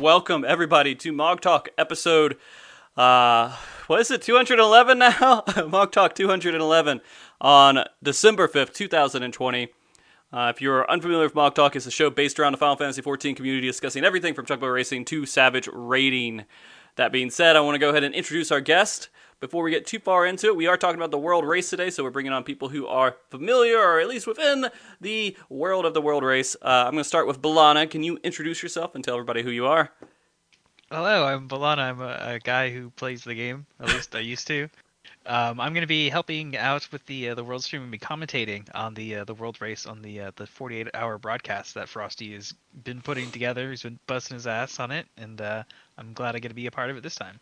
welcome everybody to Mog Talk episode. Uh, what is it? 211 now? Mog Talk 211 on December 5th, 2020. Uh, if you're unfamiliar with Mog Talk, it's a show based around the Final Fantasy XIV community discussing everything from Chocobo Racing to Savage Raiding. That being said, I want to go ahead and introduce our guest. Before we get too far into it, we are talking about the world race today, so we're bringing on people who are familiar or at least within the world of the world race. Uh, I'm going to start with Balana. Can you introduce yourself and tell everybody who you are? Hello, I'm Balana. I'm a, a guy who plays the game. At least I used to. Um, I'm going to be helping out with the uh, the world stream and be commentating on the uh, the world race on the uh, the 48 hour broadcast that Frosty has been putting together. He's been busting his ass on it, and uh, I'm glad I get to be a part of it this time.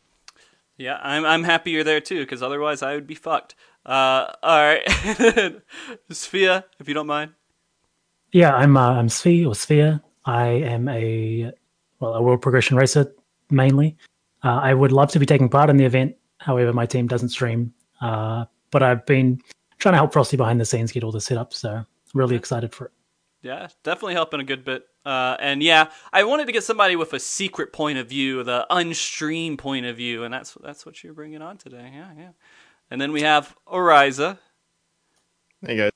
Yeah, I'm I'm happy you're there too, because otherwise I would be fucked. Uh, all right, Sophia, if you don't mind. Yeah, I'm uh, I'm Svi or Sphere. I am a well a world progression racer mainly. Uh, I would love to be taking part in the event. However, my team doesn't stream. Uh, but I've been trying to help Frosty behind the scenes get all this set up. So really excited for it. Yeah, definitely helping a good bit. Uh, and yeah, I wanted to get somebody with a secret point of view, the unstream point of view, and that's that's what you're bringing on today. Yeah, yeah. And then we have Oriza. Hey guys.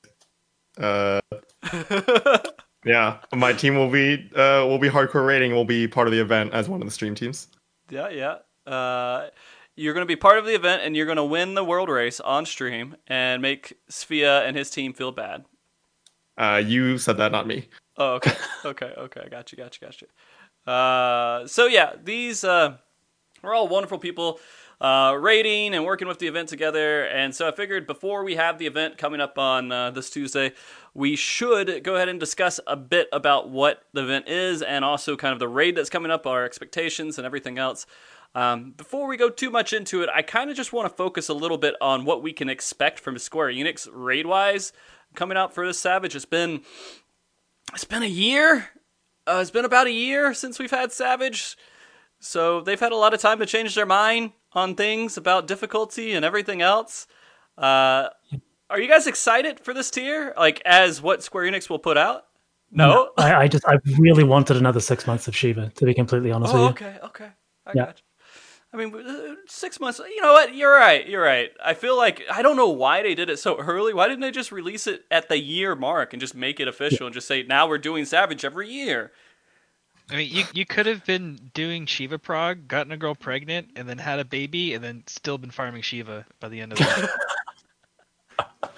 Uh, yeah, my team will be uh, will be hardcore rating. Will be part of the event as one of the stream teams. Yeah, yeah. Uh, you're going to be part of the event, and you're going to win the world race on stream and make Sphia and his team feel bad. Uh, you said that, not me. Oh, okay, okay, okay. Got you, got you, got you. Uh, so yeah, these uh, are all wonderful people, uh, rating and working with the event together. And so I figured before we have the event coming up on uh, this Tuesday, we should go ahead and discuss a bit about what the event is and also kind of the raid that's coming up, our expectations, and everything else. Um, before we go too much into it, I kind of just want to focus a little bit on what we can expect from Square Enix raid wise coming out for this Savage. It's been it's been a year. Uh, it's been about a year since we've had Savage, so they've had a lot of time to change their mind on things about difficulty and everything else. Uh, are you guys excited for this tier? Like as what Square Enix will put out? No, no I, I, just I really wanted another six months of Shiva. To be completely honest oh, with you. Okay, okay, I yeah. got you. I mean, uh, six months. You know what? You're right. You're right. I feel like I don't know why they did it so early. Why didn't they just release it at the year mark and just make it official and just say now we're doing Savage every year? I mean, you you could have been doing Shiva prog, gotten a girl pregnant, and then had a baby, and then still been farming Shiva by the end of that.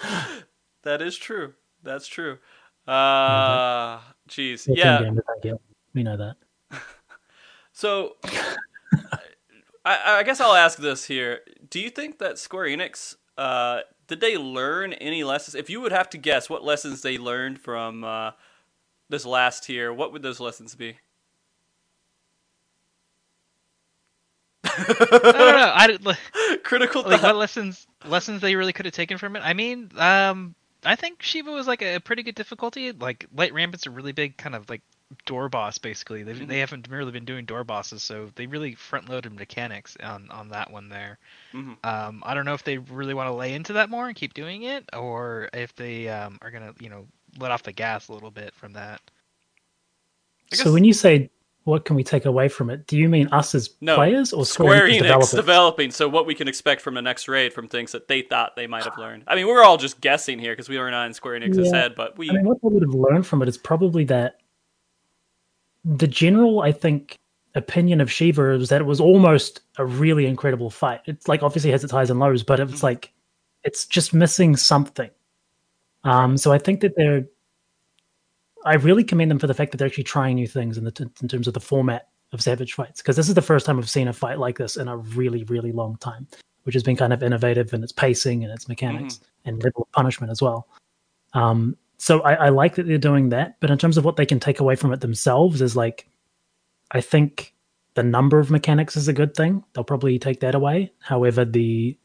that is true. That's true. Uh, jeez, yeah. We know that. so I, I guess I'll ask this here: Do you think that Square Enix uh, did they learn any lessons? If you would have to guess what lessons they learned from uh, this last tier, what would those lessons be? I don't know. I like, critical. Like what lessons lessons they really could have taken from it? I mean, um, I think Shiva was like a pretty good difficulty. Like light rampant's a really big kind of like door boss basically. They mm-hmm. they haven't merely been doing door bosses, so they really front loaded mechanics on on that one there. Mm-hmm. Um, I don't know if they really want to lay into that more and keep doing it, or if they um, are gonna you know let off the gas a little bit from that. So when you say what can we take away from it? Do you mean us as no, players or Square, Square Enix, developers? developing? So what we can expect from the next raid from things that they thought they might have learned. I mean, we're all just guessing here because we are not in Square Enix's yeah. head, but we. I mean, what they would have learned from it is probably that the general, I think, opinion of Shiva was that it was almost a really incredible fight. It's like obviously has its highs and lows, but it's mm-hmm. like it's just missing something. Um, so I think that they're. I really commend them for the fact that they're actually trying new things in the in terms of the format of Savage fights because this is the first time I've seen a fight like this in a really really long time, which has been kind of innovative in its pacing and its mechanics mm-hmm. and level of punishment as well. Um, so I, I like that they're doing that, but in terms of what they can take away from it themselves, is like, I think the number of mechanics is a good thing. They'll probably take that away. However, the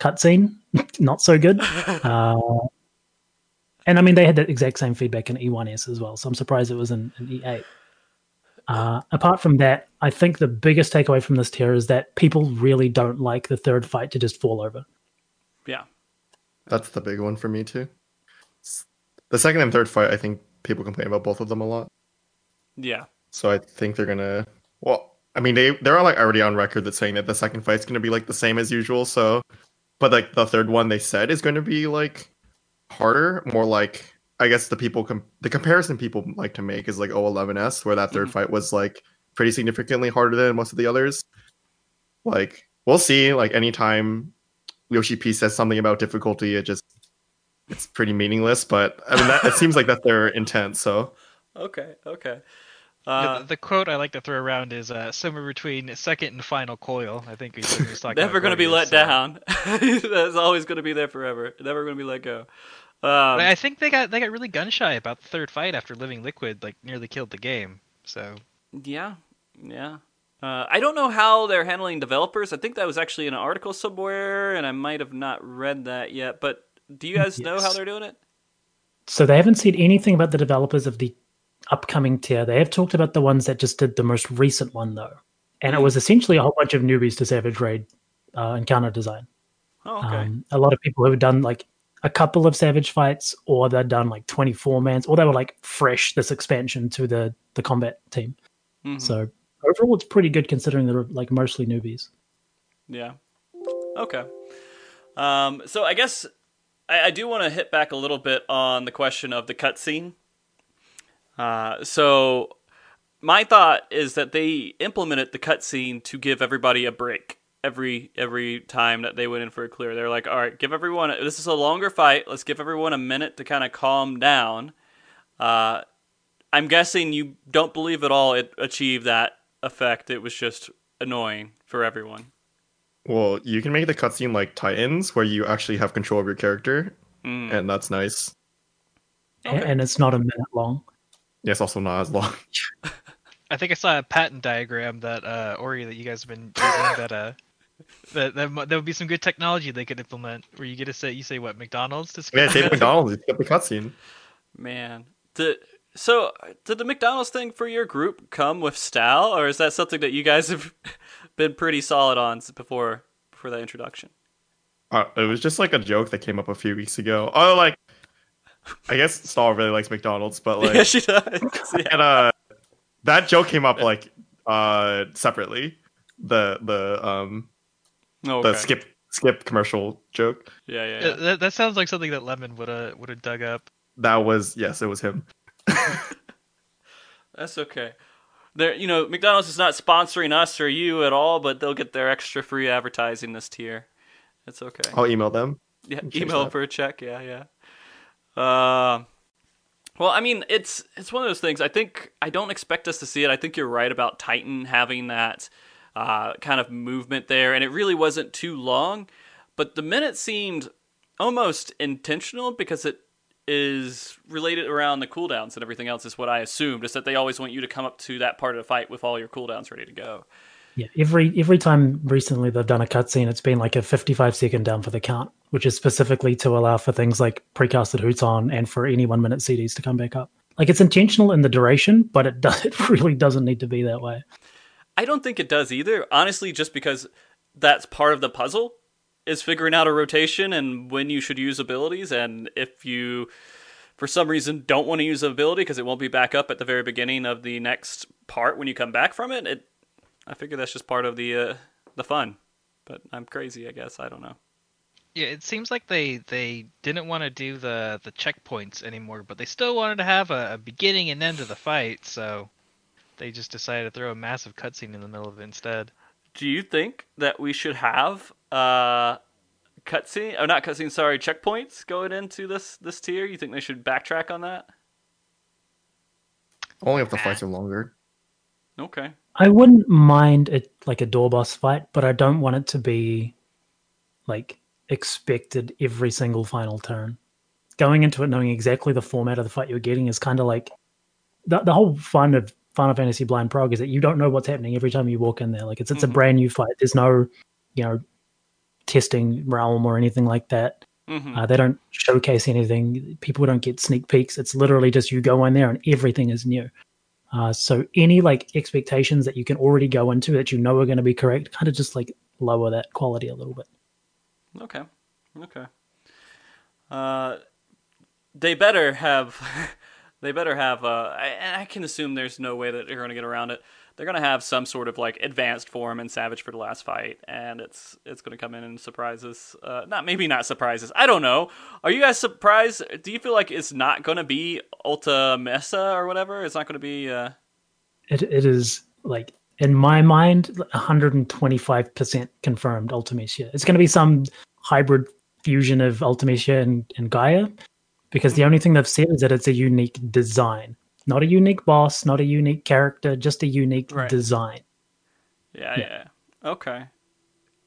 cutscene not so good. Uh, and I mean, they had the exact same feedback in E1S as well, so I'm surprised it was in, in E8. Uh, apart from that, I think the biggest takeaway from this tier is that people really don't like the third fight to just fall over. Yeah, that's the big one for me too. The second and third fight, I think people complain about both of them a lot. Yeah. So I think they're gonna Well, I mean, they they're like already on record that saying that the second fight's going to be like the same as usual. So, but like the third one they said is going to be like harder, more like I guess the people com- the comparison people like to make is like O11S, where that 3rd Mhm. fight was like pretty significantly harder than most of the others. Like we'll see. Like anytime Yoshi P says something about difficulty, it just it's pretty meaningless. But I mean, that, it seems like that's their intent. So Okay, okay. Uh, the, the quote I like to throw around is uh, somewhere between second and final coil. I think he said he was talking never going to be let so- down. That's always going to be there forever. Never going to be let go. Um, I think they got they got really gun shy about the third fight after Living Liquid like nearly killed the game. So Yeah, yeah. Uh, I don't know how they're handling developers. I think that was actually in an article somewhere, and I might have not read that yet. But do you guys know how they're doing it? So they haven't said anything about the developers of the upcoming tier. They have talked about the ones that just did the most recent one though, and it Hmm. was essentially a whole bunch of newbies to Savage Raid uh, encounter design. Oh, okay. Um, a lot of people who have done like a couple of Savage fights, or they've done like twenty four mans, or they were like fresh this expansion to the the combat team. Mhm. So overall, it's pretty good considering they're like mostly newbies. Yeah. Okay. Um, so I guess I, I do want to hit back a little bit on the question of the cutscene. Uh, so my thought is that they implemented the cutscene to give everybody a break every every time that they went in for a clear. They're like, all right, give everyone. This is a longer fight. Let's give everyone a minute to kind of calm down. Uh, I'm guessing you don't believe at all it achieved that effect. It was just annoying for everyone. Well, you can make the cutscene like Titans, where you actually have control of your character, Mm. and that's nice. Okay. And it's not a minute long. Yeah, it's also not as long. I think I saw a patent diagram that uh, Ori that you guys have been using that uh that that, mu- that would be some good technology they could implement where you get to say you say what McDonald's to yeah, skip take McDonald's. You skip the cutscene. Man, did so did the McDonald's thing for your group come with style, or is that something that you guys have been pretty solid on before before that introduction? Uh, it was just like a joke that came up a few weeks ago. Oh, like I guess Star really likes McDonald's, but like yeah, she does. Yeah. and uh that joke came up like uh separately. The the um Oh, the skip skip commercial joke. Yeah, yeah, yeah. that, that sounds like something that Lemon would have would have dug up. That was yes, it was him. That's okay. There, you know, McDonald's is not sponsoring us or you at all, but they'll get their extra free advertising this tier. It's okay. I'll email them. Yeah, email that. for a check. Yeah, yeah. Uh, well, I mean, it's it's one of those things. I think I don't expect us to see it. I think you're right about Titan having that uh, kind of movement there, and it really wasn't too long. But the minute seemed almost intentional because it is related around the cooldowns and everything else. Is what I assumed. Is that they always want you to come up to that part of the fight with all your cooldowns ready to go. Yeah, every every time recently they've done a cutscene, it's been like a 55 second down for the count, which is specifically to allow for things like precasted hoots on and for any one minute CDs to come back up. Like it's intentional in the duration, but it does, it really doesn't need to be that way. I don't think it does either. Honestly, just because that's part of the puzzle is figuring out a rotation and when you should use abilities. And if you, for some reason, don't want to use an ability because it won't be back up at the very beginning of the next part when you come back from it, it I figure that's just part of the uh, the fun. But I'm crazy, I guess. I don't know. Yeah, it seems like they they didn't want to do the the checkpoints anymore, but they still wanted to have a, a beginning and end to the fight, so they just decided to throw a massive cutscene in the middle of it instead. Do you think that we should have uh cutscene or not cutscene, sorry, checkpoints going into this this tier? You think they should backtrack on that? Only if the fights are longer. Okay. I wouldn't mind it like a door boss fight, but I don't want it to be like expected every single final turn. Going into it knowing exactly the format of the fight you're getting is kind of like the, the whole fun of Final Fantasy Blind Prog is that you don't know what's happening every time you walk in there. Like it's it's Mhm. a brand new fight. There's no, you know, testing realm or anything like that. hmm Uh, they don't showcase anything. People don't get sneak peeks. It's literally just you go in there and everything is new. Uh, so any like expectations that you can already go into that you know are going to be correct, kind of just like lower that quality a little bit. Okay. Okay. Uh, they better have. they better have. Uh, I, and I can assume there's no way that they're going to get around it. They're gonna have some sort of like advanced form in Savage for the last fight, and it's it's gonna come in and surprise us. Uh, not maybe not surprises. I don't know. Are you guys surprised? Do you feel like it's not gonna be Ultimecia or whatever? It's not gonna be. Uh... It it is like in my mind, 125% confirmed Ultimecia. It's to be some hybrid fusion of Ultimecia and, and Gaia, because the only thing they've said is that it's a unique design, not a unique boss, not a unique character, just a unique Right. design. Yeah, yeah. Okay.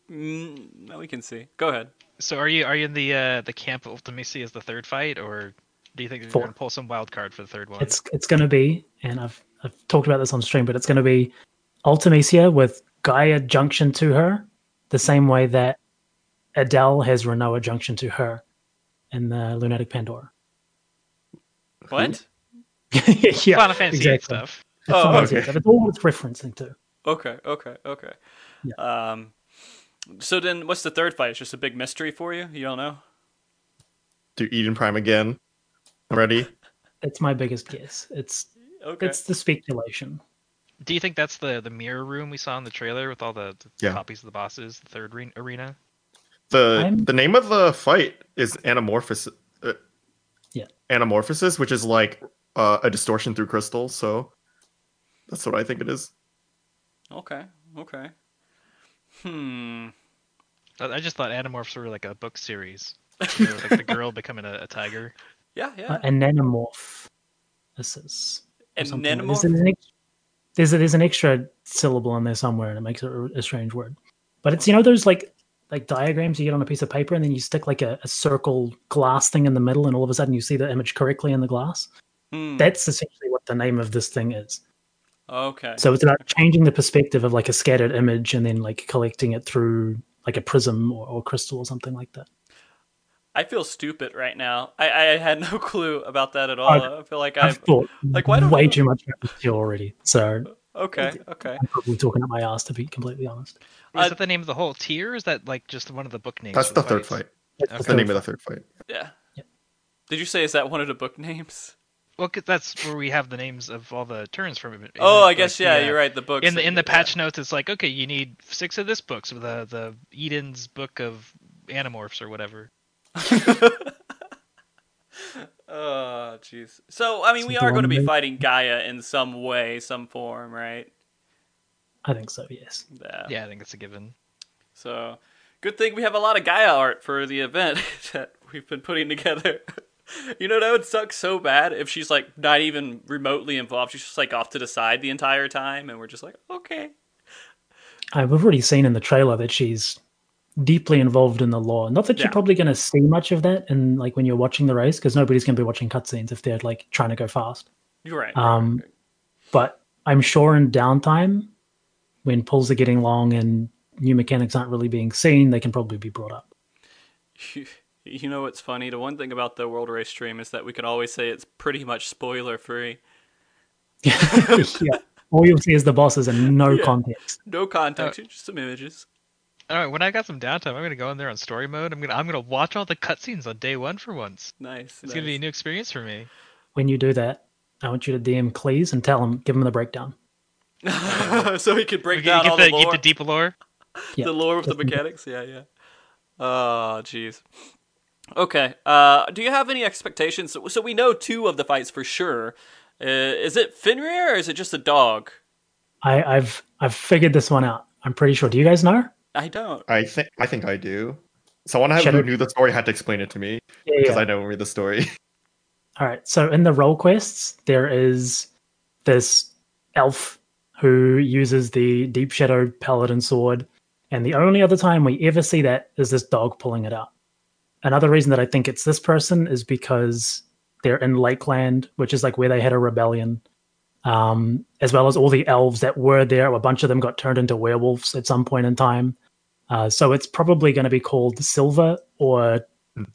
Mm, we can see. Go ahead. So are you are you in the uh, the camp of Ultimecia as the third fight, or do you think they're going to pull some wild card for the third one? It's it's going to be, and I've I've talked about this on stream, but it's going to be Ultimecia with Gaia junction to her, the same way that Adele has Rinoa junction to her in the Lunatic Pandora. What? yeah, Final Fantasy exactly. stuff. It's Oh, Final okay. VIII. It's all it's referencing to. Okay, okay, okay. Um, so then, what's the third fight? It's just a big mystery for you. You don't know. Do Eden Prime again. I'm Ready? It's my biggest guess. It's Okay. it's the speculation. Do you think that's the the mirror room we saw in the trailer with all the, the Yeah. copies of the bosses, the third re- arena? The I'm- the name of the fight is Anamorphosis. Uh, Yeah. Anamorphosis, which is like uh, a distortion through crystal. So that's what I think it is. Okay. Okay. Hmm. I I just thought Animorphs were like a book series. You know, like the girl becoming a, a tiger. Yeah. Yeah. Uh, a. This is or and something. nanomorph. There's an, ex- there's, a, there's an extra syllable in there somewhere, and it makes it a, a strange word. But it's you know those like like diagrams you get on a piece of paper, and then you stick like a, a circle glass thing in the middle, and all of a sudden you see the image correctly in the glass. Hmm. That's essentially what the name of this thing is. Okay. So it's about changing the perspective of like a scattered image, and then like collecting it through like a prism or, or crystal or something like that. I feel stupid right now. I, I had no clue about that at all. I- I feel like I've I've. thought like, why way too much about this already. So Okay. Okay. I'm probably talking up my ass to be completely honest. Is Uh, that the name of the whole tier? Or is that like just one of the book names? That's for the third fights? fight. That's That's Okay. the name of the third fight. Yeah. Yeah. Did you say is that one of the book names? Well, 'cause that's where we have the names of all the turns from it. Oh, I Like guess the, yeah. You're right. The books In the in the yeah. patch notes, it's like okay, you need six of this book, so the the Eden's book of Animorphs or whatever. Oh, jeez. So, I mean, we are going to be there? fighting Gaia in some way, some form, right? I think so. Yes. Yeah. Yeah, I think it's a given. So, good thing we have a lot of Gaia art for the event that we've been putting together. you know, that would suck so bad if she's like not even remotely involved. She's just like off to the side the entire time, and we're just like, okay. We've already seen in the trailer that she's deeply involved in the law. Not that Yeah. you're probably going to see much of that, and like when you're watching the race, because nobody's going to be watching cutscenes if they're like trying to go fast. You're right. Um, But I'm sure in downtime, when pulls are getting long and new mechanics aren't really being seen, they can probably be brought up. You, you know what's funny? The one thing about the World Race stream is that we can always say it's pretty much spoiler free. yeah. All you'll see is the bosses and no Yeah. context. No context, uh, just some images. All right, when I got some downtime, I'm gonna go in there on story mode. I'm gonna I'm gonna watch all the cutscenes on day one for once. Nice. It's gonna be a new experience for me. When you do that, I want you to DM Cleese and tell him, give him the breakdown. so he could break You down get all the, the get lore. the deep lore. Yeah. the lore of the mechanics. Yeah, yeah. Oh, jeez. Okay. Uh, do you have any expectations? So, so we know two of the fights for sure. Uh, is it Fenrir or is it just a dog? I, I've I've figured this one out. I'm pretty sure. Do you guys know? I don't. I think I think I do. Someone who Shadow- knew the story had to explain it to me Yeah, because yeah. I don't read the story. All right. So in the role quests, there is this elf who uses the Deep Shadow Paladin sword, and the only other time we ever see that is this dog pulling it out. Another reason that I think it's this person is because they're in Lakeland, which is like where they had a rebellion, um, as well as all the elves that were there. A bunch of them got turned into werewolves at some point in time. Uh, so it's probably going to be called Silver or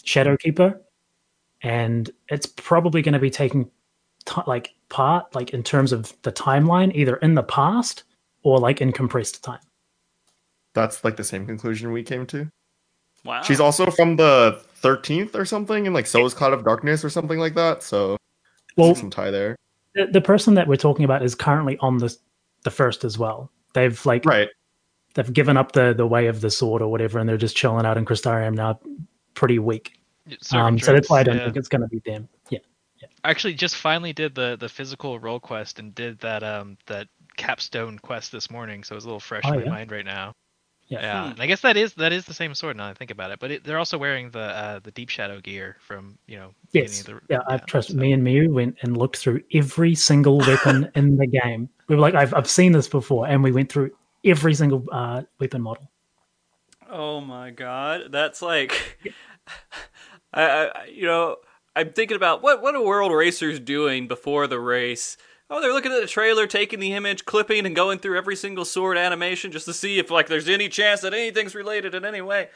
Shadowkeeper and it's probably going to be taking t- like part like in terms of the timeline either in the past or like in compressed time That's like the same conclusion we came to. Wow. She's also from the 13th or something, and like so is Cloud of Darkness or something like that. So well some tie there. the, the person that we're talking about is currently on the the first as well. They've like Right. they've given up the the way of the sword or whatever, and they're just chilling out in Crystarium now, pretty weak. Um, so that's why I don't yeah. think it's going to be them. Yeah, I actually just finally did the the physical role quest and did that um that capstone quest this morning, so it's a little fresh Oh, in my yeah? mind right now. Yeah. Yeah, Hmm. and I guess that is that is the same sword now I think about it. But it, they're also wearing the uh, the deep shadow gear from you know. yes, the, yeah. I trust so- me and Miu went and looked through every single weapon in the game. We were like, I've I've seen this before, and we went through every single uh, weapon model. Oh my god, that's like, I, I, you know, I'm thinking about what what are world racers doing before the race? Oh, they're looking at the trailer, taking the image, clipping, and going through every single sword animation just to see if like there's any chance that anything's related in any way.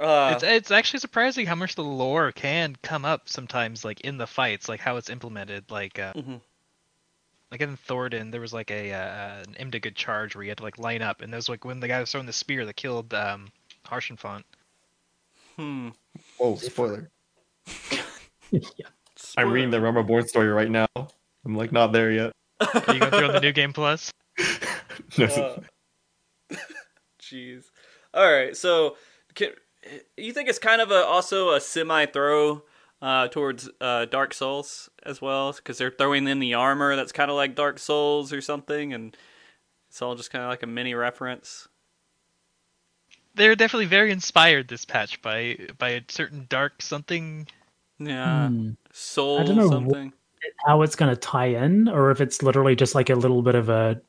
Uh, It's it's actually surprising how much the lore can come up sometimes, like in the fights, like how it's implemented. Like uh, Mhm. like in Thordan, there was like a uh, an Imdigood charge where you had to like line up, and there's like when the guy was throwing the spear that killed um, Haurchefant. hmm. Oh, spoiler. yeah. I'm reading the Rumble Born story right now. I'm like not there yet. Are you going through on the new game plus? Uh, Jeez. All right. So, can, you think it's kind of a also a semi throw uh, towards uh, Dark Souls as well, because they're throwing in the armor that's kind of like Dark Souls or something, and it's all just kind of like a mini reference. They're definitely very inspired this patch by by a certain dark something. Yeah. Hmm. Soul I don't know something. How it's going to tie in, or if it's literally just like a little bit of a,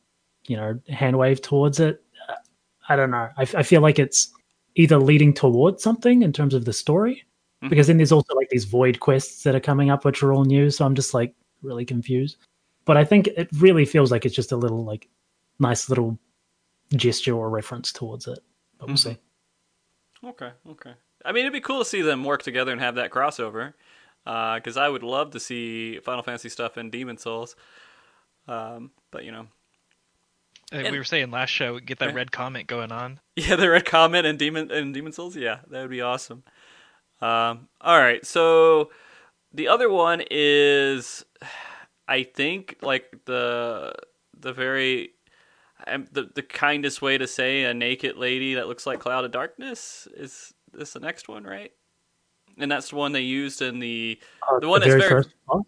you know, hand wave towards it. I don't know. I, I feel like it's either leading towards something in terms of the story, Mhm. because then there's also like these void quests that are coming up, which are all new. So I'm just like really confused. But I think it really feels like it's just a little like nice little gesture or reference towards it. But we'll Mhm. see. Okay, okay. I mean, it'd be cool to see them work together and have that crossover. Because I would love to see Final Fantasy stuff in Demon Souls. Um, but you know, Uh, And- we were saying last show, get that Yeah. red comment going on. yeah, the red comment and Demon and Demon Souls. Yeah, that would be awesome. Um, all right, so the other one is, I think, like the the very um, the the kindest way to say a naked lady that looks like Cloud of Darkness is this the next one, right? And that's the one they used in the Uh, The one that's very- first boss?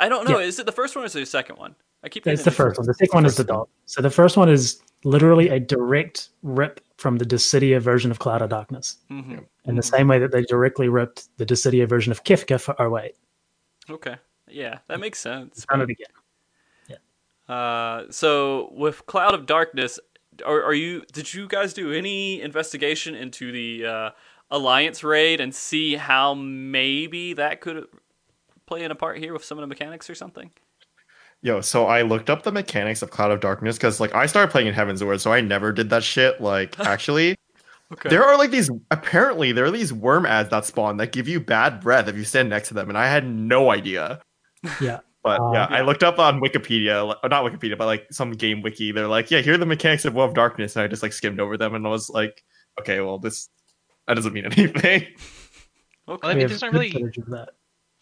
I don't know. Yeah. Is it the first one or is it the second one? I keep. It's the first one. The second one is the dog. So the first one is literally a direct rip from the Dissidia version of Cloud of Darkness, Mhm. in the same way that they directly ripped the Dissidia version of Kefka for our 08. Okay. Yeah, that makes sense. It again. Uh, so with Cloud of Darkness, are, are you? Did you guys do any investigation into the uh, Alliance raid and see how maybe that could play in a part here with some of the mechanics or something? Yo, so I looked up the mechanics of Cloud of Darkness because like I started playing in Heavensward, so I never did that shit. Like actually, Okay. there are like these apparently there are these worm ads that spawn that give you bad breath if you stand next to them, and I had no idea. Yeah. But Uh, yeah, I looked up on Wikipedia, like- or not Wikipedia, but like some game wiki. They're like, yeah, here are the mechanics of World of Darkness, and I just like skimmed over them and I was like, okay, well this that doesn't mean anything. okay. I mean, there's not really- footage of that.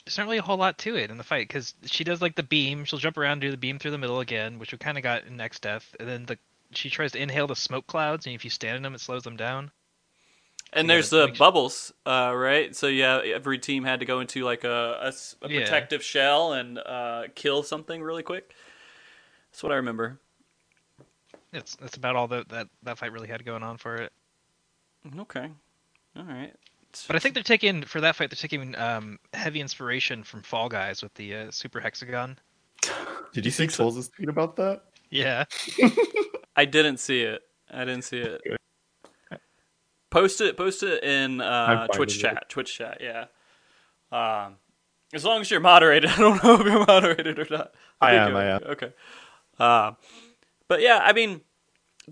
There's not really a whole lot to it in the fight because she does like the beam. She'll jump around, do the beam through the middle again, which we kind of got in next death, and then the she tries to inhale the smoke clouds, and if you stand in them, it slows them down. And Yeah, there's the makes- bubbles, uh, right? So yeah, every team had to go into like a Yeah. protective shell and uh, kill something really quick. That's what I remember. It's that's about all that that that fight really had going on for it. Okay. All right. But I think they're taking for that fight, they're taking um, heavy inspiration from Fall Guys with the uh, super hexagon. Did you see think so? Souls' tweet about that? Yeah, I didn't see it. I didn't see it. Post it. Post it in uh, Twitch with it. chat. Twitch chat. Yeah. Um, as long as you're moderated. I don't know if you're moderated or not. I think am, I am. Okay. Uh, but yeah, I mean,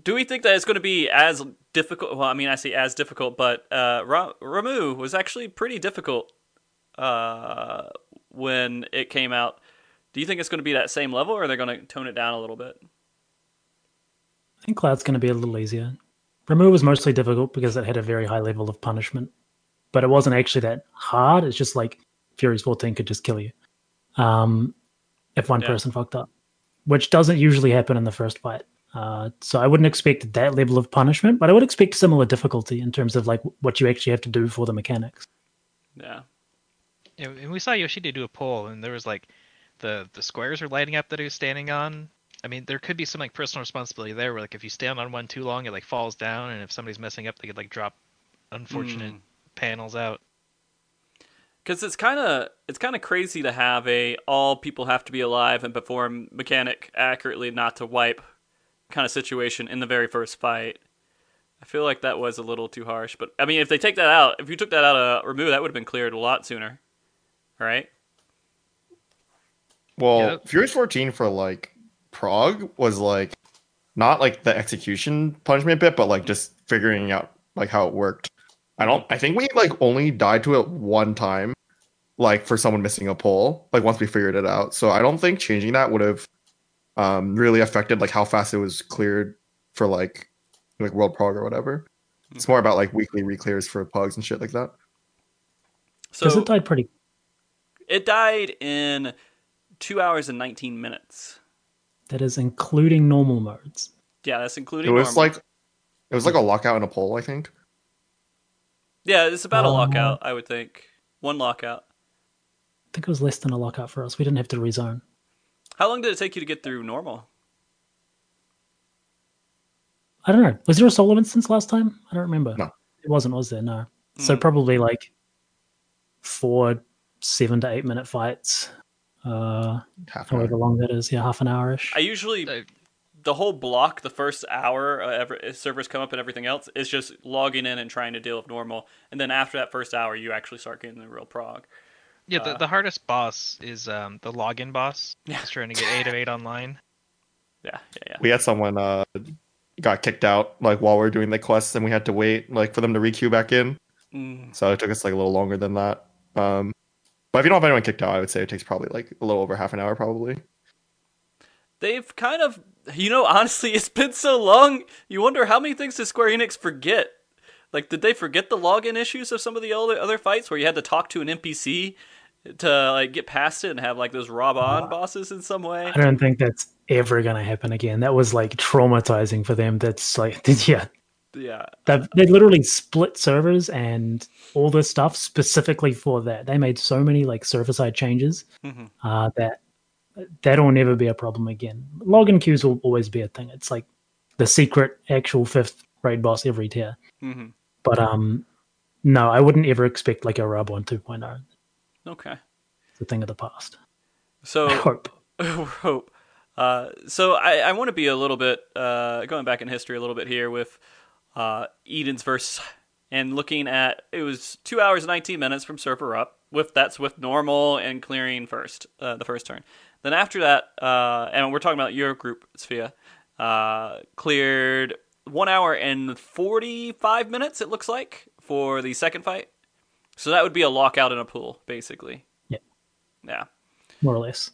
do we think that it's going to be as difficult? Well, I mean, I say as difficult, but uh, Ra- Ramuh was actually pretty difficult uh, when it came out. Do you think it's going to be that same level, or are they going to tone it down a little bit? I think Cloud's going to be a little easier. Ramuh was mostly difficult because it had a very high level of punishment, but it wasn't actually that hard. It's just like Fury's 14 could just kill you um, if one Yeah. person fucked up. which doesn't usually happen in the first fight. Uh, so I wouldn't expect that level of punishment, but I would expect similar difficulty in terms of like what you actually have to do for the mechanics. Yeah. Yeah, and we saw Yoshida do a poll, and there was like the the squares are lighting up that he was standing on. I mean, there could be some like personal responsibility there, where like if you stand on one too long, it like falls down, and if somebody's messing up, they could like drop unfortunate Mm. panels out. Because it's kind of it's kind of crazy to have a all people have to be alive and perform mechanic accurately, not to wipe kind of situation in the very first fight. I feel like that was a little too harsh, but I mean, if they take that out, if you took that out of remove, that would have been cleared a lot sooner, right? Well, Yep. Furious 14 for like prog was like not like the execution punishment bit, but like just figuring out like how it worked. I don't. I think we like only died to it one time, like for someone missing a pole. Like once we figured it out, so I don't think changing that would have um really affected like how fast it was cleared for like like World Prog or whatever. It's more about like weekly reclears for pugs and shit like that. So it died pretty. it died in two hours and nineteen minutes. That is including normal modes. Yeah, that's including. It was normal. like it was like a lockout and a poll, I think. yeah, it's about a Um, lockout, I would think. One lockout. I think it was less than a lockout for us. We didn't have to rezone. How long did it take you to get through normal? I don't know. Was there a solo instance last time? I don't remember. No. It wasn't, was there? No. So Mm. probably like four, seven to eight minute fights. Uh, Half an hour. however long that is. Yeah, half an hour ish. I usually the whole block, the first hour, uh, ever, servers come up and everything else, is just logging in and trying to deal with normal. And then after that first hour, you actually start getting the real prog. Yeah, Uh, the, the hardest boss is um, the login boss. Yeah. He's trying to get eight of eight online. Yeah, yeah, yeah. we had someone uh got kicked out like while we were doing the quests and we had to wait like for them to requeue back in Mm, so it took us like a little longer than that um but if you don't have anyone kicked out i would say it takes probably like a little over half an hour probably they've kind of, you know, honestly, it's been so long. You wonder how many things did Square Enix forget? Like, did they forget the login issues of some of the other other fights where you had to talk to an NPC to like get past it and have like those Rob on bosses in some way? I don't think that's ever going to happen again. That was like traumatizing for them. That's like, yeah, Yeah, they they literally split servers and all this stuff specifically for that. They made so many like server side changes Mhm. uh, that that'll never be a problem again. Login queues will always be a thing. It's like the secret actual fifth raid boss every tier. hmm But um, no, I wouldn't ever expect like a Rub One 2.0. okay. It's a thing of the past. So I hope. hope. Uh, so I, I want to be a little bit uh, going back in history a little bit here with uh, Eden's verse and looking at it was two hours and nineteen minutes from server up with that's with normal and clearing first uh, the first turn. Then after that, uh, and we're talking about your group Sophia, uh, cleared one hour and forty five minutes. It looks like for the second fight. So that would be a lockout in a pool, basically. Yeah. Yeah. More or less.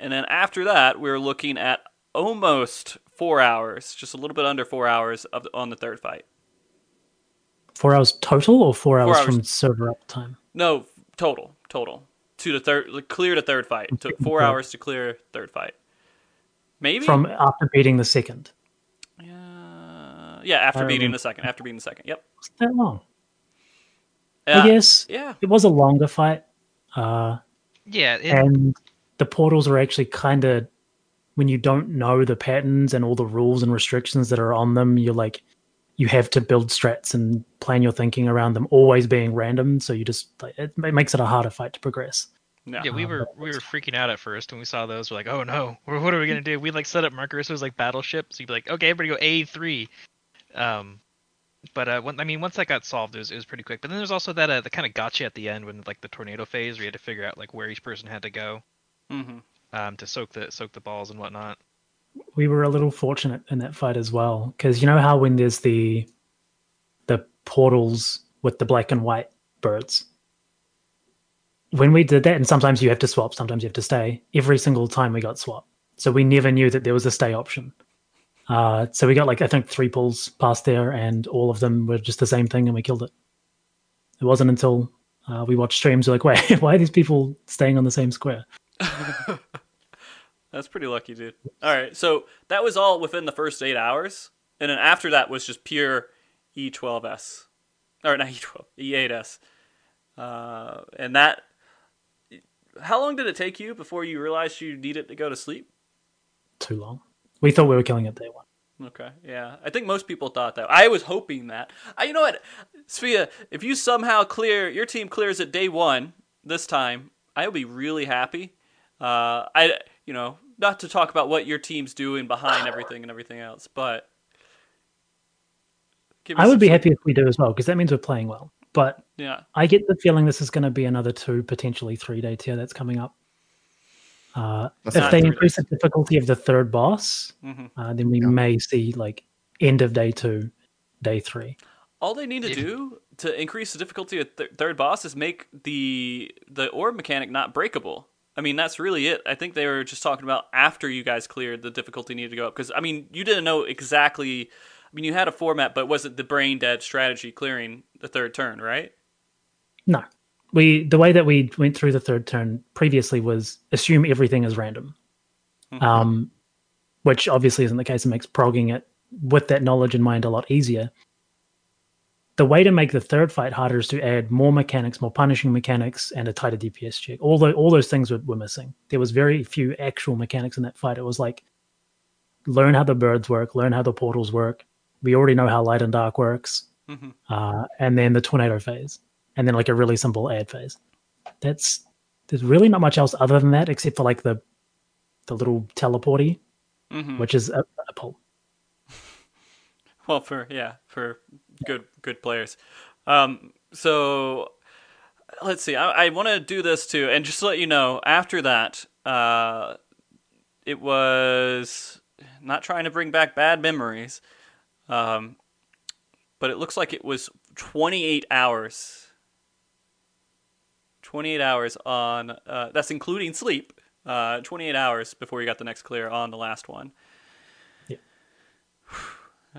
And then after that, we're looking at almost four hours, just a little bit under four hours of on the third fight. Four hours total or four hours, hours. from server up time? No, total, total to the third, like, clear to third fight. It took four hours to clear third fight. Maybe From after beating the second. Uh, yeah, after beating the second. After beating the second. Yep. That long? Yeah. I guess Yeah. it was a longer fight. Uh, Yeah, it, and the portals are actually kind of when you don't know the patterns and all the rules and restrictions that are on them you're like you have to build strats and plan your thinking around them always being random so you just like, it, it makes it a harder fight to progress Yeah. yeah, we were we were freaking out at first when we saw those. We're like, oh no, what what are we gonna do? We like set up markers. So it was like battleship. So you'd be like, okay, everybody go A three. Um, but uh, when, I mean, once that got solved, it was, it was pretty quick. But then there's also that uh, the kind of gotcha at the end when like the tornado phase, where you had to figure out like where each person had to go hmm um, to soak the soak the balls and whatnot. we were a little fortunate in that fight as well because you know how when there's the the portals with the black and white birds? When we did that and sometimes you have to swap sometimes you have to stay. Every single time we got swap so we never knew that there was a stay option uh, so we got like i think three pulls past there and all of them were just the same thing and we killed it it wasn't until uh, we watched streams we're like wait why are these people staying on the same square That's pretty lucky, dude. All right, so that was all within the first eight hours, and then after that was just pure E12s, or not E12, E8s, uh, and that. How long did it take you before you realized you needed to go to sleep? Too long. We thought we were killing it day one. Okay, yeah. I think most people thought that. I was hoping that. I, you know what, Sophia, if you somehow clear your team clears at day one this time, I'll be really happy. Uh, I, you know, not to talk about what your team's doing behind everything and everything else, but I would be happy if we do as well because that means we're playing well. But Yeah, I get the feeling this is going to be another two, potentially three day tier that's coming up. Uh, That's if they three increase the difficulty of the third boss, hmm uh, then we Yeah. may see like end of day two, day three. all they need to If- do to increase the difficulty of th- third boss is make the the orb mechanic not breakable. I mean, that's really it. I think they were just talking about after you guys cleared, the difficulty needed to go up because I mean, you didn't know exactly. I mean, you had a format, but was it the brain dead strategy clearing the third turn, right? No, we the way that we went through the third turn previously was assume everything is random, Mhm. um, which obviously isn't the case. It makes progging it with that knowledge in mind a lot easier. The way to make the third fight harder is to add more mechanics, more punishing mechanics, and a tighter DPS check. All the, all those things were, were missing. There was very few actual mechanics in that fight. It was like learn how the birds work, learn how the portals work. We already know how light and dark works Mhm. uh, and then the tornado phase, and then like a really simple ad phase. That's there's really not much else other than that, except for like the the little teleporty, hmm which is a, a pull. Well, for yeah, for good good players. Um, so let's see. I, I want to do this too, and just to let you know, after that, uh, it was not trying to bring back bad memories, um, but it looks like it was 28 hours. 28 hours on. Uh, that's including sleep. Uh, 28 hours before you got the next clear on the last one.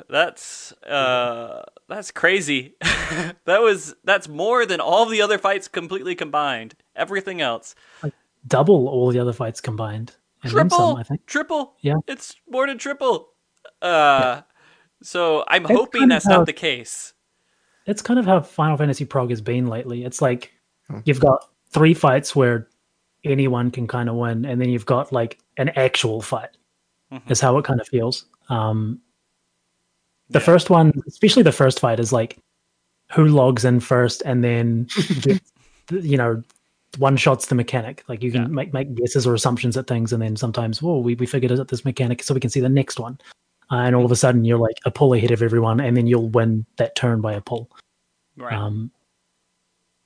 That's uh that's crazy. that was that's more than all the other fights completely combined. Everything else. Double all the other fights combined, and Triple. some, I think. Triple. Yeah. It's more than triple. Uh so I'm That's hoping that's how- not the case. That's kind of how Final Fantasy Prog has been lately. It's like. You've got three fights where anyone can kind of win, and then you've got like an actual fight. Mhm. Is how it kind of feels. Um, the Yeah. first one, especially the first fight, is like who logs in first, and then you know one shots the mechanic. Like you can Yeah. make make guesses or assumptions at things, and then sometimes, whoa, we we figured out this mechanic, so we can see the next one. Uh, and all of a sudden, you're like a pull ahead of everyone, and then you'll win that turn by a pull. Right. Um,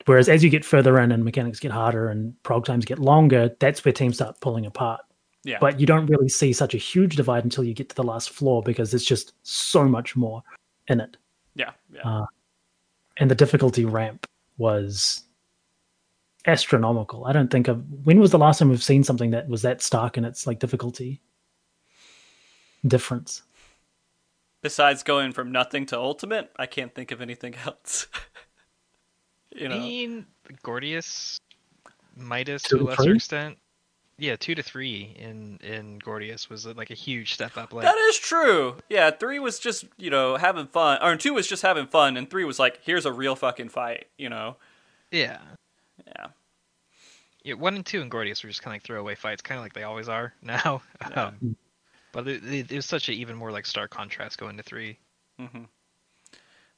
whereas as you get further in and mechanics get harder and prog times get longer, that's where teams start pulling apart. yeah. But you don't really see such a huge divide until you get to the last floor because there's just so much more in it. yeah. Yeah. Uh, and the difficulty ramp was astronomical. I don't think of when was the last time we've seen something that was that stark in its like difficulty difference. Besides going from nothing to ultimate, I can't think of anything else. You I know. mean, Gordias, Midas Two to a lesser three? extent. Yeah, two to three in in Gordias was like a huge step up. Like, That is true. Yeah, three was just you know having fun, or two was just having fun, and three was like here's a real fucking fight. You know. yeah, Yeah. yeah. One and two in Gordias were just kind of like throwaway fights, kind of like they always are now. Yeah. Um, but it, it, it was such a even more like stark contrast going to three. Mm-hmm.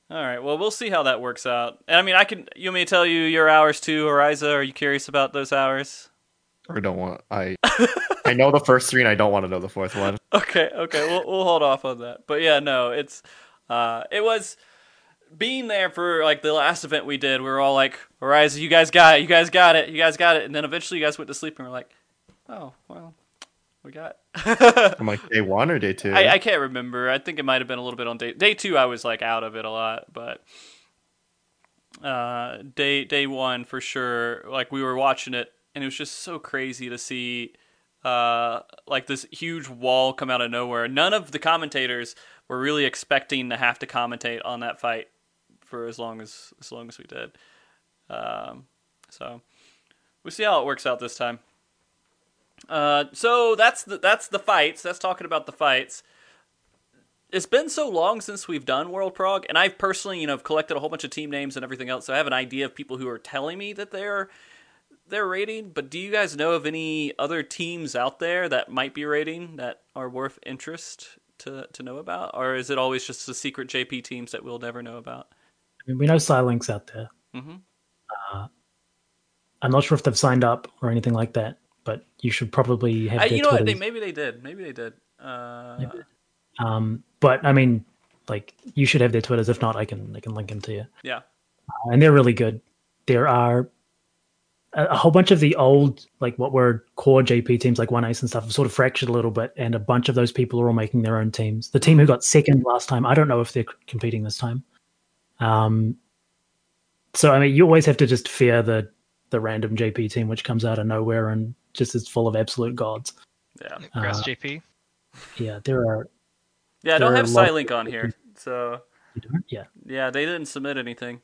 All right. Well, we'll see how that works out. And I mean, I can. You want me to tell you your hours too, Ariza? Are you curious about those hours? Or don't want I I know the first three and I don't want to know the fourth one. Okay. Okay. We'll we'll hold off on that. But yeah, no, it's uh, it was being there for like the last event we did. We were all like, Ariza, you guys got it. You guys got it. You guys got it. And then eventually, you guys went to sleep, and we're like, oh well, we got. I'm like day one or day two. I, I can't remember. I think it might have been a little bit on day day two. I was like out of it a lot, but uh, day day one for sure. Like we were watching it, and it was just so crazy to see uh, like this huge wall come out of nowhere. None of the commentators were really expecting to have to commentate on that fight for as long as as long as we did. Um, so we'll see how it works out this time. Uh, so that's the that's the fights. That's talking about the fights. It's been so long since we've done World Prog, and I've personally, you know, collected a whole bunch of team names and everything else, so I have an idea of people who are telling me that they're they're rating. But do you guys know of any other teams out there that might be rating that are worth interest to to know about, or is it always just the secret JP teams that we'll never know about? I mean, we know Xilinx out there. Mhm. Uh, I'm not sure if they've signed up or anything like that, you should probably have I, you know what? They, maybe they did. Maybe they did. Uh, Maybe. Um, but I mean, like you should have their Twitters. If not, I can I can link them to you. Yeah. Uh, and they're really good. There are a, a whole bunch of the old like what were core JP teams like One Ace and stuff have sort of fractured a little bit, and a bunch of those people are all making their own teams. The team who got second last time, I don't know if they're competing this time. Um, so I mean, you always have to just fear the the random JP team which comes out of nowhere and just is full of absolute gods. Yeah. Grass Uh, JP. Yeah, there are. Yeah. I don't have are lots- Silink on here, so Yeah, yeah, they didn't submit anything.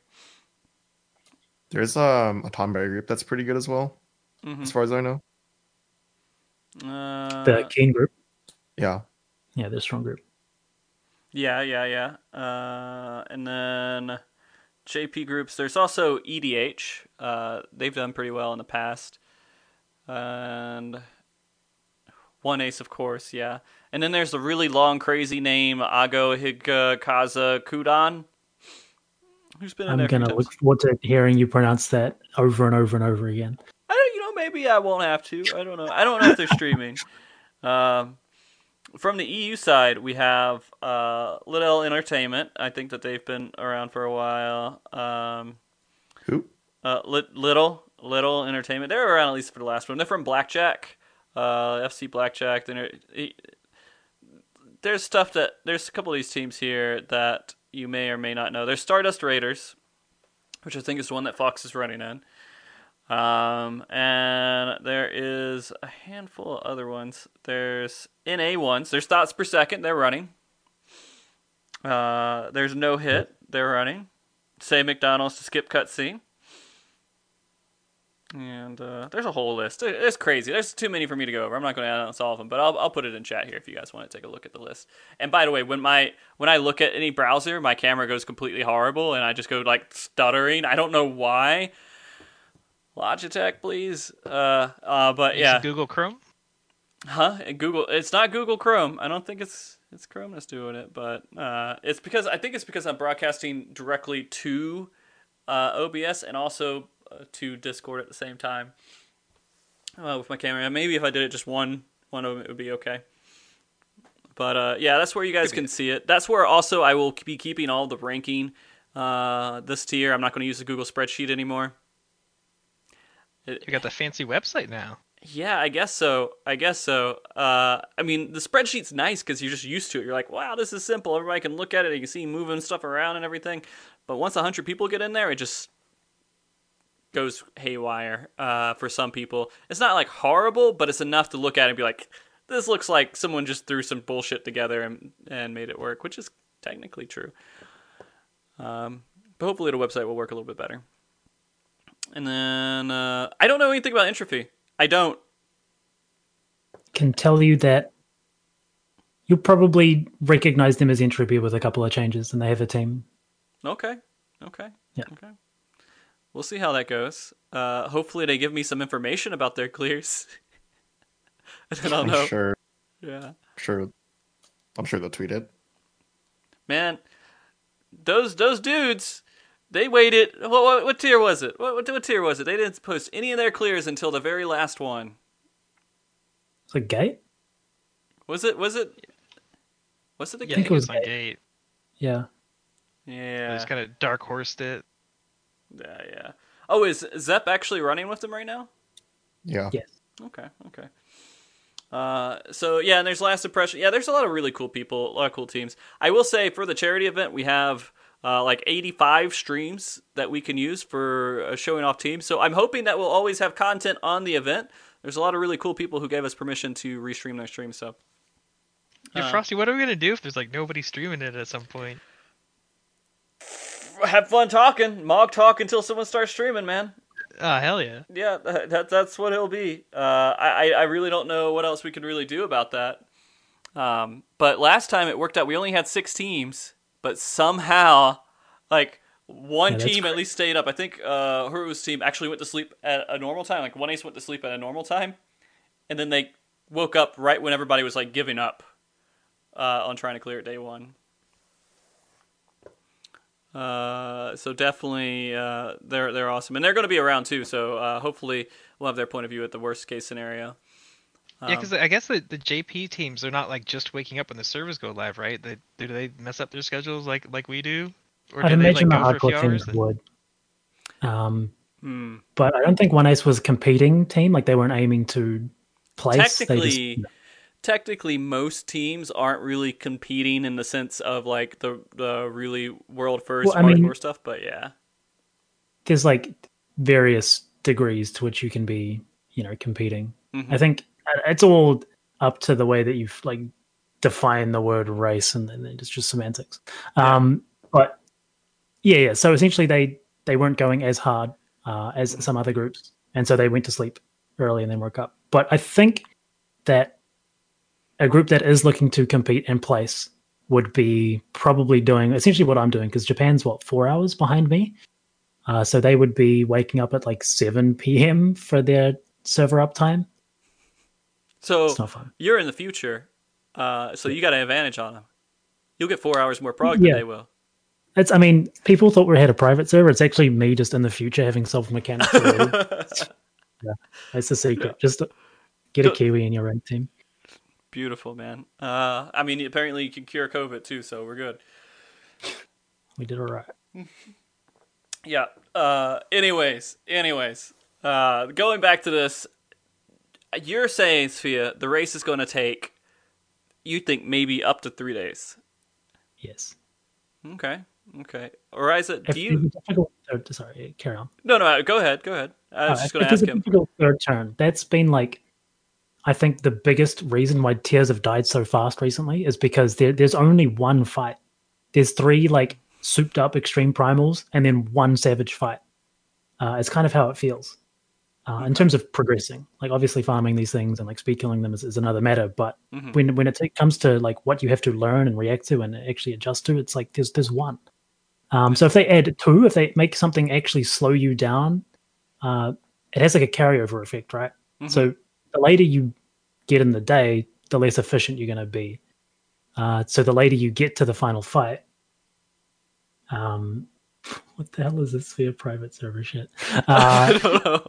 There's um a Tonberry group that's pretty good as well, Mhm. as far as I know. Uh, the Keen group. Yeah. Yeah, they're a strong group. Yeah, yeah, yeah. Uh, and then JP groups. There's also EDH. Uh, they've done pretty well in the past. And one ace, of course, yeah. And then there's the really long, crazy name Ago Higa Kaza Kudan. Who's been I'm there a few gonna look forward to hearing you pronounce that over and over and over again. I don't, you know, maybe I won't have to. I don't know. I don't know if they're streaming. Um, from the EU side, we have uh, Little Entertainment. I think that they've been around for a while. Um, Who? uh, Lit- Little Little Entertainment. They were around at least for the last one. They're from Blackjack, uh, FC Blackjack. They're, there's stuff that there's a couple of these teams here that you may or may not know. There's Stardust Raiders, which I think is the one that Fox is running in. Um, and there is a handful of other ones. There's NA ones. There's thoughts per second. They're running. Uh, there's no hit. They're running. Say McDonald's to skip cutscene. And uh, there's a whole list. It- It's crazy. There's too many for me to go over. I'm not going to announce all of them, but I'll, I'll put it in chat here if you guys want to take a look at the list. And by the way, when my when I look at any browser, my camera goes completely horrible, and I just go like stuttering. I don't know why. Logitech, please. Uh, uh, but yeah, Google Chrome. Huh? Google. It's not Google Chrome. I don't think it's it's Chrome that's doing it, but uh, it's because I think it's because I'm broadcasting directly to uh, OBS and also uh, to Discord at the same time uh, with my camera. Maybe if I did it just one one of them, it would be okay. But uh, yeah, that's where you guys can see it. That's where also I will be keeping all the ranking. Uh, this tier, I'm not going to use the Google spreadsheet anymore. You got the fancy website now. Yeah, I guess so. I guess so. Uh, I mean, the spreadsheet's nice because you're just used to it. You're like, wow, this is simple. Everybody can look at it. You can see moving stuff around and everything. But once 100 people get in there, it just goes haywire uh, for some people. It's not like horrible, but it's enough to look at it and be like, this looks like someone just threw some bullshit together and, and made it work, which is technically true. Um, but hopefully the website will work a little bit better. And then uh, I don't know anything about entropy. I don't. Can tell you that you'll probably recognize them as entropy with a couple of changes, and they have a team. Okay. Okay. Yeah. Okay. We'll see how that goes. Uh, hopefully, they give me some information about their clears. and then I'll I'm know. sure. Yeah. Sure. I'm sure they'll tweet it. Man, those those dudes, they waited. What, what, what tier was it? What, what, what tier was it? They didn't post any of their clears until the very last one. It's a gate. Was it? Was it? Was it the Yeah, I think it was was Gate. Gate. Yeah. They Yeah. just kind of dark horsed it. Yeah. Yeah. Oh, is Zep actually running with them right now? Yeah. Yes. Okay, okay. Uh, so yeah, and there's last impression. Yeah, there's a lot of really cool people, a lot of cool teams. I will say for the charity event, we have uh, like 85 streams that we can use for uh, showing off teams. So I'm hoping that we'll always have content on the event. There's a lot of really cool people who gave us permission to restream their streams. So Yeah, Uh, Frosty, what are we gonna do if there's like nobody streaming it at some point? have fun talking, mog talk until someone starts streaming, man. Oh hell yeah! Yeah, that, that's what it'll be. Uh, I I really don't know what else we can really do about that. Um, but last time it worked out. We only had six teams, but somehow, like one Yeah, team at least stayed up. I think uh, Haru's team actually went to sleep at a normal time. Like one ace went to sleep at a normal time, and then they woke up right when everybody was like giving up uh, on trying to clear it day one. Uh, so definitely, uh, they're they're awesome, and they're going to be around too. So uh, hopefully, we'll have their point of view at the worst case scenario. Yeah, Um, because I guess the, the JP teams are not like just waking up when the servers go live, right? They do they mess up their schedules like like we do, or I'd do they like the go for a few hardcore hours? teams would. Um, hmm. but I don't think One Ace was a competing team. Like they weren't aiming to place. Technically, just, technically, most teams aren't really competing in the sense of like the the really world first Well, I hardcore mean- stuff. But yeah, there's like various degrees to which you can be, you know, competing. Mhm. I think it's all up to the way that you've like define the word race, and then it's just semantics. Yeah. Um, but yeah, yeah. So essentially, they they weren't going as hard uh, as some other groups, and so they went to sleep early and then woke up. But I think that a group that is looking to compete in place would be probably doing essentially what I'm doing because Japan's what four hours behind me. Uh, so they would be waking up at like 7 p.m. for their server uptime. So It's not fun. you're in the future, uh, so you got an advantage on them. You'll get four hours more prog Yeah. than they will. It's, I mean, people thought we had a private server. It's actually me just in the future having solved mechanics yeah, that's the secret. Just get a Kiwi in your rank team. Beautiful, man. Uh, I mean, apparently you can cure COVID too, so we're good. We did all right. Yeah. Uh, anyways, anyways, uh, going back to this, you're saying, Sophia, the race is going to take, you think maybe up to three days. Yes. Okay. Okay. Oriza, If do there's you? a difficult third, sorry, carry on. No, no. Go ahead. Go ahead. I was Uh, just going to ask him. difficult third turn. That's been like, I think the biggest reason why tiers have died so fast recently is because there, there's only one fight. There's three like souped up extreme primals and then one savage fight. Uh, it's kind of how it feels uh, in terms of progressing. Like obviously farming these things and like speed killing them is, is another matter. But Mhm. when when it comes to like what you have to learn and react to and actually adjust to, it's like there's there's one. Um, so if they add two, if they make something actually slow you down, uh, it has like a carryover effect, right? Mhm. So the later you get in the day, the less efficient you're going to be. Uh, so the later you get to the final fight, um, what the hell is this for private server shit? I Uh, don't know.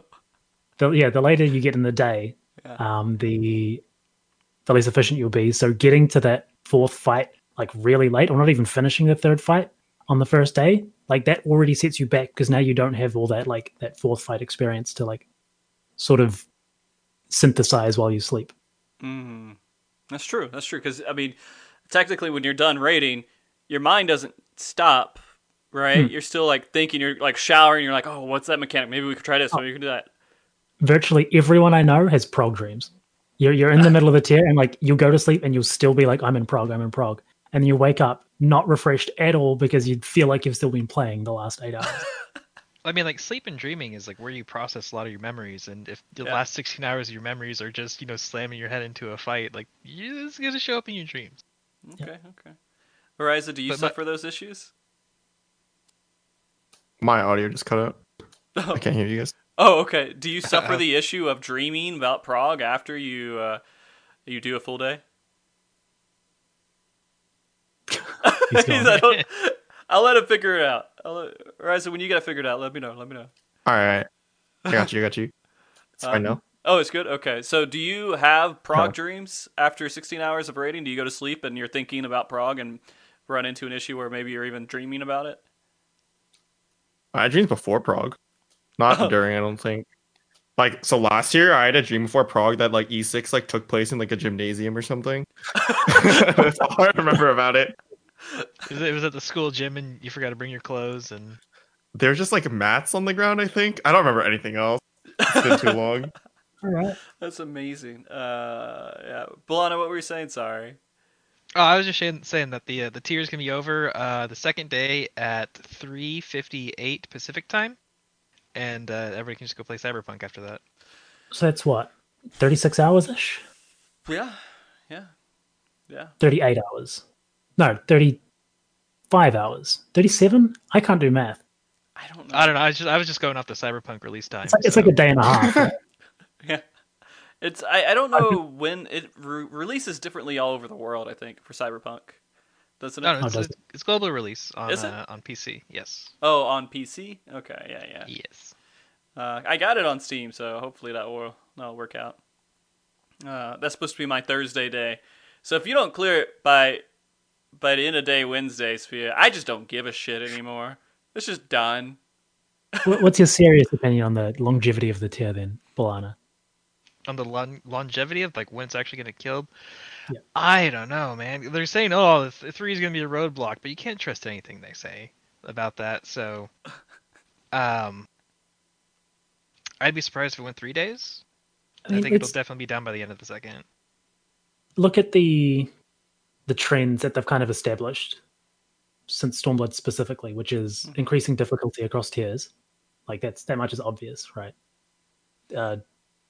The, yeah, the later you get in the day, Yeah. um, the the less efficient you'll be. So getting to that fourth fight like really late, or not even finishing the third fight on the first day, like that already sets you back because now you don't have all that like that fourth fight experience to like sort of synthesize while you sleep. Mm. That's true. That's true. Because I mean, technically, when you're done raiding, your mind doesn't stop. Right? Hmm. You're still like thinking. You're like showering. You're like, oh, what's that mechanic? Maybe we could try this. Maybe we could do that. Virtually everyone I know has prog dreams. You're you're in the middle of the tier and like you'll go to sleep and you'll still be like, I'm in prog, I'm in prog. And then you wake up not refreshed at all because you feel like you've still been playing the last eight hours. I mean, like sleep and dreaming is like where you process a lot of your memories, and if the Yeah. last 16 hours of your memories are just you know slamming your head into a fight, like you- it's gonna show up in your dreams. Okay. Okay. Ariza, do you But my- suffer those issues? My audio just cut out. Oh. I can't hear you guys. Oh, okay. Do you suffer the issue of dreaming about prog after you uh, you do a full day? He's He's- gone. I don't- I'll let him figure it out. I'll let, Ariza, when you get it figured out, let me know. Let me know. All right, I got you. I got you. It's Um, fine now. Oh, it's good. Okay. So, do you have prog No. dreams after 16 hours of raiding? Do you go to sleep and you're thinking about prog and run into an issue where maybe you're even dreaming about it? I dreamed before prog, not Oh. during. I don't think. Like so, last year I had a dream before prog that like E6 like took place in like a gymnasium or something. That's all I remember about it. It was, at the school gym, and you forgot to bring your clothes, and There's just like mats on the ground. I think I don't remember anything else. It's been too long. all right. That's amazing. Uh, yeah. Balana, what were you saying? Sorry. oh, I was just saying, saying that the uh, the tier is gonna be over uh, the second day at 3:58 Pacific time, and uh, everybody can just go play Cyberpunk after that. So that's what, 36 hours ish? Yeah, yeah, yeah. 38 hours. No, 35 hours. 37? I can't do math. I don't know. I don't know. I was just I was just going off the Cyberpunk release time. It's like, it's like a day and a half. right? Yeah, it's I, I don't know when it re- releases differently all over the world. I think for Cyberpunk, doesn't it? no, no, Oh, it's, does it's, it's global release on Is it? uh, on PC. Yes. Oh, on PC. Okay, yeah, yeah. Yes. Uh, I got it on Steam, so hopefully that will that'll work out. Uh, that's supposed to be my Thursday day, so if you don't clear it by by the end of day Wednesday, Sophia, I just don't give a shit anymore. It's just done. What's your serious opinion on the longevity of the tier then, Bolana? On the lon- longevity of like when it's actually going to kill. Yeah. I don't know, man. They're saying, oh, the three is going to be a roadblock, but you can't trust anything they say about that. So, um, I'd be surprised if it went three days. I I, think it'll definitely be done by the end of the second. Look at the the trends that they've kind of established since Stormblood specifically, which is Mm-hmm. increasing difficulty across tiers. Like that's that much is obvious, right? Uh,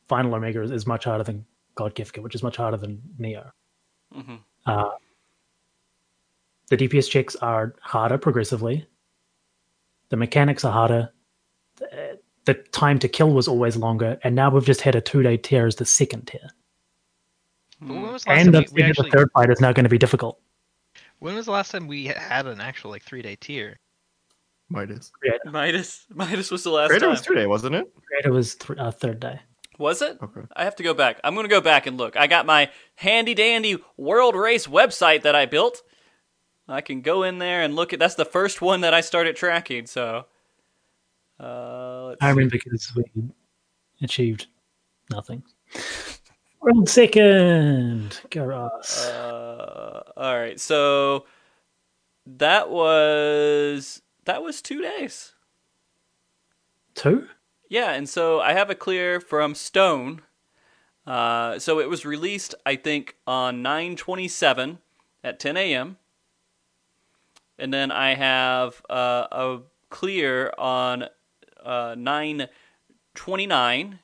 Final Omega is, is much harder than God Kefka, which is much harder than Neo. Hmm Uh, the DPS checks are harder progressively. The mechanics are harder. The, the time to kill was always longer, and now we've just had a two-day tier as the second tier, But when was the last and the, we, we the third fight is now going to be difficult. When was the last time we had an actual like three day tier? Midas. Midas Midas was the last Creator time. was two day, wasn't it? Creator was th- uh, third day. Was it? Okay. I have to go back. I'm going to go back and look. I got my handy dandy World Race website that I built. I can go in there and look at. That's the first one that I started tracking. So, uh, I remember because we achieved nothing. World second, go us. Uh, all right. So that was that was two days. Two. Yeah, and so I have a clear from Stone. Uh, so it was released, I think, on 9:27 at 10 a.m. And then I have uh, a clear on uh, 9:29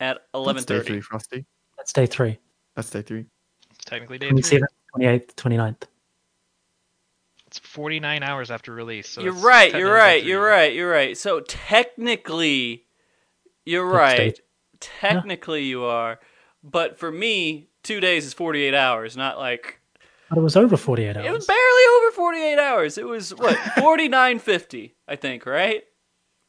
at That's day three, 11:30. Frosty. That's day three. That's day three. It's technically day three. 27th, 28th, 29th. It's 49 hours after release. So you're right. You're right. You're right. You're right. So technically, you're right. Technically, you are. But for me, two days is 48 hours, not like But it was over 48 hours. It was barely over 48 hours. It was what 49.50, I think, right?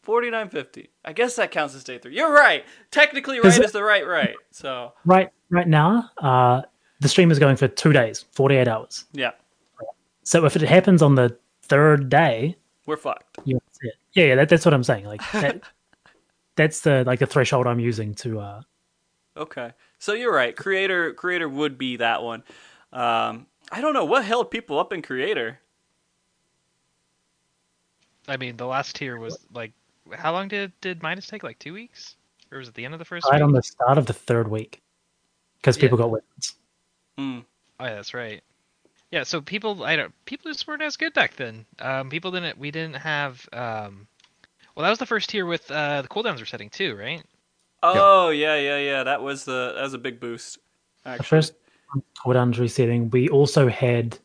49.50. I guess that counts as day three. You're right. Technically, right it- is the right right. So right right now, uh, the stream is going for two days, 48 hours. yeah, So if it happens on the third day, we're fucked. Yeah, yeah, that, that's what I'm saying. Like that, that's the like the threshold I'm using to. Uh, Okay, so you're right. Creator creator would be that one. Um, I don't know what held people up in creator. I mean, the last tier was like, how long did did Midas take? Like two weeks, or was it the end of the first right week? on the start of the third week, because people got weapons. Hmm. Oh, yeah, that's right. Yeah, so people, I don't, people just weren't as good back then. Um, people didn't, we didn't have. Um, well, that was the first tier with uh, the cooldowns were setting too, right? Oh yeah, yeah, yeah. That was the that was a big boost. Actually. The first cooldowns resetting, we also had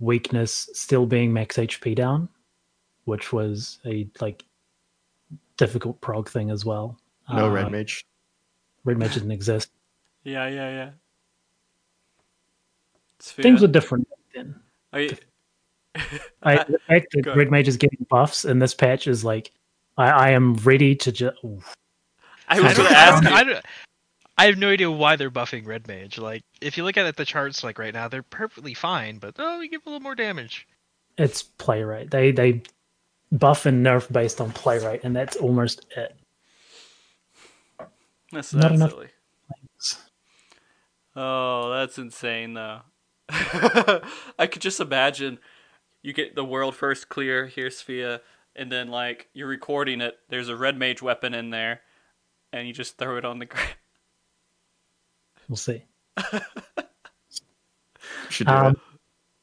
weakness still being max HP down, which was a like difficult prog thing as well. No Uh, red mage. Red mage didn't exist. Yeah, yeah, yeah. Sphere. Things were different back then. Are you- I, the fact that Go red mage is getting buffs in this patch is like, I, I am ready to just. I was going to ask. I, I have no idea why they're buffing Red Mage. Like, if you look at it, the charts, like right now, they're perfectly fine, but oh, we give a little more damage. It's play rate. They they buff and nerf based on play rate, and that's almost it. That's Not not enough silly. Oh, that's insane, though. I could just imagine you get the world first clear, here's Sphia, and then, like, you're recording it, there's a red mage weapon in there, and you just throw it on the ground. We'll see. Should do Um,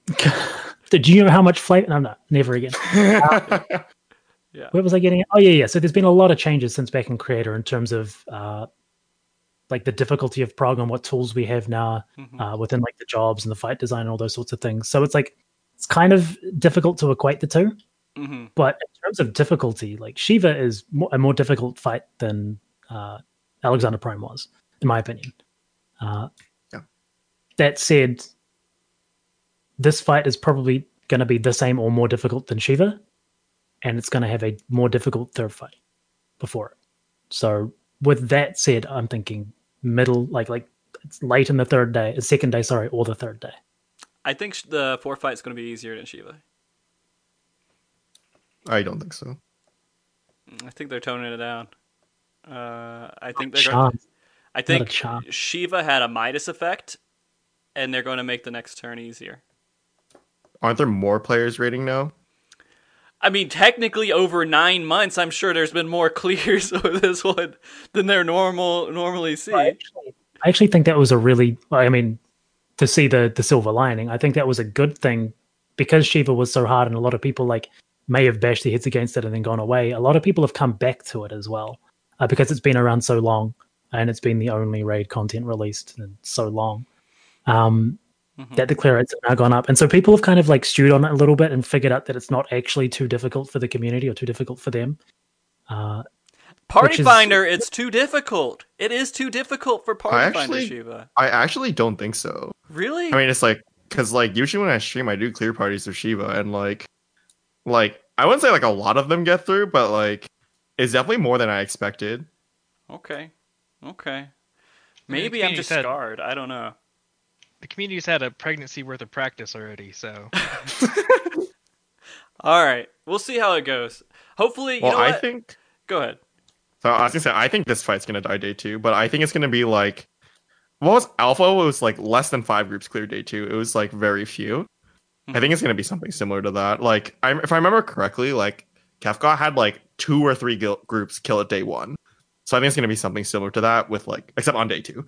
Did you know how much flavor? No, no, never again. it. Yeah. Where was I getting? At? Oh yeah, yeah. So there's been a lot of changes since back in Creator in terms of uh, like the difficulty of prog and what tools we have now Mhm. uh, within like the jobs and the fight design and all those sorts of things. So it's like it's kind of difficult to equate the two. hmm But in terms of difficulty, like Shiva is mo- a more difficult fight than uh, Alexander Prime was, in my opinion. Uh, Yeah. That said, this fight is probably going to be the same or more difficult than Shiva, and it's going to have a more difficult third fight before it. So, with that said, I'm thinking middle, like like it's late in the third day, second day, sorry, or the third day. I think sh- the fourth fight's going to be easier than Shiva. I don't think so. I think they're toning it down. Uh, I think they're. Going, Chance. I a think. Shiva had a Midas effect, and they're going to make the next turn easier. Aren't there more players rating now? I mean, technically, over nine months, I'm sure there's been more clears of this one than they're normal normally see. I actually, I actually think that was a really, I mean, to see the the silver lining, I think that was a good thing because Shiva was so hard, and a lot of people like may have bashed their heads against it and then gone away. A lot of people have come back to it as well uh, because it's been around so long and it's been the only raid content released in so long. Um, Mhm. That the clear rates have now gone up, and so people have kind of like stewed on it a little bit and figured out that it's not actually too difficult for the community or too difficult for them. Uh, Party which is- Finder, it's too difficult. It is too difficult for Party Finder, Shiva. I actually don't think so. Really? I mean, it's like because like usually when I stream, I do clear parties of Shiva, and like, like I wouldn't say like a lot of them get through, but like it's definitely more than I expected. okay. Okay. Maybe I'm community just said- scarred. I don't know. The community's had a pregnancy worth of practice already, so All right. We'll see how it goes. Hopefully, you well, know I what? think Go ahead. So. I was gonna say I think this fight's gonna die day two, but I think it's gonna be like what was Alpha? It was like less than five groups clear day two. It was like very few. I think mm-hmm. it's gonna be something similar to that. Like, I, if I remember correctly, like Kefka had like two or three gil- groups kill it day one. So I think it's gonna be something similar to that with like, except on day two,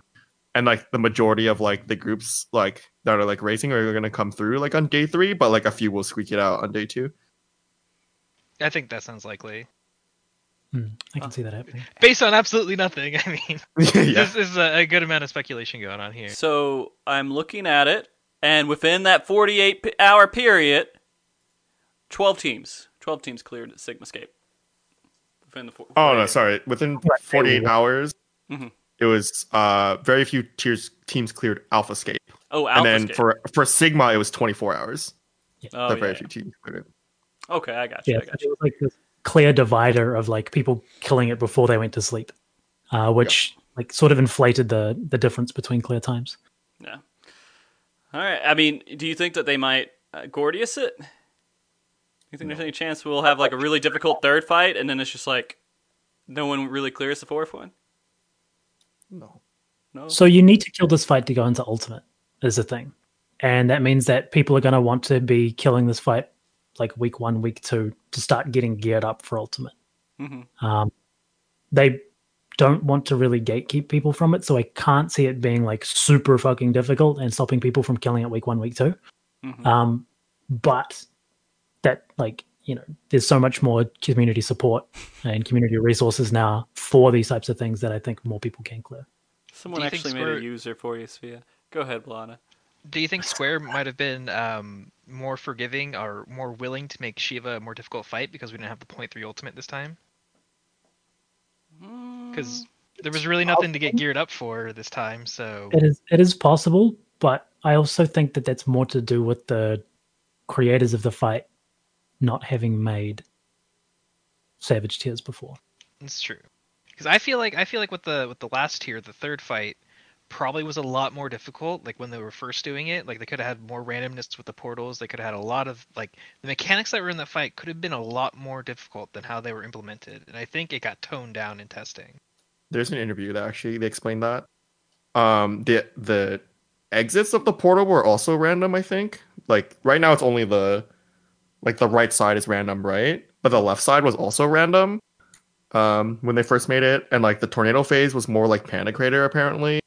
and like the majority of like the groups like that are like racing are gonna come through like on day three, but like a few will squeak it out on day two. I think that sounds likely. Hmm, I can see that happening. Based on absolutely nothing, I mean, yeah, this is a, a good amount of speculation going on here. So I'm looking at it, and within that 48 p- hour period, 12 teams, 12 teams cleared Sigmascape. Within the four, Oh no, sorry. Within 48 they- hours, Mhm. it was uh very few tiers teams cleared Alpha Scape, Oh, and then Alphascape. for for Sigma it was 24 hours. oh, very yeah. few teams cleared it. Okay, I got you. Yeah, I got it you. was like this clear divider of like people killing it before they went to sleep, uh, which like sort of inflated the the difference between clear times. Yeah. All right. I mean, do you think that they might uh, Gordias it? You think there's any chance we'll have like a really difficult third fight, and then it's just like no one really clears the fourth one? No. No. So you need to kill this fight to go into ultimate is the thing, and that means that people are going to want to be killing this fight like week one, week two to start getting geared up for ultimate. Mhm. Um, they don't want to really gatekeep people from it, so I can't see it being like super fucking difficult and stopping people from killing it week one, week 2 Mhm. Um, but that like you know, there's so much more community support and community resources now for these types of things that I think more people can clear. Someone Do you think actually made a user for you, Sophia. Go ahead, Blana. Do you think Square might have been um, more forgiving or more willing to make Shiva a more difficult fight because we didn't have the point three ultimate this time? Hmm. Because there was really nothing to get geared up for this time, so It is it is possible, but I also think that that's more to do with the creators of the fight not having made Savage Tiers before. it's true. Because I feel like I feel like with the with the last tier, the third fight probably was a lot more difficult. Like when they were first doing it, like they could have had more randomness with the portals. They could have had a lot of like the mechanics that were in the fight could have been a lot more difficult than how they were implemented. And I think it got toned down in testing. There's an interview that actually they explained that. Um, the the exits of the portal were also random. I think. Like right now, it's only the like the right side is random, right? But the left side was also random. Um, when they first made it, and like the tornado phase was more like Panda Crater apparently.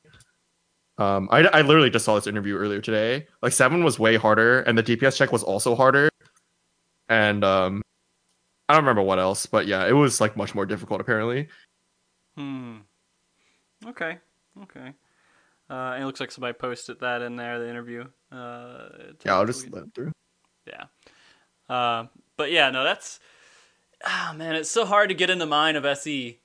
Um, I I literally just saw this interview earlier today. Like seven was way harder, and the DPS check was also harder. And um, I don't remember what else, but yeah, it was like much more difficult apparently. Hmm. Okay. Okay. Uh, it looks like somebody posted that in there, the interview. Uh, Yeah, I'll just let it through. Yeah. Uh, but yeah, no, that's. Ah, man, it's so hard to get in the mind of SE.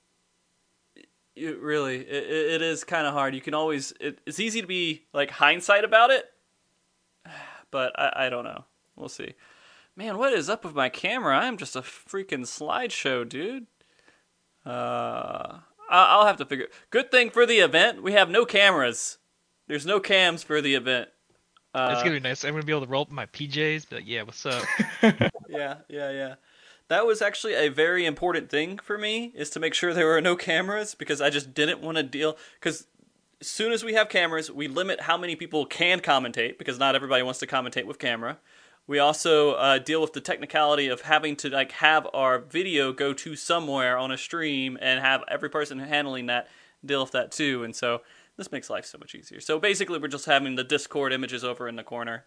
It really, it, it it is kind of hard. You can always, it, it's easy to be like hindsight about it, but I, I don't know. We'll see. Man, what is up with my camera? I'm just a freaking slideshow, dude. Uh, I- I'll have to figure. Good thing for the event, we have no cameras. There's no cams for the event. Uh, it's gonna be nice. I'm gonna be able to roll up in my PJs, but yeah, what's up? yeah, yeah, yeah. That was actually a very important thing for me is to make sure there were no cameras because I just didn't want to deal because as soon as we have cameras, we limit how many people can commentate because not everybody wants to commentate with camera. We also uh, deal with the technicality of having to like have our video go to somewhere on a stream and have every person handling that deal with that too. And so this makes life so much easier. So basically, we're just having the Discord images over in the corner,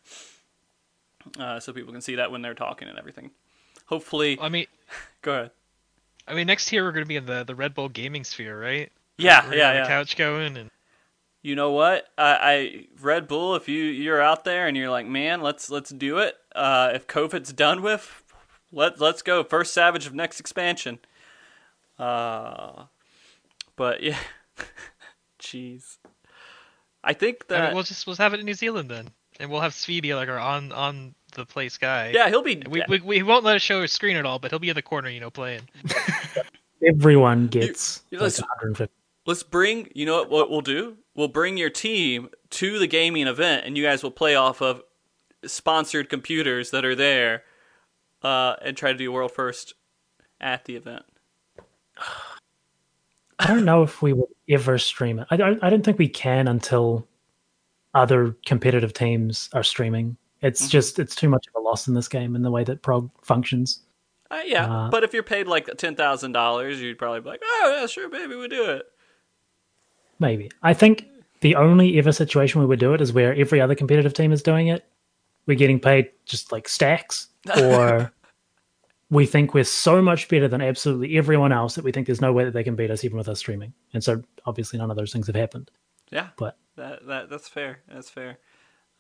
uh, so people can see that when they're talking and everything. Hopefully, I mean, go ahead. I mean, next year we're gonna be in the the Red Bull gaming sphere, right? Yeah, We're yeah, yeah. couch going, and You know what? I, I Red Bull. If you you're out there and you're like, man, let's let's do it. Uh, if COVID's done with, let let's go. First Savage of next expansion. Uh, but yeah, jeez. I think I that mean, we'll just we'll have it in New Zealand then, and we'll have Svi be like our on on the place guy. yeah, he'll be. We, we, we won't let us show his screen at all, but he'll be in the corner, you know, playing. Everyone gets you like listen- 150. Let's bring. You know what? What we'll do? We'll bring your team to the gaming event, and you guys will play off of sponsored computers that are there, uh, and try to do world first at the event. I don't know if we would ever stream it. I don't, I don't think we can until other competitive teams are streaming. It's Mhm. just it's too much of a loss in this game in the way that prog functions. Uh, yeah, Uh, but if you're paid like ten thousand dollars, you'd probably be like, "Oh yeah, sure, baby, we do it." Maybe. I think the only ever situation we would do it is where every other competitive team is doing it. We're getting paid just like stacks, or we think we're so much better than absolutely everyone else that we think there's no way that they can beat us even with us streaming. And so obviously none of those things have happened. Yeah, But that that that's fair. That's fair.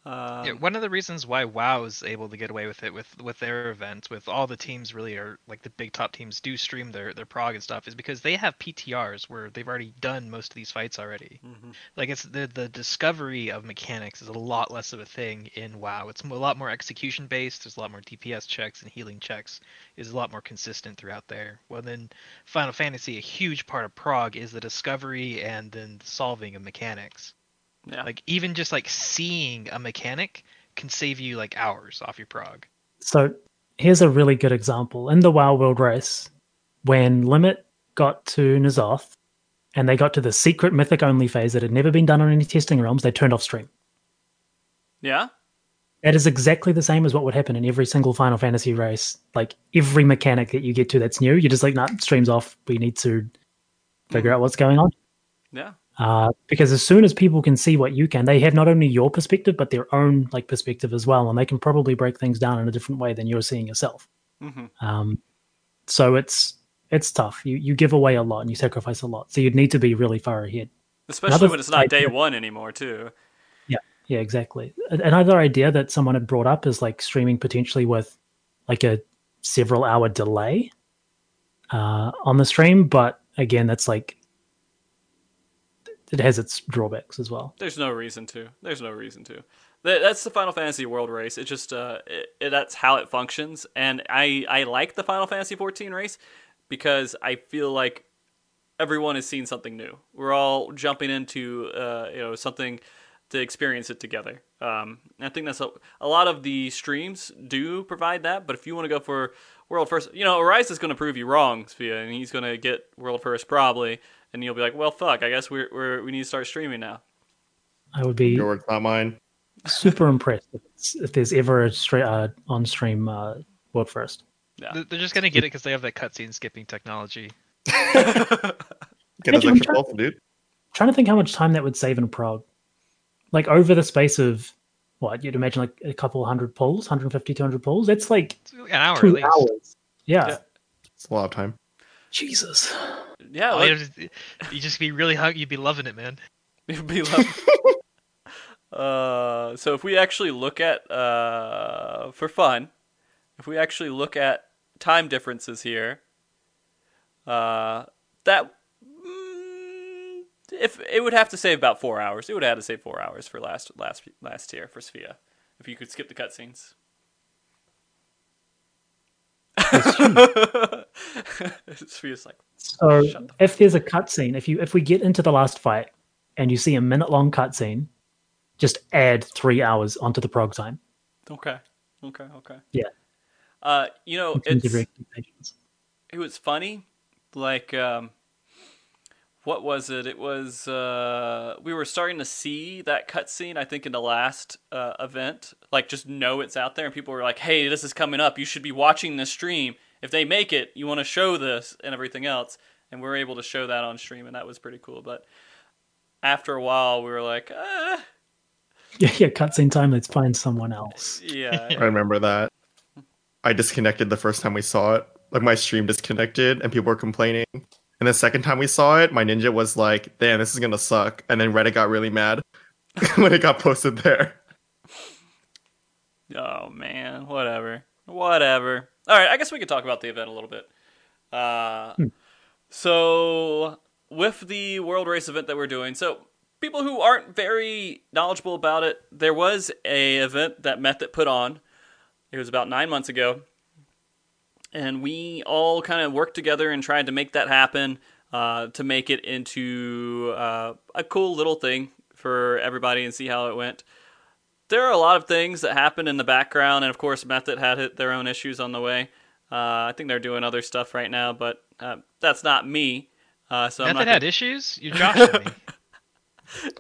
Um, yeah, one of the reasons why WoW is able to get away with it with with their events, with all the teams really are like the big top teams do stream their their prog and stuff, is because they have PTRs where they've already done most of these fights already. mhm. Like it's the the discovery of mechanics is a lot less of a thing in WoW. It's a lot more execution based. There's a lot more DPS checks and healing checks. Is a lot more consistent throughout there. Well, then Final Fantasy, a huge part of prog is the discovery and then the solving of mechanics. Yeah. Like even just like seeing a mechanic can save you like hours off your prog. So here's a really good example. In the WoW World Race, when Limit got to N'Zoth and they got to the secret mythic only phase that had never been done on any testing realms, they turned off stream. yeah. That is exactly the same as what would happen in every single Final Fantasy race. Like every mechanic that you get to that's new, you're just like, nah, stream's off. We need to figure out what's going on. Yeah. Uh, because as soon as people can see what you can, they have not only your perspective but their own like perspective as well, and they can probably break things down in a different way than you're seeing yourself. hmm Um, so it's it's tough. You you give away a lot and you sacrifice a lot. So you'd need to be really far ahead. Especially Another when it's not day idea- one anymore, too. Yeah, yeah, exactly. Another idea that someone had brought up is like streaming potentially with like a several hour delay uh, on the stream, but again, that's like it has its drawbacks as well. There's no reason to. There's no reason to. That's the Final Fantasy World Race. It just uh, it, it- that's how it functions, and I I like the Final Fantasy 14 race because I feel like everyone has seen something new. We're all jumping into uh, you know something to experience it together. Um, I think that's a, a lot of the streams do provide that. But if you want to go for world first, you know, Arise is going to prove you wrong, Sophia, and he's going to get world first probably, and you'll be like, well, fuck, I guess we're, we're we need to start streaming now. I would be Your words, not mine. super impressed if, there's ever a straight uh, on stream uh, world first. Yeah. They're- They're just gonna get it because they have that cutscene skipping technology. Get those Imagine extra trying- pulse, dude. trying to think how much time that would save in prog. Like over the space of what you'd imagine like a couple hundred pulls, 150, 200 pulls. That's like an hour two at least. hours. Yeah. Yeah. It's a lot of time. Jesus. Yeah, Oh, like, you just, you just be really hung. You'd be loving it, man. It'd be love. uh, so if we actually look at uh, for fun, if we actually look at time differences here, uh, that mm, if it would have to save about four hours. It would have to save four hours for last last last tier for Sophia. If you could skip the cutscenes. Sophia's like, So if there's a cutscene, if you if we get into the last fight and you see a minute long cutscene, just add three hours onto the prog time. okay, okay, okay. Yeah. Uh, you know, in terms of it's it was funny. Like, um, what was it? It was uh, we were starting to see that cutscene. I think in the last uh, event, like just know it's out there, and people were like, "Hey, this is coming up. You should be watching this stream. If they make it, you want to show this and everything else." And we are able to show that on stream, and that was pretty cool. But after a while, we were like, ah, Yeah, yeah, cutscene time. Let's find someone else. "Yeah, I remember that. I disconnected the first time we saw it. Like my stream disconnected and people were complaining. And the second time we saw it, my ninja was like, damn, this is gonna suck. And then Reddit got really mad when it got posted there. Oh man, whatever, whatever. All right, I guess we could talk about the event a little bit. Uh, so with the World Race event that we're doing, so people who aren't very knowledgeable about it, there was a event that Method put on. It was about nine months ago, and we all kind of worked together and tried to make that happen. Uh, to make it into uh, a cool little thing for everybody and see how it went there are a lot of things that happen in the background, and of course, Method had hit their own issues on the way. Uh, I think they're doing other stuff right now, but uh, that's not me. Uh, so I'm Method not had issues. You're joshing me.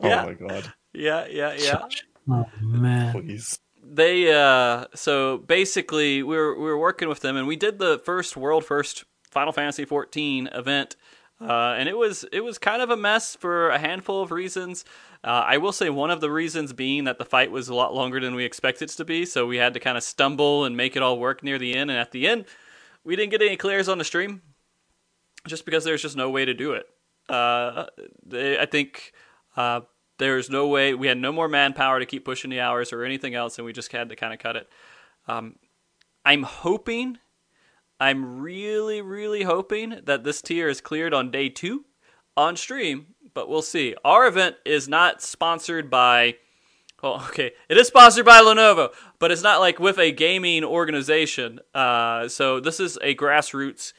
Yeah. Oh my god. yeah, yeah, yeah. Oh man. Please. They uh, so basically we were we were working with them, and we did the first world first Final Fantasy 14 event. Uh, and it was it was kind of a mess for a handful of reasons. Uh, I will say one of the reasons being that the fight was a lot longer than we expected it to be, so we had to kind of stumble and make it all work near the end. And at the end, we didn't get any clears on the stream, just because there's just no way to do it. Uh, they, I think uh, there's no way we had no more manpower to keep pushing the hours or anything else, and we just had to kind of cut it. Um, I'm hoping, I'm really, really hoping that this tier is cleared on day two on stream, but we'll see. Our event is not sponsored by. Well, okay, it is sponsored by Lenovo, but it's not like with a gaming organization. Uh, so this is a grassroots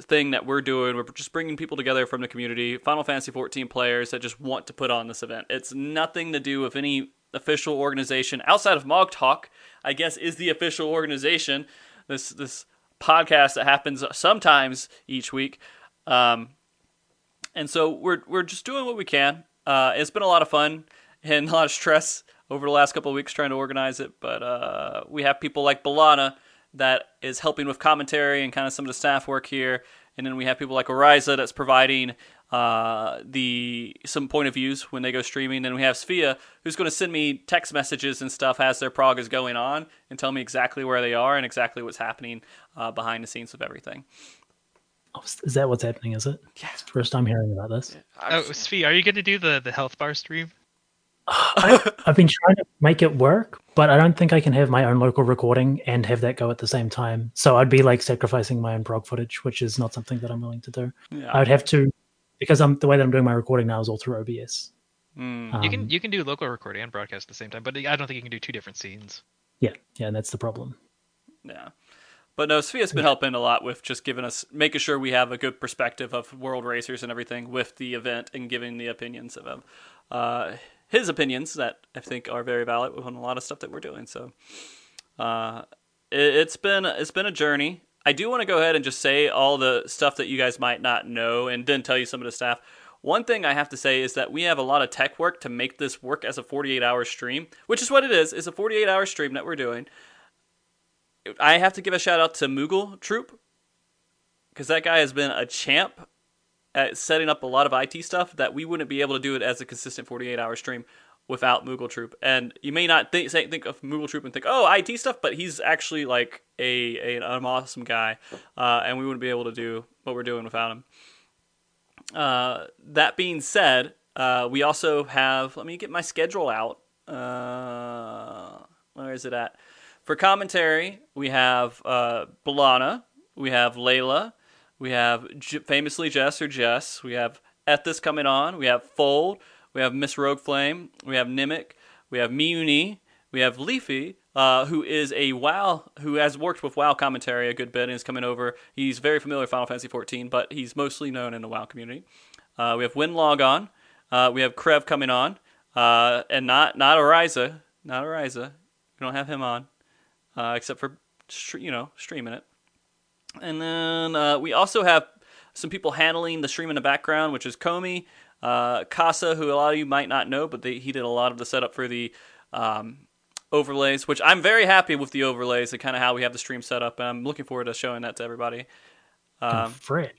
thing that we're doing. We're just bringing people together from the community, Final Fantasy 14 players that just want to put on this event. It's nothing to do with any official organization outside of Mog Talk. I guess is the official organization. This this podcast that happens sometimes each week. Um, and so we're we're just doing what we can. Uh, it's been a lot of fun and a lot of stress over the last couple of weeks trying to organize it, but uh, we have people like Balana that is helping with commentary and kind of some of the staff work here, and then we have people like Oriza that's providing uh, the some point of views when they go streaming. Then we have Sphia who's going to send me text messages and stuff as their prog is going on and tell me exactly where they are and exactly what's happening uh, behind the scenes of everything. Oh, Is that what's happening? Is it? Yeah. It's the first time hearing about this. oh, Svi, are you going to do the the health bar stream? I, I've been trying to make it work, but I don't think I can have my own local recording and have that go at the same time. So I'd be like sacrificing my own prog footage, which is not something that I'm willing to do. Yeah. I would have to, because I'm the way that I'm doing my recording now is all through OBS. Mm. you can Um, you can do local recording and broadcast at the same time, but I don't think you can do two different scenes. Yeah, yeah, and that's the problem. Yeah. But no, Sophia's been helping a lot with just giving us, making sure we have a good perspective of world racers and everything with the event and giving the opinions of them. Uh, his opinions that I think are very valid on a lot of stuff that we're doing. So uh, it, it's been it's been a journey. I do want to go ahead and just say all the stuff that you guys might not know and then tell you some of the staff. One thing I have to say is that we have a lot of tech work to make this work as a 48 hour stream, which is what it is. It's a 48 hour stream that we're doing. I have to give a shout out to Moogle Troop because that guy has been a champ at setting up a lot of IT stuff that we wouldn't be able to do it as a consistent 48 hour stream without Moogle Troop. And you may not think say, think of Moogle Troop and think, oh, IT stuff, but he's actually like a, a an awesome guy, uh, and we wouldn't be able to do what we're doing without him. Uh, that being said, uh, we also have. Let me get my schedule out. Uh, where is it at? For commentary, we have uh, Balana, we have Layla, we have J- famously Jess or Jess, we have Ethis coming on, we have Fold, we have Miss Rogue Flame, we have Nimic, we have Miuni, we have Leafy, uh, who is a WoW, who has worked with WoW commentary a good bit and is coming over. He's very familiar with Final Fantasy XIV, but he's mostly known in the WoW community. Uh, we have Winlog on. Uh, we have Krev coming on, uh, and not not Ariza, not Ariza. We don't have him on, uh, except for you know streaming it. And then uh, we also have some people handling the stream in the background, which is Comey, uh, Casa, who a lot of you might not know, but they, he did a lot of the setup for the um, overlays, which I'm very happy with the overlays and kind of how we have the stream set up. And I'm looking forward to showing that to everybody. Um, Fred.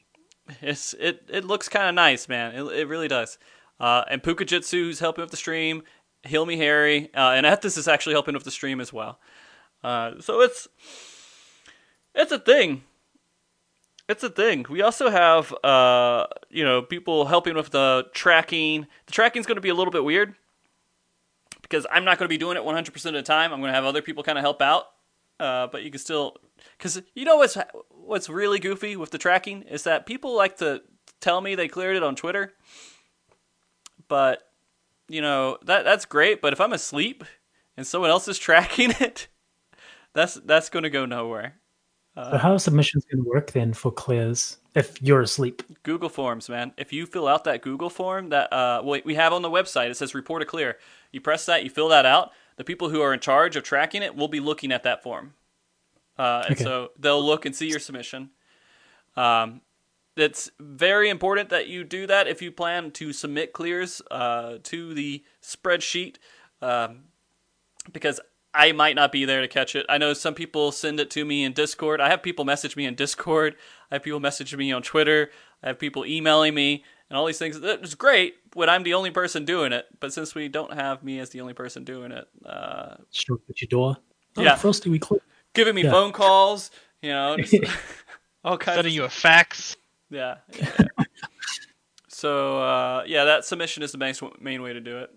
it's it it looks kind of nice, man. It, it really does. Uh, and Pukajitsu, who's helping with the stream, Heal Me Harry, uh, and Ethis is actually helping with the stream as well. Uh, so it's it's a thing. It's a thing. We also have uh, you know people helping with the tracking. The tracking's going to be a little bit weird because I'm not going to be doing it 100% of the time. I'm going to have other people kind of help out. Uh, but you can still, because you know what's what's really goofy with the tracking is that people like to tell me they cleared it on Twitter, but you know that that's great. But if I'm asleep and someone else is tracking it, that's that's going to go nowhere. So how are submissions going to work then for clears if you're asleep? Google Forms, man. If you fill out that Google form that uh, we we have on the website, it says report a clear. You press that, you fill that out. The people who are in charge of tracking it will be looking at that form, uh, and Okay. so they'll look and see your submission. Um, it's very important that you do that if you plan to submit clears uh, to the spreadsheet, um, because I might not be there to catch it. I know some people send it to me in Discord. I have people message me in Discord. I have people message me on Twitter. I have people emailing me and all these things. It's great when I'm the only person doing it, but since we don't have me as the only person doing it, uh, Stroke at your door. Oh, Yeah. Frosty, we clear. giving me Yeah. phone calls, you know, just all kinds of Sending you a fax. Yeah. yeah, yeah. so uh, yeah, that submission is the main main way to do it.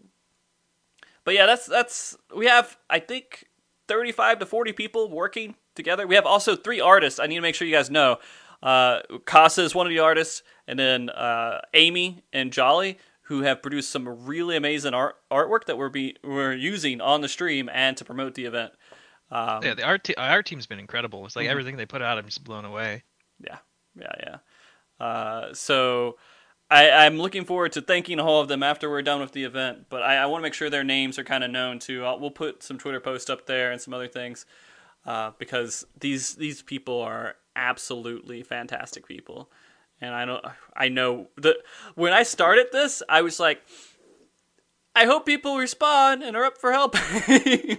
But yeah, that's that's we have I think thirty five to forty people working together. We have also three artists. I need to make sure you guys know. Uh, Casa is one of the artists, and then uh, Amy and Jolly, who have produced some really amazing art artwork that we're be we're using on the stream and to promote the event. Um, Yeah, the art te- our team's been incredible. It's like Mhm. everything they put out, I'm just blown away. Yeah, yeah, yeah. Uh, so I, I'm looking forward to thanking all of them after we're done with the event. But I, I want to make sure their names are kind of known too. I'll, we'll put some Twitter posts up there and some other things uh, because these these people are absolutely fantastic people. And I know I know that when I started this, I was like, I hope people respond and are up for help.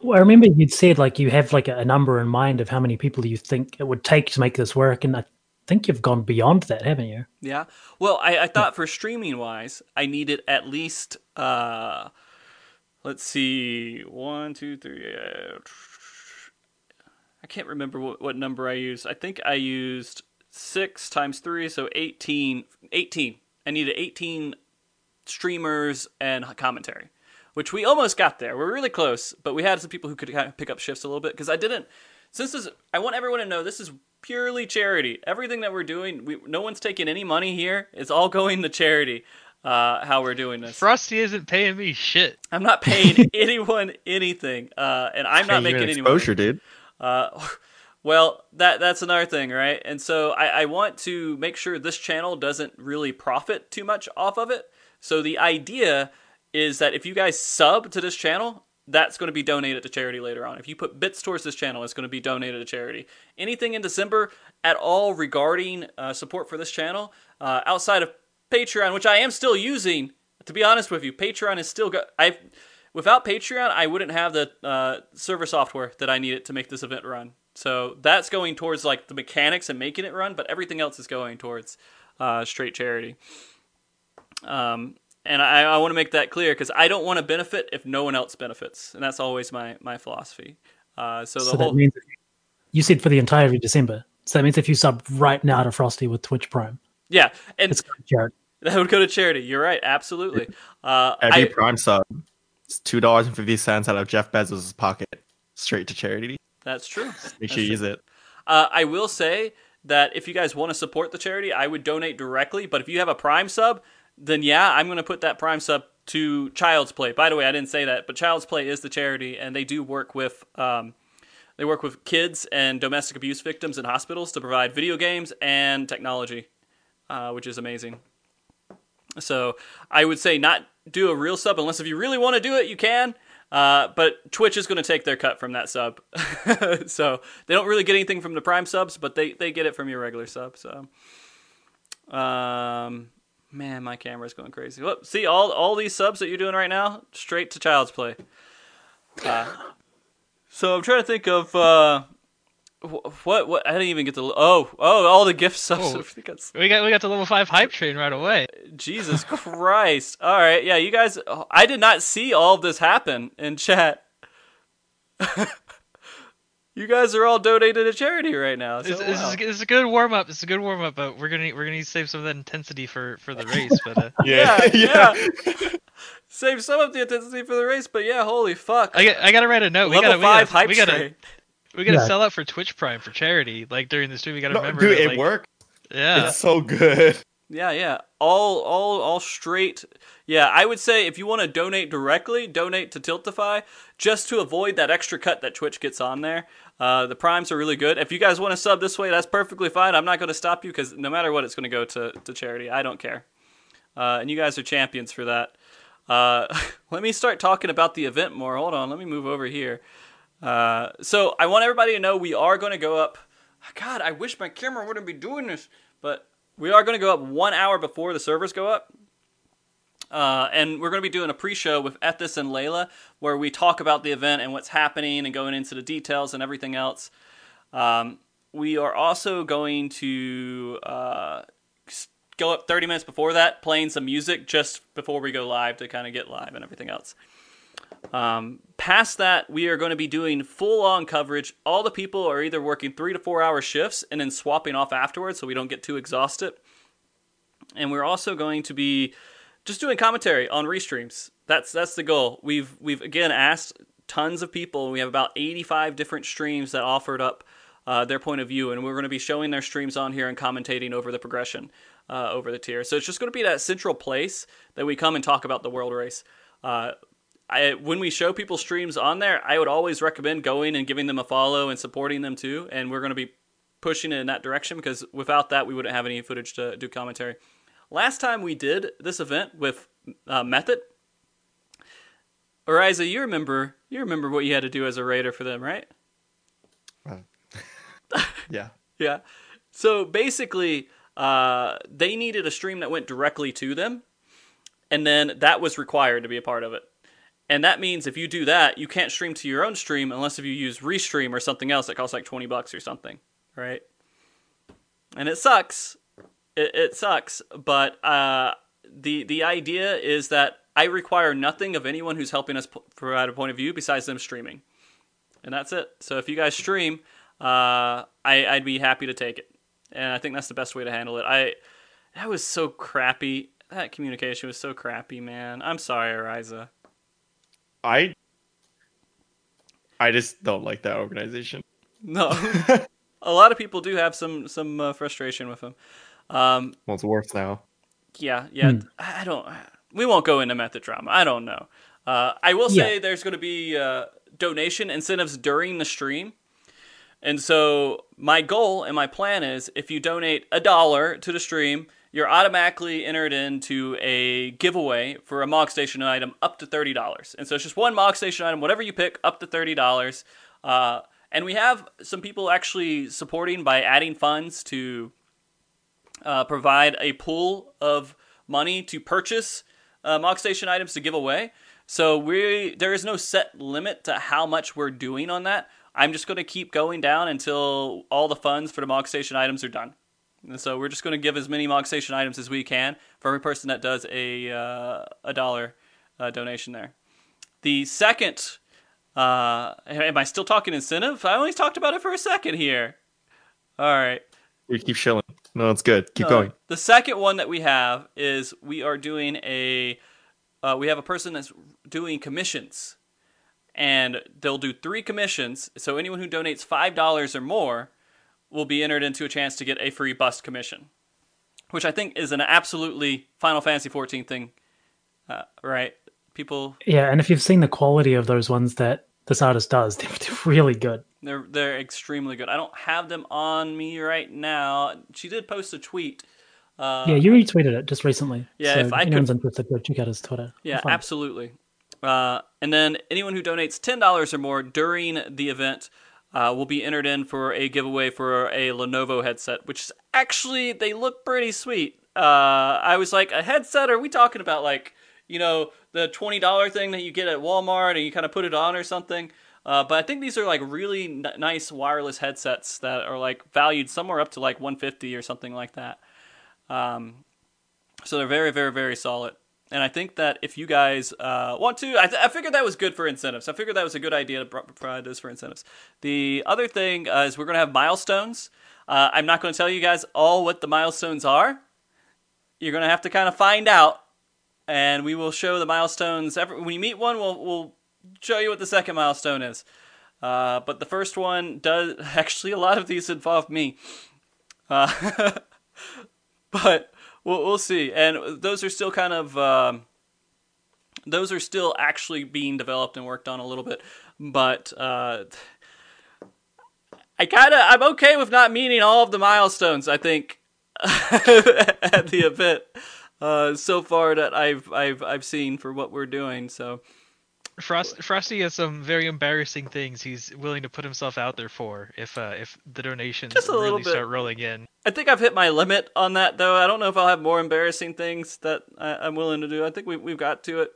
Well, I remember you'd said like you have like a number in mind of how many people you think it would take to make this work, and I think you've gone beyond that, haven't you? Yeah. Well, I, I thought for streaming wise, I needed at least uh let's see, one, two, three. Uh, I can't remember what, what number I used. I think I used six times three, so 18. 18. I needed 18 streamers and commentary, which we almost got there. We're really close, but we had some people who could kind of pick up shifts a little bit because I didn't. Since this, I want everyone to know this is purely charity. Everything that we're doing, we, no one's taking any money here. It's all going to charity. Uh, how we're doing this. Frosty isn't paying me shit. I'm not paying anyone anything, uh, and I'm not Hey, you making get any money. exposure, dude. Uh, well, that that's another thing, right? And so I, I want to make sure this channel doesn't really profit too much off of it. So the idea is that if you guys sub to this channel, that's going to be donated to charity later on. If you put bits towards this channel, it's going to be donated to charity. Anything in December at all regarding uh, support for this channel, uh, outside of Patreon, which I am still using, to be honest with you, Patreon is still got. I without Patreon, I wouldn't have the uh, server software that I needed to make this event run. So that's going towards like the mechanics and making it run, but everything else is going towards uh, straight charity. Um, and I, I want to make that clear because I don't want to benefit if no one else benefits, and that's always my my philosophy. Uh, so the So whole that means you said for the entirety of December. So that means if you sub right now to Frosty with Twitch Prime, yeah, and it's going to charity. that would go to charity. You're right, absolutely. Uh, Every I, Prime sub, it's two dollars and fifty cents out of Jeff Bezos' pocket, straight to charity. that's true. Make sure you use it. Uh, I will say that if you guys want to support the charity, I would donate directly. But if you have a Prime sub, then yeah, I'm going to put that Prime sub to Child's Play. By the way, I didn't say that, but Child's Play is the charity, and they do work with um, they work with kids and domestic abuse victims in hospitals to provide video games and technology, uh, which is amazing. So I would say not do a real sub unless if you really want to do it, you can. Uh, but Twitch is going to take their cut from that sub, so they don't really get anything from the Prime subs, but they they get it from your regular sub. So, um, man, my camera's going crazy. Look, see all all these subs that you're doing right now, straight to Child's Play. Uh, so I'm trying to think of uh, what what I didn't even get to. Oh oh, all the gift subs. Oh. I think that's- We got we got the level five hype train right away. Jesus Christ. All right. Yeah, you guys, I did not see all of this happen in chat. You guys are all donated to charity right now. So, It's, it's, wow. it's a good warm up. It's a good warm up, but we're gonna we're gonna need to save some of that intensity for for the race. But uh, Yeah, yeah. Save some of the intensity for the race, but yeah, holy fuck. I got I gotta write a note. We gotta we gotta, hype we gotta train. we gotta Yeah. sell out for Twitch Prime for charity. Like during the stream, we gotta No, remember. dude, that, it like, worked. Yeah. It's so good. Yeah, yeah. All all all straight. Yeah, I would say if you want to donate directly, donate to Tiltify just to avoid that extra cut that Twitch gets on there. Uh, the primes are really good. If you guys want to sub this way, that's perfectly fine. I'm not going to stop you because no matter what, it's going to go to to charity. I don't care. Uh, and you guys are champions for that. Uh, let me start talking about the event more. Hold on. Let me move over here. Uh, so I want everybody to know we are going to go up. God, I wish my camera wouldn't be doing this, but we are going to go up one hour before the servers go up. Uh, and we're going to be doing a pre-show with Ethis and Layla, where we talk about the event and what's happening, and going into the details and everything else. Um, we are also going to uh, go up 30 minutes before that, playing some music just before we go live to kind of get live and everything else. Um, past that, we are going to be doing full on coverage. All the people are either working three to four hour shifts and then swapping off afterwards so we don't get too exhausted. And we're also going to be just doing commentary on restreams. That's that's the goal. We've we've again asked tons of people. We have about 85 different streams that offered up uh, their point of view, and we're going to be showing their streams on here and commentating over the progression uh, over the tier. So it's just going to be that central place that we come and talk about the world race. Uh, I, when we show people streams on there, I would always recommend going and giving them a follow and supporting them too. And we're going to be pushing it in that direction because without that, we wouldn't have any footage to do commentary. Last time we did this event with uh, Method, Ariza, you remember you remember what you had to do as a raider for them, right? Yeah. Yeah. So basically, uh, they needed a stream that went directly to them, and then that was required to be a part of it. And that means if you do that, you can't stream to your own stream unless if you use Restream or something else that costs like twenty bucks or something, right? And it sucks. It, it sucks, but uh, the the idea is that I require nothing of anyone who's helping us p- provide a point of view besides them streaming, and that's it. So if you guys stream, uh, I, I'd be happy to take it, and I think that's the best way to handle it. I that was so crappy. That communication was so crappy, man. I'm sorry, Ariza. I I just don't like that organization. No, a lot of people do have some some uh, frustration with him. Um, Well, it's worse now. yeah, yeah. Hmm. I don't. We won't go into method drama. I don't know. Uh, I will say there's going to be uh, donation incentives during the stream, and so my goal and my plan is if you donate a dollar to the stream, you're automatically entered into a giveaway for a Mog Station item up to thirty dollars. And so it's just one Mog Station item, whatever you pick, up to thirty dollars. Uh, and we have some people actually supporting by adding funds to uh, provide a pool of money to purchase uh, Station items to give away. So we there is no set limit to how much we're doing on that. I'm just going to keep going down until all the funds for the Mog Station items are done. And so we're just going to give as many Mog Station items as we can for every person that does a uh, a dollar uh, donation there. The second, uh, am I still talking incentive? I only talked about it for a second here. All right. We keep shilling. No, it's good. Keep Uh, going. The second one that we have is we are doing a uh, we have a person that's doing commissions, and they'll do three commissions. So anyone who donates five dollars or more will be entered into a chance to get a free bust commission, which I think is an absolutely Final Fantasy 14 thing, uh, right? People Yeah, and if you've seen the quality of those ones that this artist does, they're, they're really good. They're they're extremely good. I don't have them on me right now. She did post a tweet. Uh, yeah, you retweeted it just recently. Yeah, so if I could- anyone's interested, go check out his Twitter. Yeah, You'll find it. absolutely. Uh, and then anyone who donates ten dollars or more during the event uh, will be entered in for a giveaway for a Lenovo headset, which is actually they look pretty sweet. Uh, I was like, a headset? Are we talking about like you know the twenty dollar thing that you get at Walmart and you kind of put it on or something? Uh, but I think these are like really n- nice wireless headsets that are like valued somewhere up to like 150 or something like that. Um, so they're very, very, very solid. And I think that if you guys uh, want to, I, th- I figured that was good for incentives. I figured that was a good idea to provide those for incentives. The other thing uh, is we're going to have milestones. Uh, I'm not going to tell you guys all what the milestones are. You're going to have to kind of find out, and we will show the milestones. Every, when you meet one, we'll, we'll show you what the second milestone is. Uh, but the first one does actually a lot of these involve me. Uh, but we'll, we'll see. And those are still kind of um, those are still actually being developed and worked on a little bit. But uh, I kind of I'm okay with not meeting all of the milestones. I think at the event uh, so far that I've I've I've seen for what we're doing. So Frost, Frosty has some very embarrassing things he's willing to put himself out there for if uh, if the donations Just a little really bit. start rolling in. I think I've hit my limit on that, though. I don't know if I'll have more embarrassing things that I, I'm willing to do. I think we, we've got to it.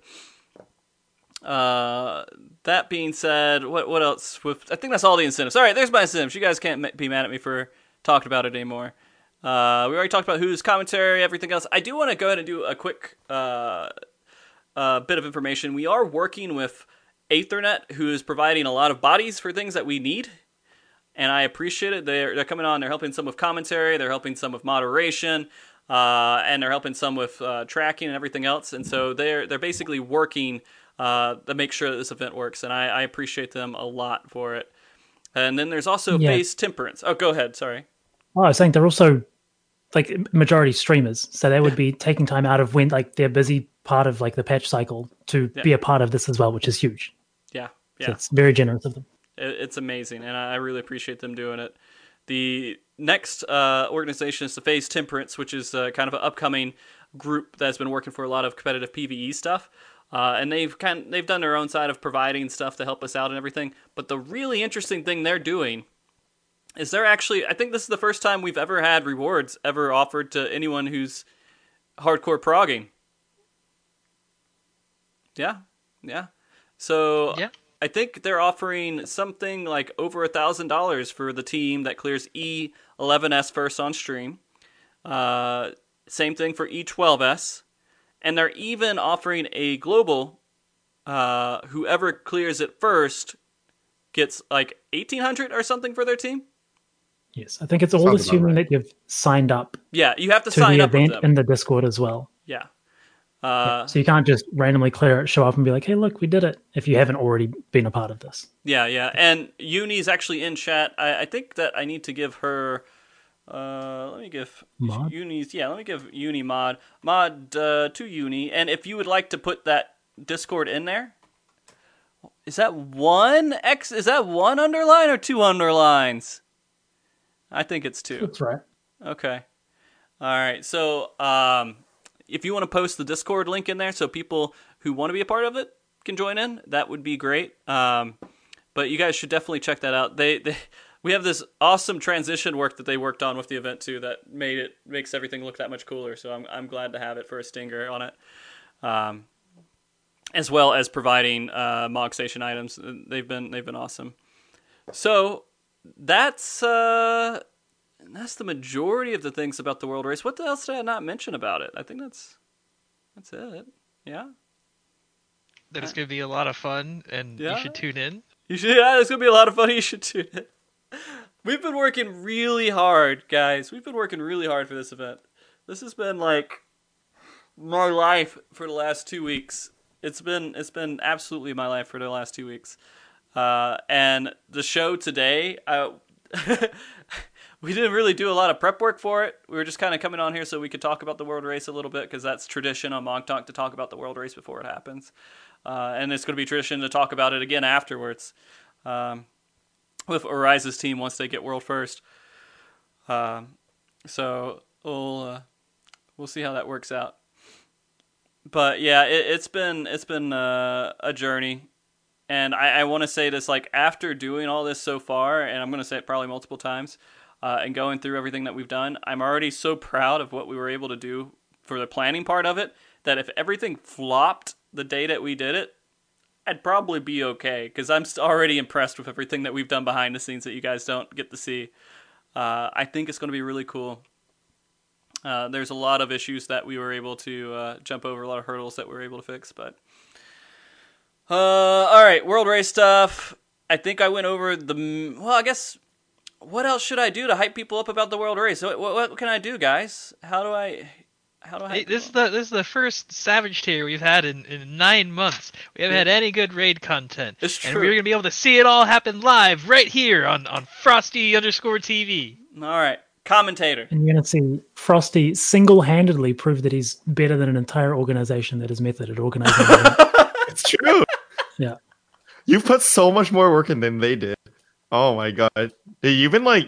Uh, that being said, what what else? With I think that's all the incentives. All right, there's my incentives. You guys can't be mad at me for talking about it anymore. Uh, we already talked about who's commentary, everything else. I do want to go ahead and do a quick uh, uh, bit of information. We are working with Ethernet, who is providing a lot of bodies for things that we need and I appreciate it. They're they're coming on. They're helping some with commentary. They're helping some with moderation, uh, and they're helping some with uh, tracking and everything else. And so they're they're basically working uh, to make sure that this event works. And I, I appreciate them a lot for it. And then there's also Yeah. Face Temperance. Oh, go ahead. Sorry. Oh, I was saying they're also like majority streamers, so they would be taking time out of when like they're busy part of like the patch cycle to Yeah. be a part of this as well, which is huge. Yeah, So yeah. it's very generous of them. It's amazing, and I I really appreciate them doing it. The next uh, organization is the Phase Temperance, which is uh, kind of an upcoming group that's been working for a lot of competitive PVE stuff. Uh, and they've kind of, they've done their own side of providing stuff to help us out and everything. But the really interesting thing they're doing is they're actually I think this is the first time we've ever had rewards ever offered to anyone who's hardcore progging. Yeah, yeah. So Yeah. I think they're offering something like over a thousand dollars for the team that clears E11s first on stream. Uh, same thing for E12s, and they're even offering a global. Uh, whoever clears it first gets like 1800 or something for their team. Yes, I think it's all Sounds assuming right. that you've signed up Yeah, you have to, to sign the up with event in the Discord as well. yeah. Uh, So you can't just randomly clear it, show up, and be like, "Hey, look, we did it!" If you haven't already been a part of this. Yeah, yeah. And Uni's actually in chat. I, I think that I need to give her. Uh, let me give Mod? Uni's. Yeah, let me give Uni mod mod uh, to Uni. And if you would like to put that Discord in there, is that one X? Is that one underline or two underlines? I think it's two. That's right. Okay. All right. So, um, if you want to post the Discord link in there so people who want to be a part of it can join in, that would be great. Um, but you guys should definitely check that out. They, they we have this awesome transition work that they worked on with the event too that made it makes everything look that much cooler. So I'm I'm glad to have it for a stinger on it. Um, as well as providing uh, Mog Station items. They've been they've been awesome. So that's uh, that's the majority of the things about the world race. What else did I not mention about it? I think that's that's it. Yeah. That it's going to be a lot of fun, and Yeah. you should tune in. You should. Yeah, it's gonna be a lot of fun. You should tune in. We've been working really hard, guys. We've been working really hard for this event. This has been like my life for the last two weeks. It's been it's been absolutely my life for the last two weeks. Uh, and the show today, uh, we didn't really do a lot of prep work for it. We were just kind of coming on here so we could talk about the world race a little bit because that's tradition on Mog Talk to talk about the world race before it happens. Uh, and it's going to be tradition to talk about it again afterwards um, with Ariza's team once they get world first. Um, so we'll uh, we'll see how that works out. But yeah, it, it's been it's been uh, a journey, and I, I want to say this like after doing all this so far, and I'm going to say it probably multiple times, uh, and going through everything that we've done, I'm already so proud of what we were able to do for the planning part of it. That if everything flopped the day that we did it, I'd probably be okay because I'm already impressed with everything that we've done behind the scenes that you guys don't get to see. Uh, I think it's going to be really cool. Uh, there's a lot of issues that we were able to uh, jump over, a lot of hurdles that we were able to fix. But uh, all right, world race stuff. I think I went over the. Well, I guess what else should I do to hype people up about the world race? What, what, what can I do, guys? How do I? How do I? Hey, this is the this is the first Savage tier we've had in, in nine months. We haven't had any good raid content, It's true. And we're gonna be able to see it all happen live right here on on Frosty underscore TV. All right, commentator. And you're going to see Frosty single-handedly prove that he's better than an entire organization that is method at organizing. It's true. Yeah. You've put so much more work in than they did. Oh my god. You've been like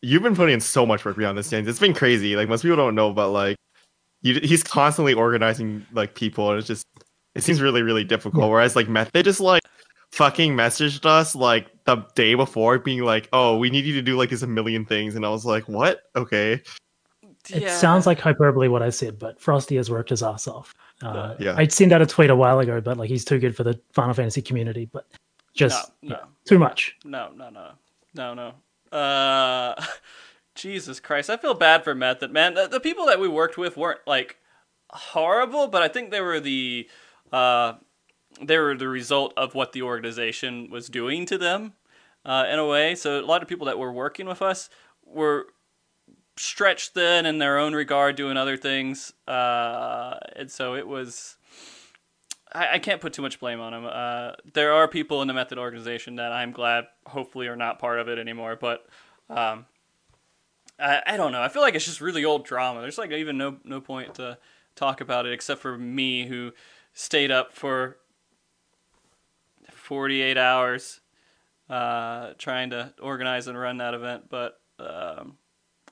you've been putting in so much work behind the scenes. It's been crazy. Like most people don't know, but like you, he's constantly organizing like people and it's just it seems really, really difficult. Yeah. Whereas like Meth they just like fucking messaged us like the day before being like, Oh, we need you to do like this a million things and I was like, What? Okay. It Yeah. sounds like hyperbole what I said, but Frosty has worked his ass off. Uh, Yeah. I'd send out a tweet a while ago, but like he's too good for the Final Fantasy community. But just No, no. yeah, too much. No, no, no, no, no. Uh, Jesus Christ, I feel bad for Method Man. The, the people that we worked with weren't like horrible, but I think they were the uh, they were the result of what the organization was doing to them uh, in a way. So a lot of people that were working with us were stretched thin in their own regard, doing other things, uh, and so it was. I, I can't put too much blame on them. Uh, there are people in the Method organization that I'm glad, hopefully, are not part of it anymore. But um, I, I don't know. I feel like it's just really old drama. There's like even no no point to talk about it except for me who stayed up for 48 hours uh, trying to organize and run that event. But um,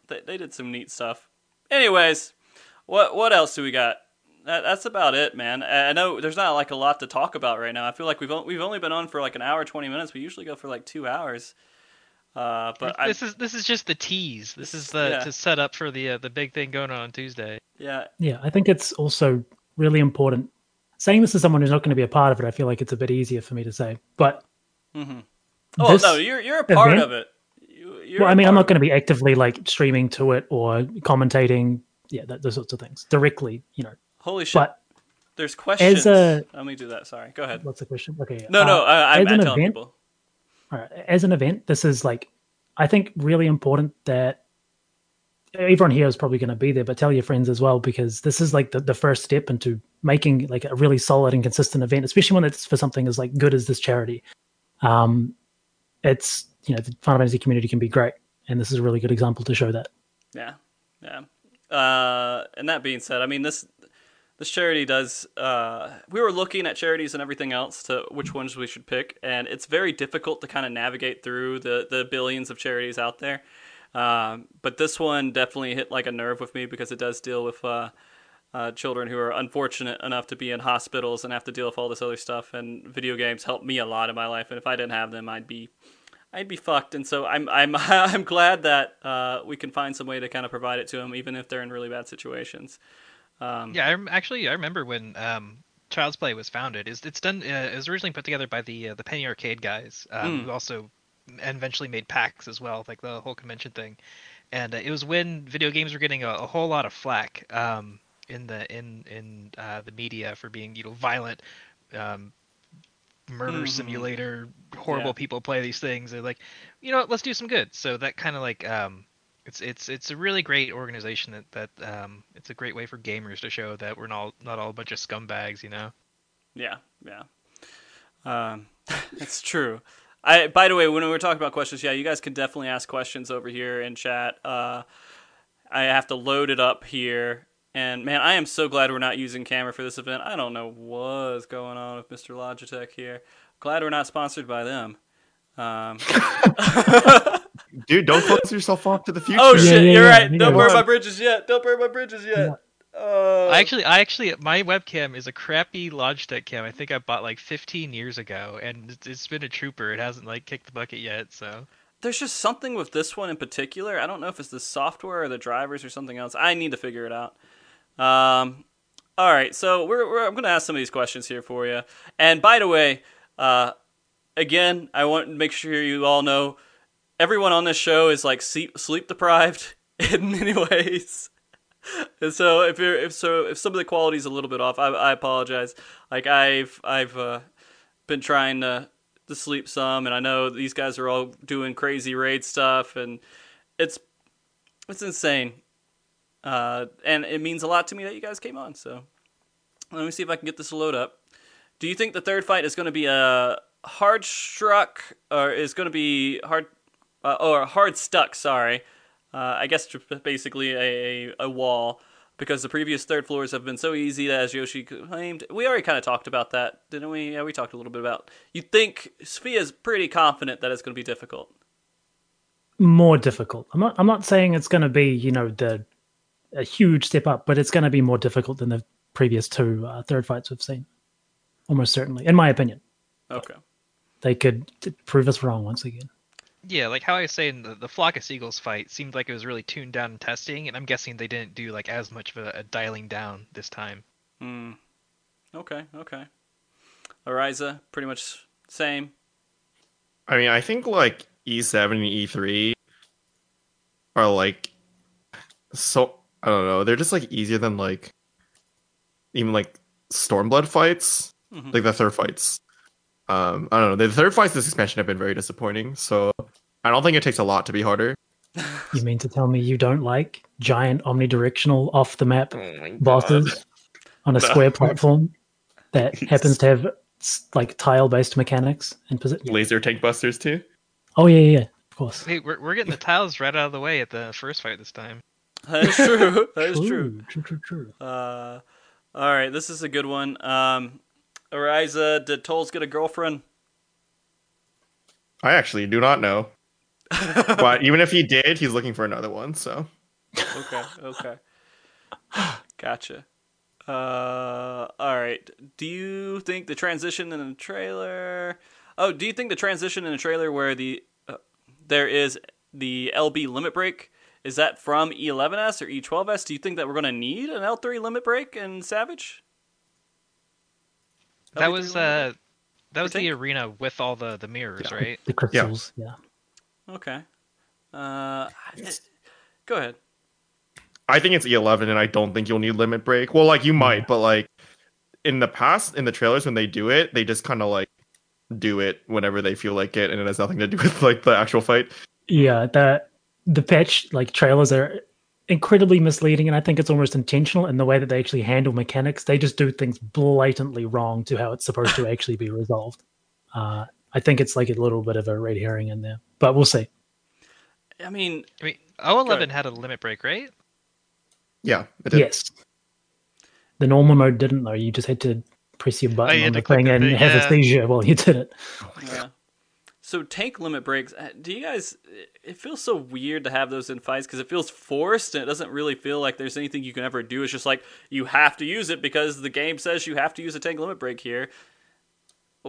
they they did some neat stuff. Anyways, what what else do we got? That, that's about it, man. I I know there's not like a lot to talk about right now. I feel like we've on, we've only been on for like an hour, twenty minutes. We usually go for like two hours. Uh, but I, this is this is just the tease. This is the Yeah. to set up for the uh, the big thing going on on Tuesday. yeah, Yeah, I think it's also really important. Saying this to someone who's not going to be a part of it, I feel like it's a bit easier for me to say. But hmm Oh this no, you're you're a part event- of it. You, you're well, a I mean, I'm not going to be actively like streaming to it or commentating. Yeah, that, those sorts of things directly. You know. Holy shit! but There's questions. a- Let me do that. Sorry. Go ahead. what's the question? Okay, No, no. uh, I, I'm, as I'm an telling event- people. All right. As an event, this is like, I think, really important that everyone here is probably going to be there, but tell your friends as well, because this is like the, the first step into making like a really solid and consistent event, especially when it's for something as like good as this charity. Um, it's, you know, the Final Fantasy community can be great. And this is a really good example to show that. Yeah, yeah. Uh, and that being said, I mean this this charity does. Uh, we were looking at charities and everything else to which ones we should pick, and it's very difficult to kind of navigate through the the billions of charities out there. Um, but this one definitely hit like a nerve with me because it does deal with uh, uh, children who are unfortunate enough to be in hospitals and have to deal with all this other stuff. And video games helped me a lot in my life, and if I didn't have them, I'd be I'd be fucked. And so I'm I'm I'm glad that uh, we can find some way to kind of provide it to them, even if they're in really bad situations. Um, Yeah, I rem- actually I remember when um, Child's Play was founded. It's, it's done. Uh, it was originally put together by the uh, the Penny Arcade guys, um, Mm. who also and eventually made PAX as well, like the whole convention thing. And uh, it was when video games were getting a, a whole lot of flack um, in the in in uh, the media for being you know violent, um, murder Mhm. simulator, horrible Yeah. people play these things. They're like, you know, what, let's do some good. So that kind of like um, it's it's it's a really great organization that that um, it's a great way for gamers to show that we're not not all a bunch of scumbags, you know. Yeah, yeah. Um, it's true. I by the way, when we were talking about questions, yeah, you guys can definitely ask questions over here in chat. Uh, I have to load it up here, and man, I am so glad we're not using camera for this event. I don't know what's going on with Mr. Logitech here. Glad we're not sponsored by them. Um, Dude, don't close yourself off to the future. oh shit, yeah, you're yeah, right. you Don't burn my bridges yet. Don't burn my bridges yet. Yeah. Uh, I actually, I actually, my webcam is a crappy Logitech cam. I think I bought like 15 years ago, and it's, it's been a trooper. It hasn't like kicked the bucket yet. So there's just something with this one in particular. I don't know if it's the software or the drivers or something else. I need to figure it out. Um, all right, so we're, we're I'm going to ask some of these questions here for you. And by the way, uh, again, I want to make sure you all know everyone on this show is like sleep, sleep deprived in many ways. And so if you're if so if some of the quality's a little bit off, I, I apologize. Like I've I've uh, been trying to to sleep some, and I know these guys are all doing crazy raid stuff, and it's it's insane. Uh, and it means a lot to me that you guys came on. So let me see if I can get this to load up. Do you think the third fight is going to be a hard struck, or is going to be hard, uh, or hard stuck? Sorry, uh, I guess basically a, a wall because the previous third floors have been so easy as Yoshi claimed, we already kind of talked about that, didn't we? Yeah, we talked a little bit about. You think Sophia's pretty confident that it's going to be difficult. more difficult. I'm not. I'm not saying it's going to be you know the a huge step up, but it's going to be more difficult than the previous two uh, third fights we've seen. Almost certainly, in my opinion, Okay. they could t- prove us wrong once again. yeah, like how I was saying, the, the flock of seagulls fight seemed like it was really tuned down in testing, and I'm guessing they didn't do like as much of a, a dialing down this time. Hmm. Okay. Okay. Ariza, pretty much same. I mean, I think like E7 and E3 are like so I don't know. They're just like easier than like even like Stormblood fights, Mhm. like the third fights. Um, I don't know. The third fights this expansion have been very disappointing. So I don't think it takes a lot to be harder. You mean to tell me you don't like giant omnidirectional off the map bosses on a No. square platform that happens to have like tile based mechanics and posi- Laser tank busters too. Oh yeah, yeah, yeah, of course. Hey, we're we're getting the tiles right out of the way at the first fight this time. That is true. that is true. True, true, true. Uh, all right, this is a good one. Um, Ariza, did Tolls get a girlfriend? I actually do not know. but even if he did, he's looking for another one. So Okay, okay. Gotcha. Uh, all right. Do you think the transition in the trailer? Oh, do you think the transition in the trailer where the uh, there is the LB limit break is that from E11s or E12s? Do you think that we're going to need an L3 limit break in Savage? That LB3 was uh, that was the arena with all the the mirrors, Yeah. right? The crystals, yeah. break? Okay. Uh, go ahead. I think it's E11, and I don't think you'll need limit break. Well, like you might, but like in the past, in the trailers when they do it, they just kind of like do it whenever they feel like it, and it has nothing to do with like the actual fight. Yeah, the the patch like trailers are incredibly misleading, and I think it's almost intentional in the way that they actually handle mechanics. They just do things blatantly wrong to how it's supposed to actually be resolved. Uh, I think it's like a little bit of a red herring in there, but we'll see. I mean, I mean, O11 had a limit break, right? Yeah, it did. Yes, the normal mode didn't though. You just had to press your button Oh, you on had the thing and thing, have yeah. a seizure while you did it. Yeah. So tank limit breaks. uh, Do you guys? It feels so weird to have those in fights because it feels forced and it doesn't really feel like there's anything you can ever do. It's just like you have to use it because the game says you have to use a tank limit break here.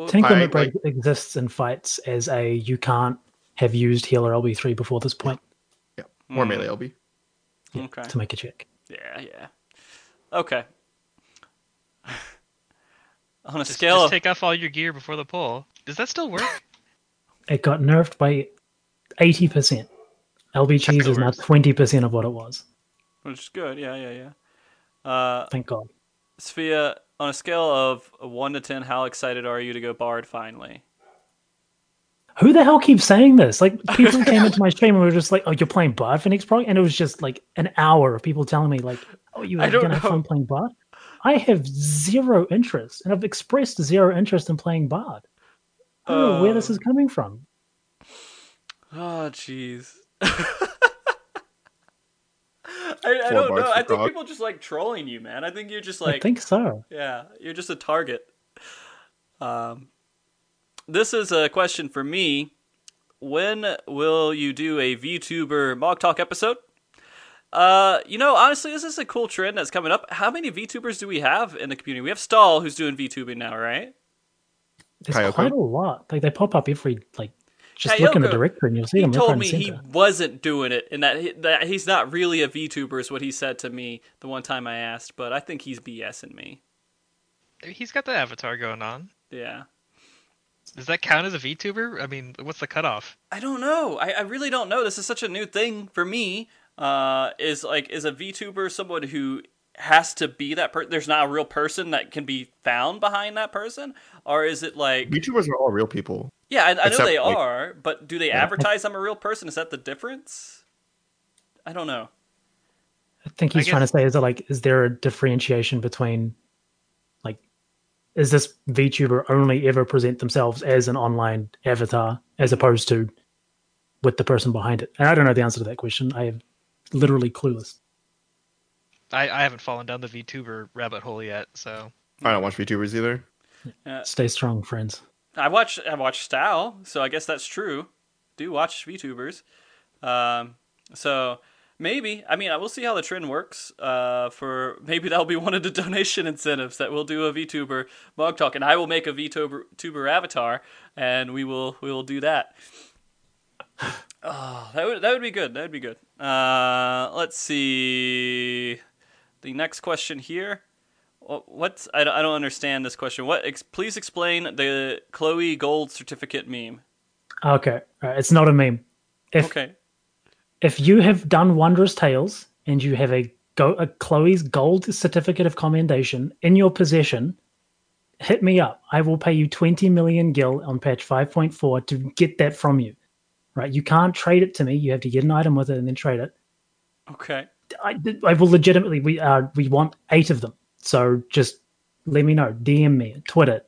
Tank I, limit break like- exists in fights as a you can't have used healer LB3 before this point Yeah, More Hmm. melee LB. yeah, Okay. to make a check. Yeah, yeah. Okay. On a Just, scale just of take off all your gear before the pull. Does that still work? It got nerfed by eighty percent. LB cheese is now twenty percent of what it was. which is good. Yeah, yeah, yeah. Uh, Thank God. Sophia, on a scale of one to ten, how excited are you to go Bard finally? Who the hell keeps saying this? Like people came into my stream and were just like, "Oh, you're playing Bard for next prog," and it was just like an hour of people telling me like, "Oh, you're gonna have fun playing Bard." I have zero interest, and I've expressed zero interest in playing Bard. I don't know where this Uh, is coming from. Oh, jeez. I, I don't know. I think prog. people just like trolling you, man. I think you're just like. I think so. yeah, you're just a target. Um, this is a question for me. When will you do a VTuber Mog Talk episode? Uh, you know, honestly, this is a cool trend that's coming up. How many VTubers do we have in the community? We have Stall, who's doing VTubing now, right? There's Kayoko? quite a lot. Like they pop up every like. Just look in the directory and you'll see He them left, told me he wasn't doing it, and that he, that he's not really a VTuber, is what he said to me the one time I asked. But I think he's BSing me. He's got the avatar going on. Yeah, Does that count as a VTuber? I mean, what's the cutoff? I don't know. I, I really don't know. This is such a new thing for me. Uh, is like is a VTuber someone who has to be that person? There's not a real person that can be found behind that person, or is it like YouTubers are all real people. yeah? I, I know they like- are, but do they Yeah. advertise I'm a real person? Is that the difference? I don't know. I think I he's trying to say is that like is there a differentiation between like is this VTuber only ever present themselves as an online avatar as opposed to with the person behind it? And I don't know the answer to that question. I am literally clueless. I, I haven't fallen down the VTuber rabbit hole yet, so I don't watch VTubers either. Stay strong, friends. I watch I watch Style, so I guess that's true. Do watch VTubers. Um, so maybe I mean I will see how the trend works. Uh, for maybe that'll be one of the donation incentives that we'll do a VTuber Mog Talk, and I will make a VTuber tuber avatar, and we will we will do that. Oh, that would that would be good. That would be good. Uh, let's see. The next question here. Wha- What's I don't, I don't understand this question. What? Ex, please explain the Khloe Gold certificate meme. Okay, right, it's not a meme. If Okay. if you have done wondrous tails and you have a go a Khloe's gold certificate of commendation in your possession, hit me up. I will pay you 20 million gil on patch 5.4 to get that from you. Right? You can't trade it to me. You have to get an item with it and then trade it. Okay. I, I will legitimately we uh we want eight of them. So just let me know. DM me, Twitter,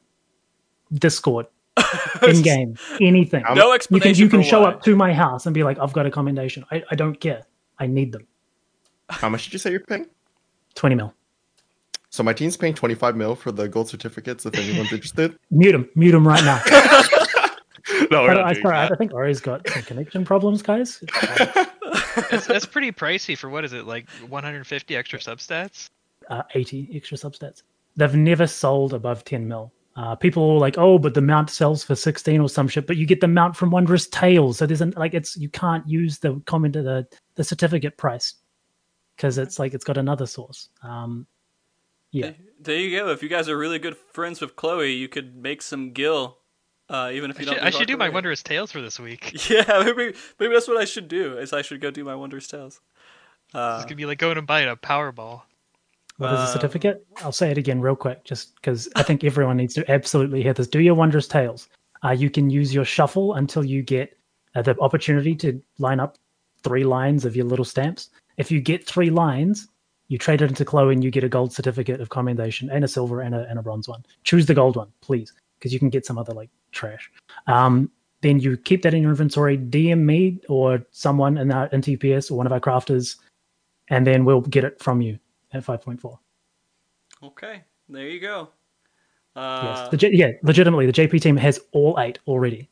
Discord, in game, anything. No you can you can show why. up to my house and be like, I've got a commendation. I, I don't care. I need them. How much did you say you're paying? 20 mil. So my team's paying 25 mil for the gold certificates. If anyone's interested. Mute him. Mute him right now. no, we're not I, doing sorry, I think Ori's got some connection problems, guys. That's, that's pretty pricey for what is it like 150 extra substats? Uh, 80 extra substats. They've never sold above 10 mil. Uh, people are like, oh, but the mount sells for 16 or some shit, but you get the mount from Wondrous Tails. So there's an, like, it's, you can't use the comment, the, the certificate price because it's like, it's got another source. Um, yeah. There you go. If you guys are really good friends with Khloe, you could make some gil. Uh, even if I you should, don't. I should do my Hardcore. Wondrous Tails for this week. Yeah, maybe maybe that's what I should do. Is I should go do my Wondrous Tails. Uh, It's gonna be like going and buying a Powerball. What is Uh, a certificate? I'll say it again real quick, just because I think everyone needs to absolutely hear this. Do your wondrous tails. Uh, you can use your shuffle until you get uh, the opportunity to line up three lines of your little stamps. If you get three lines, you trade it into Khloe and you get a gold certificate of commendation and a silver and a, and a bronze one. Choose the gold one, please, because you can get some other like trash. Um, then you keep that in your inventory. DM me or someone in our in TPS or one of our crafters, and then we'll get it from you at 5.4. okay, there you go. Yes, Uh, the J- yeah, legitimately, the JP team has all eight already.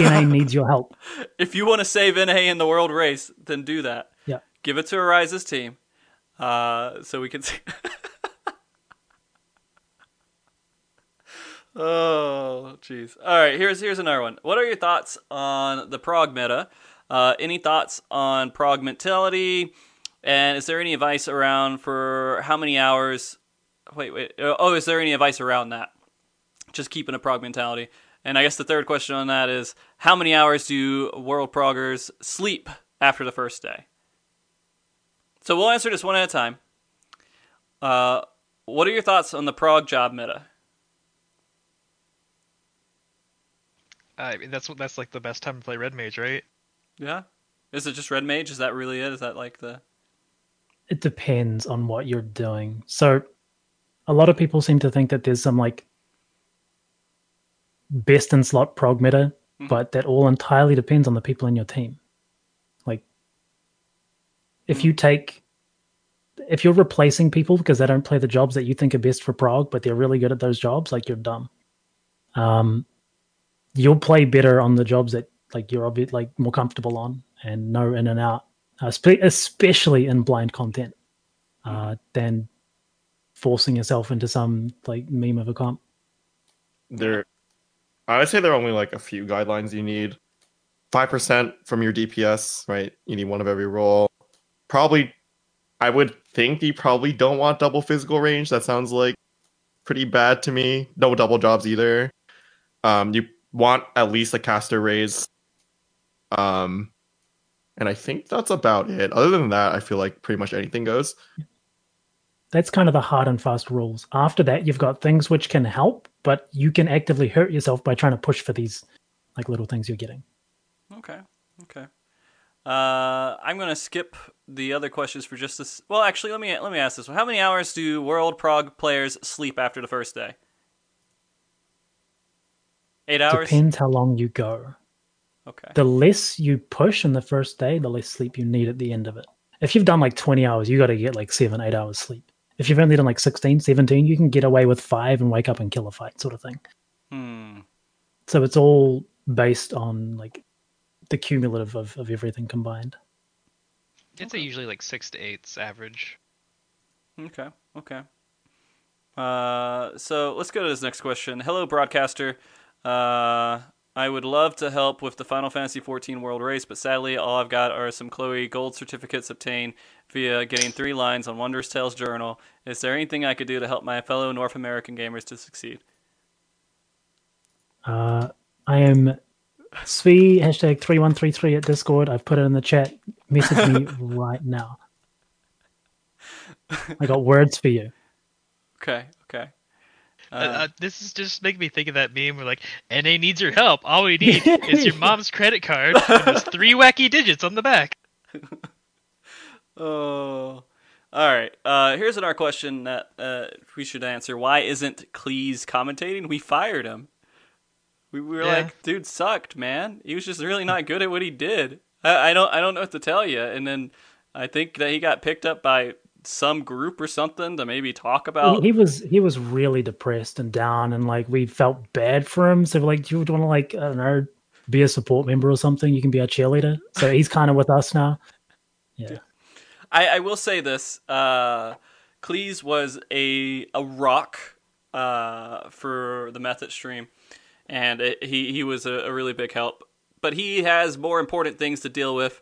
NA needs your help. if you want to save NA in the world race, then do that. Yeah. Give it to Ariza's team, uh, so we can see. oh, jeez. All right, here's here's another one. What are your thoughts on the prog meta? Uh, any thoughts on prog mentality? And is there any advice around for how many hours? Wait, wait. Oh, is there any advice around that? Just keeping a prog mentality. And I guess the third question on that is how many hours do world proggers sleep after the first day? So we'll answer this one at a time. Uh, what are your thoughts on the prog job meta? I mean, that's what that's like the best time to play red mage, right? Yeah. Is it just red mage? Is that really it? Is that like the It depends on what you're doing. So, a lot of people seem to think that there's some like best in slot prog meta, Mhm. but that all entirely depends on the people in your team. Like, if you take, if you're replacing people because they don't play the jobs that you think are best for prog, but they're really good at those jobs, like you're dumb. Um, you'll play better on the jobs that like you're obvi- like more comfortable on and know in and out, spe- especially in blind content, uh, than forcing yourself into some like meme of a comp. there i would say there are only like a few guidelines you need. 5% from your dps right? You need one of every role. Probably i would think you probably don't want double physical range. That sounds like pretty bad to me. No double jobs either. Um you want at least a caster raise um and i think that's about it other than that i feel like pretty much anything goes That's kind of the hard and fast rules. After that, you've got things which can help, but you can actively hurt yourself by trying to push for these like little things you're getting. Okay. Okay. Uh, I'm gonna skip the other questions for just this. Well, actually, let me let me ask this one. How many hours do World Prog players sleep after the first day? Eight hours. Depends how long you go. Okay. The less you push in the first day, the less sleep you need at the end of it. If you've done like 20 hours, you got to get like seven, eight hours sleep. If you've only done like 16, 17, you can get away with five and wake up and kill a fight, sort of thing. Hmm. So it's all based on like the cumulative of, of everything combined. It's a usually like six to eight's average. Okay. Okay. Uh, so let's go to this next question. Hello, broadcaster. Uh, I would love to help with the Final Fantasy XIV World Race, but sadly, all I've got are some Khloe gold certificates obtained via getting three lines on Wondrous Tails Journal. Is there anything I could do to help my fellow North American gamers to succeed? Uh, I am Svi hashtag three one three three at Discord. I've put it in the chat. Message me right now. I got words for you. Okay. Okay. Uh, uh, this is just making me think of that meme where like NA needs your help. All we need is your mom's credit card and there's three wacky digits on the back. Oh. All right. Uh, here's another question that uh, we should answer. Why isn't Cleese commentating? We fired him. We, we were Yeah. like, dude sucked, man. He was just really not good at what he did. I, I don't I don't know what to tell you. And then I think that he got picked up by some group or something to maybe talk He, about. he was he was really depressed and down, and like we felt bad for him. So like, do you want to like I don't know, be a support member or something? You can be our cheerleader. So he's kind of with us now. Yeah, I, I will say this: uh, Cleese was a a rock uh, for the Method stream, and it, he he was a, a really big help. But he has more important things to deal with.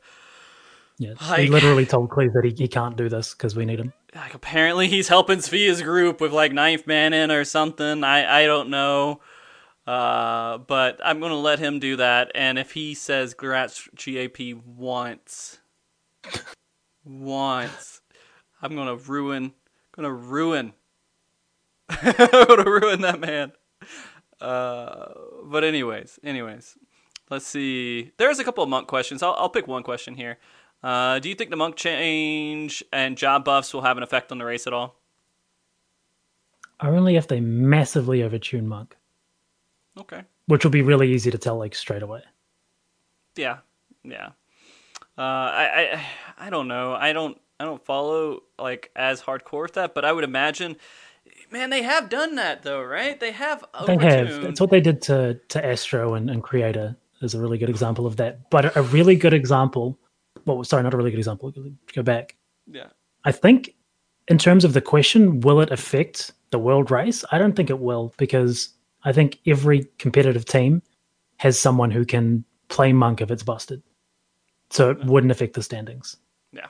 Yeah. Like- he literally told Cleve that he, he can't do this because we need him. Like apparently he's helping Svia's group with like ninth man in or something. I I don't know. Uh, but I'm gonna let him do that. And if he says Gratz GAP once, once, I'm gonna ruin, gonna ruin, I'm gonna ruin that man. Uh, but anyways, anyways, let's see. There's a couple of monk questions. I'll I'll pick one question here. Uh, do you think the monk change and job buffs will have an effect on the race at all? Only if they massively overtune Monk, Okay. which will be really easy to tell like straight away. Yeah. Yeah. Uh, I, I I don't know. I don't I don't follow like as hardcore with that, but I would imagine. Man, they have done that though, right? They have They have. That's what they did to to Astro and, and Creator is a really good example of that. But a really good example. Well, sorry, not a really good example. Go back. Yeah. I think, in terms of the question, will it affect the world race? I don't think it will because I think every competitive team has someone who can play monk if it's busted. So it wouldn't affect the standings. Yeah.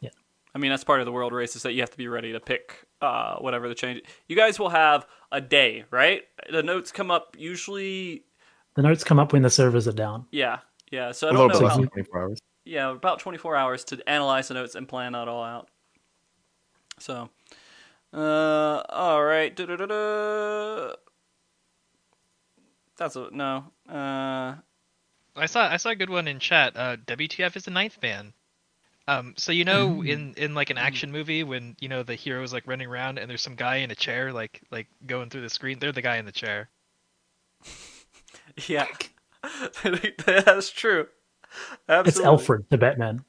Yeah. I mean, that's part of the world race is that you have to be ready to pick uh, whatever the change. You guys will have a day, right? The notes come up usually. The notes come up when the servers are down. Yeah, yeah. So I A don't little bit know. less How, than 24 hours. Yeah, about 24 hours to analyze the notes and plan that all out. So, uh, all right. Da-da-da-da. That's a no. Uh, I saw I saw a good one in chat. Uh, WTF is the ninth man. Um, so you know, in in like an action movie, when you know the hero is like running around and there's some guy in a chair, like like going through the screen. They're the guy in the chair. yeah, that's true. Absolutely. It's Alfred, the Batman.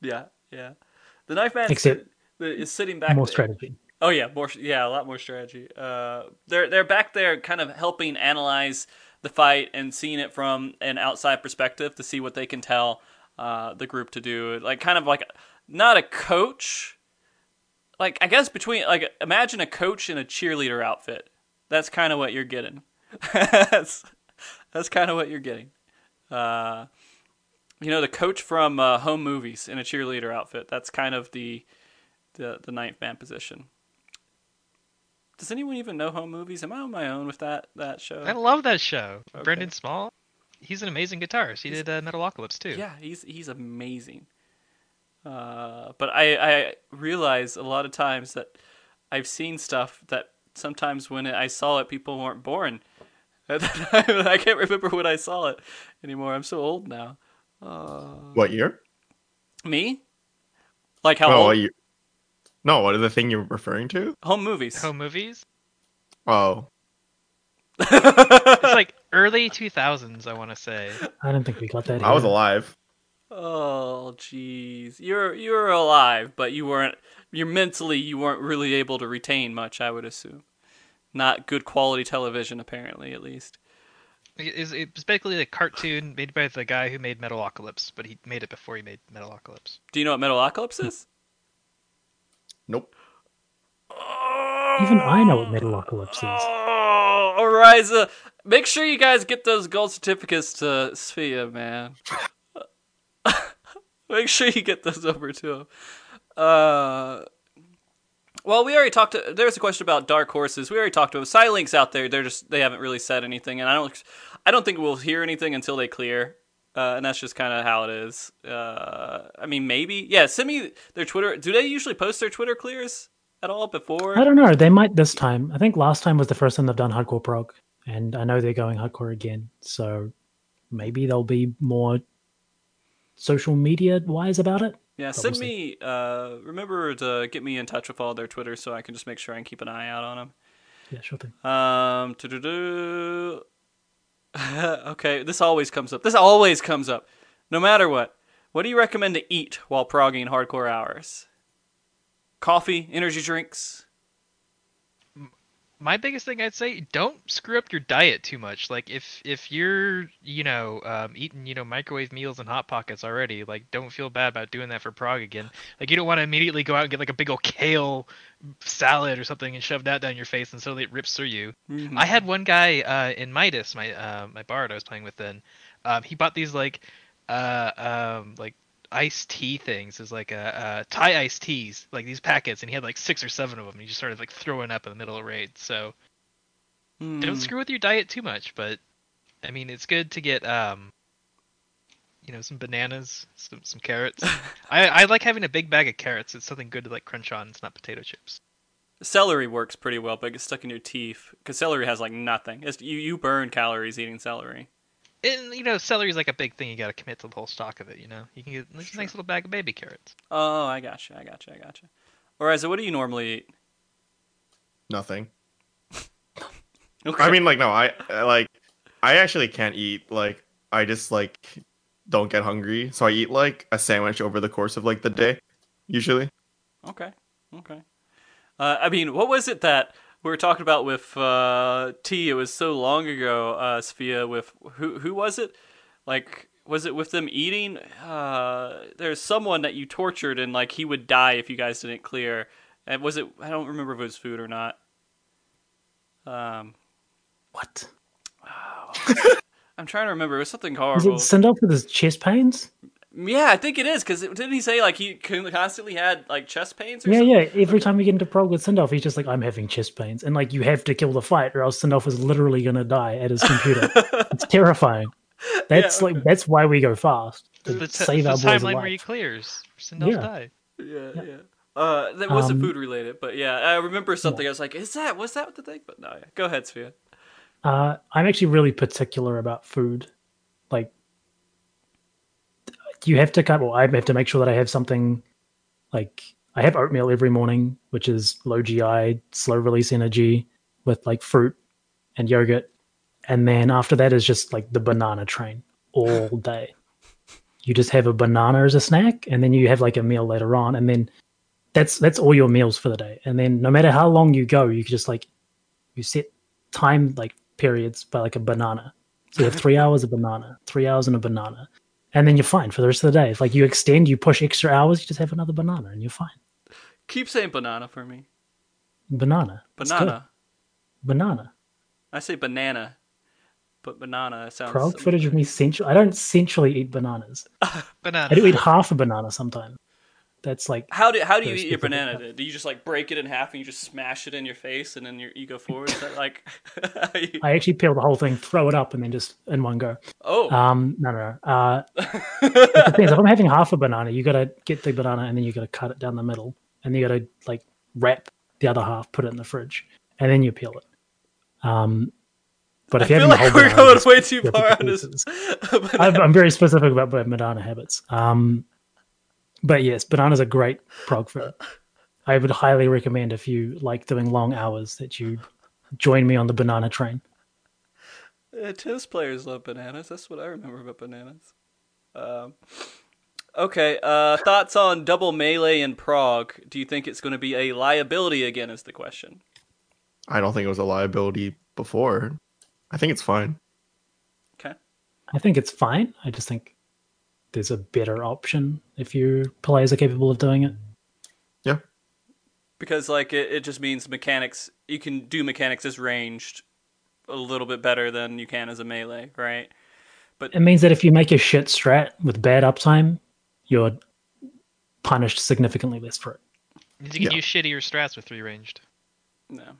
Yeah, yeah. The ninth man Except is sitting back. More there- strategy. Oh yeah, more yeah, a lot more strategy. Uh, they're they're back there, kind of helping analyze the fight and seeing it from an outside perspective to see what they can tell uh, the group to do. Like kind of like not a coach. Like I guess between like imagine a coach in a cheerleader outfit. That's kind of what you're getting. that's that's kind of what you're getting. Uh, you know, the coach from uh, Home Movies in a cheerleader outfit. That's kind of the the the ninth man position. Does anyone even know home movies? Am I on my own with that that show? I love that show. Okay. Brendan Small, he's an amazing guitarist. He did uh, Metalocalypse too. Yeah, he's he's amazing. Uh, but I I realize a lot of times that I've seen stuff that sometimes when I saw it, people weren't born. I can't remember when I saw it anymore. I'm so old now. Uh, what year? Me? Like how old? what year? No, what is the thing you're referring to? Home movies. Home movies. Oh, It's like early 2000s, I want to say. I don't think we got that. I was alive. Oh, jeez. You're you're alive, but you weren't. You're mentally you weren't really able to retain much. I would assume. Not good quality television, apparently, at least. It- It's, it's basically a cartoon made by the guy who made Metalocalypse, but he made it before he made Metalocalypse. Do you know what Metalocalypse is? Nope. Even I know what Metalocalypse is. Oh, Ariza, make sure you guys get those gold certificates to Sphia, man. make sure you get those over to him. Uh, well, we already talked. To, there's a question about dark horses. We already talked to them. Silinks out there. They're just they haven't really said anything, and I don't. I don't think we'll hear anything until they clear. Uh, and that's just kind of how it is. Uh, I mean, maybe. Yeah, send me their Twitter. Do they usually post their Twitter clears at all before? I don't know. They might this time. I think last time was the first time they've done hardcore prog, and I know they're going hardcore again. So maybe they'll be more social media wise about it. Yeah, send we'll me. Uh, remember to get me in touch with all their Twitter so I can just make sure I can keep an eye out on them. Yeah, sure thing. Um, to okay, this always comes up. This always comes up, no matter what. What do you recommend to eat while progging hardcore hours? Coffee, energy drinks. My biggest thing I'd say, don't screw up your diet too much. Like if if you're you know um, eating you know microwave meals and hot pockets already, like don't feel bad about doing that for prog again. Like you don't want to immediately go out and get like a big old kale salad or something and shove that down your face and suddenly it rips through you. I had one guy uh, in Midas, my uh, my bard I was playing with then. Um, he bought these like uh, um, like iced tea things. Is like a, uh Thai iced teas, like these packets, and he had like six or seven of them. And he just started like throwing up in the middle of raid. So Hmm. don't screw with your diet too much. But I mean, it's good to get um, you know, some bananas, some some carrots. I I like having a big bag of carrots. It's something good to like crunch on. It's not potato chips. Celery works pretty well, but it gets stuck in your teeth because celery has like nothing. It's, you you burn calories eating celery. And you know, celery is like a big thing. You got to commit to the whole stock of it. You know, you can get a nice little bag of baby carrots. Oh, I gotcha, I gotcha, I got you. gotcha. Ariza, what do you normally eat? Nothing. Okay. I mean, like, no, I I, like, I actually can't eat. Like, I just like don't get hungry, so I eat like a sandwich over the course of like the day, usually. Okay. Okay. Uh, I mean, what was it that we were talking about with uh, T? It was so long ago, uh, Sophia. With who? Who was it? Like, was it with them eating? Uh, there's someone that you tortured, and like he would die if you guys didn't clear. And was it? I don't remember if it was food or not. Um, What? I'm trying to remember. It was something horrible. it send off with his chest pains? Yeah, I think it is because didn't he say like he constantly had like chest pains? Or Yeah, something? yeah. Every time we get into prog with Sindolf, he's just like, I'm having chest pains. And like, you have to kill the fight or else Sindolf is literally going to die at his computer. it's terrifying. That's Yeah, like, that's why we go fast. To The, t- save the our boys timeline where he clears. Sindel Yeah. die. Yeah, yeah. Uh, that wasn't Um, food related, but yeah, I remember something. I was like, "Is that was that the thing?" But no, yeah. Go ahead, Sophia. Uh, I'm actually really particular about food. You have to cut. Well, I have to make sure that I have something. Like, I have oatmeal every morning, which is low GI, slow release energy, with like fruit and yogurt, and then after that is just like the banana train all day. You just have a banana as a snack, and then you have like a meal later on, and then that's that's all your meals for the day. And then no matter how long you go, you can just like you set time like periods by like a banana. So you have three hours of banana, three hours and a banana, and then you're fine for the rest of the day. If like you extend, you push extra hours, you just have another banana and you're fine. Keep saying banana for me. Banana, Banana. banana. I say banana, but banana sounds. Prog footage of me central. I don't centrally eat bananas. Banana. I do eat half a banana sometimes. That's like How do how do you eat your banana? then? Do you just like break it in half and you just smash it in your face and then you you go forward? Is that like? you- I actually peel the whole thing, throw it up, and then just in one go. oh, Um, no, no, no. Uh, it depends. If I'm having half a banana, you got to get the banana and then you got to cut it down the middle, and you got to like wrap the other half, put it in the fridge, and then you peel it. Um, but I if you're feel having like the whole we're banana, going way too far on this. I'm, I'm very specific about my banana habits. Um, but yes, bananas are great prog food. I would highly recommend if you like doing long hours that you join me on the banana train. Uh, tennis players love bananas. That's what I remember about bananas. Um, okay, uh, thoughts on double melee in prog? Do you think it's going to be a liability again? Is the question. I don't think it was a liability before. I think it's fine. Okay. I think it's fine. I just think there's a better option if your players are capable of doing it. Yeah. Because like it, it just means mechanics. You can do mechanics as ranged a little bit better than you can as a melee, right? But it means that if you make a shit strat with bad uptime, you're punished significantly less for it. You can Yeah. use shittier strats with three ranged. No.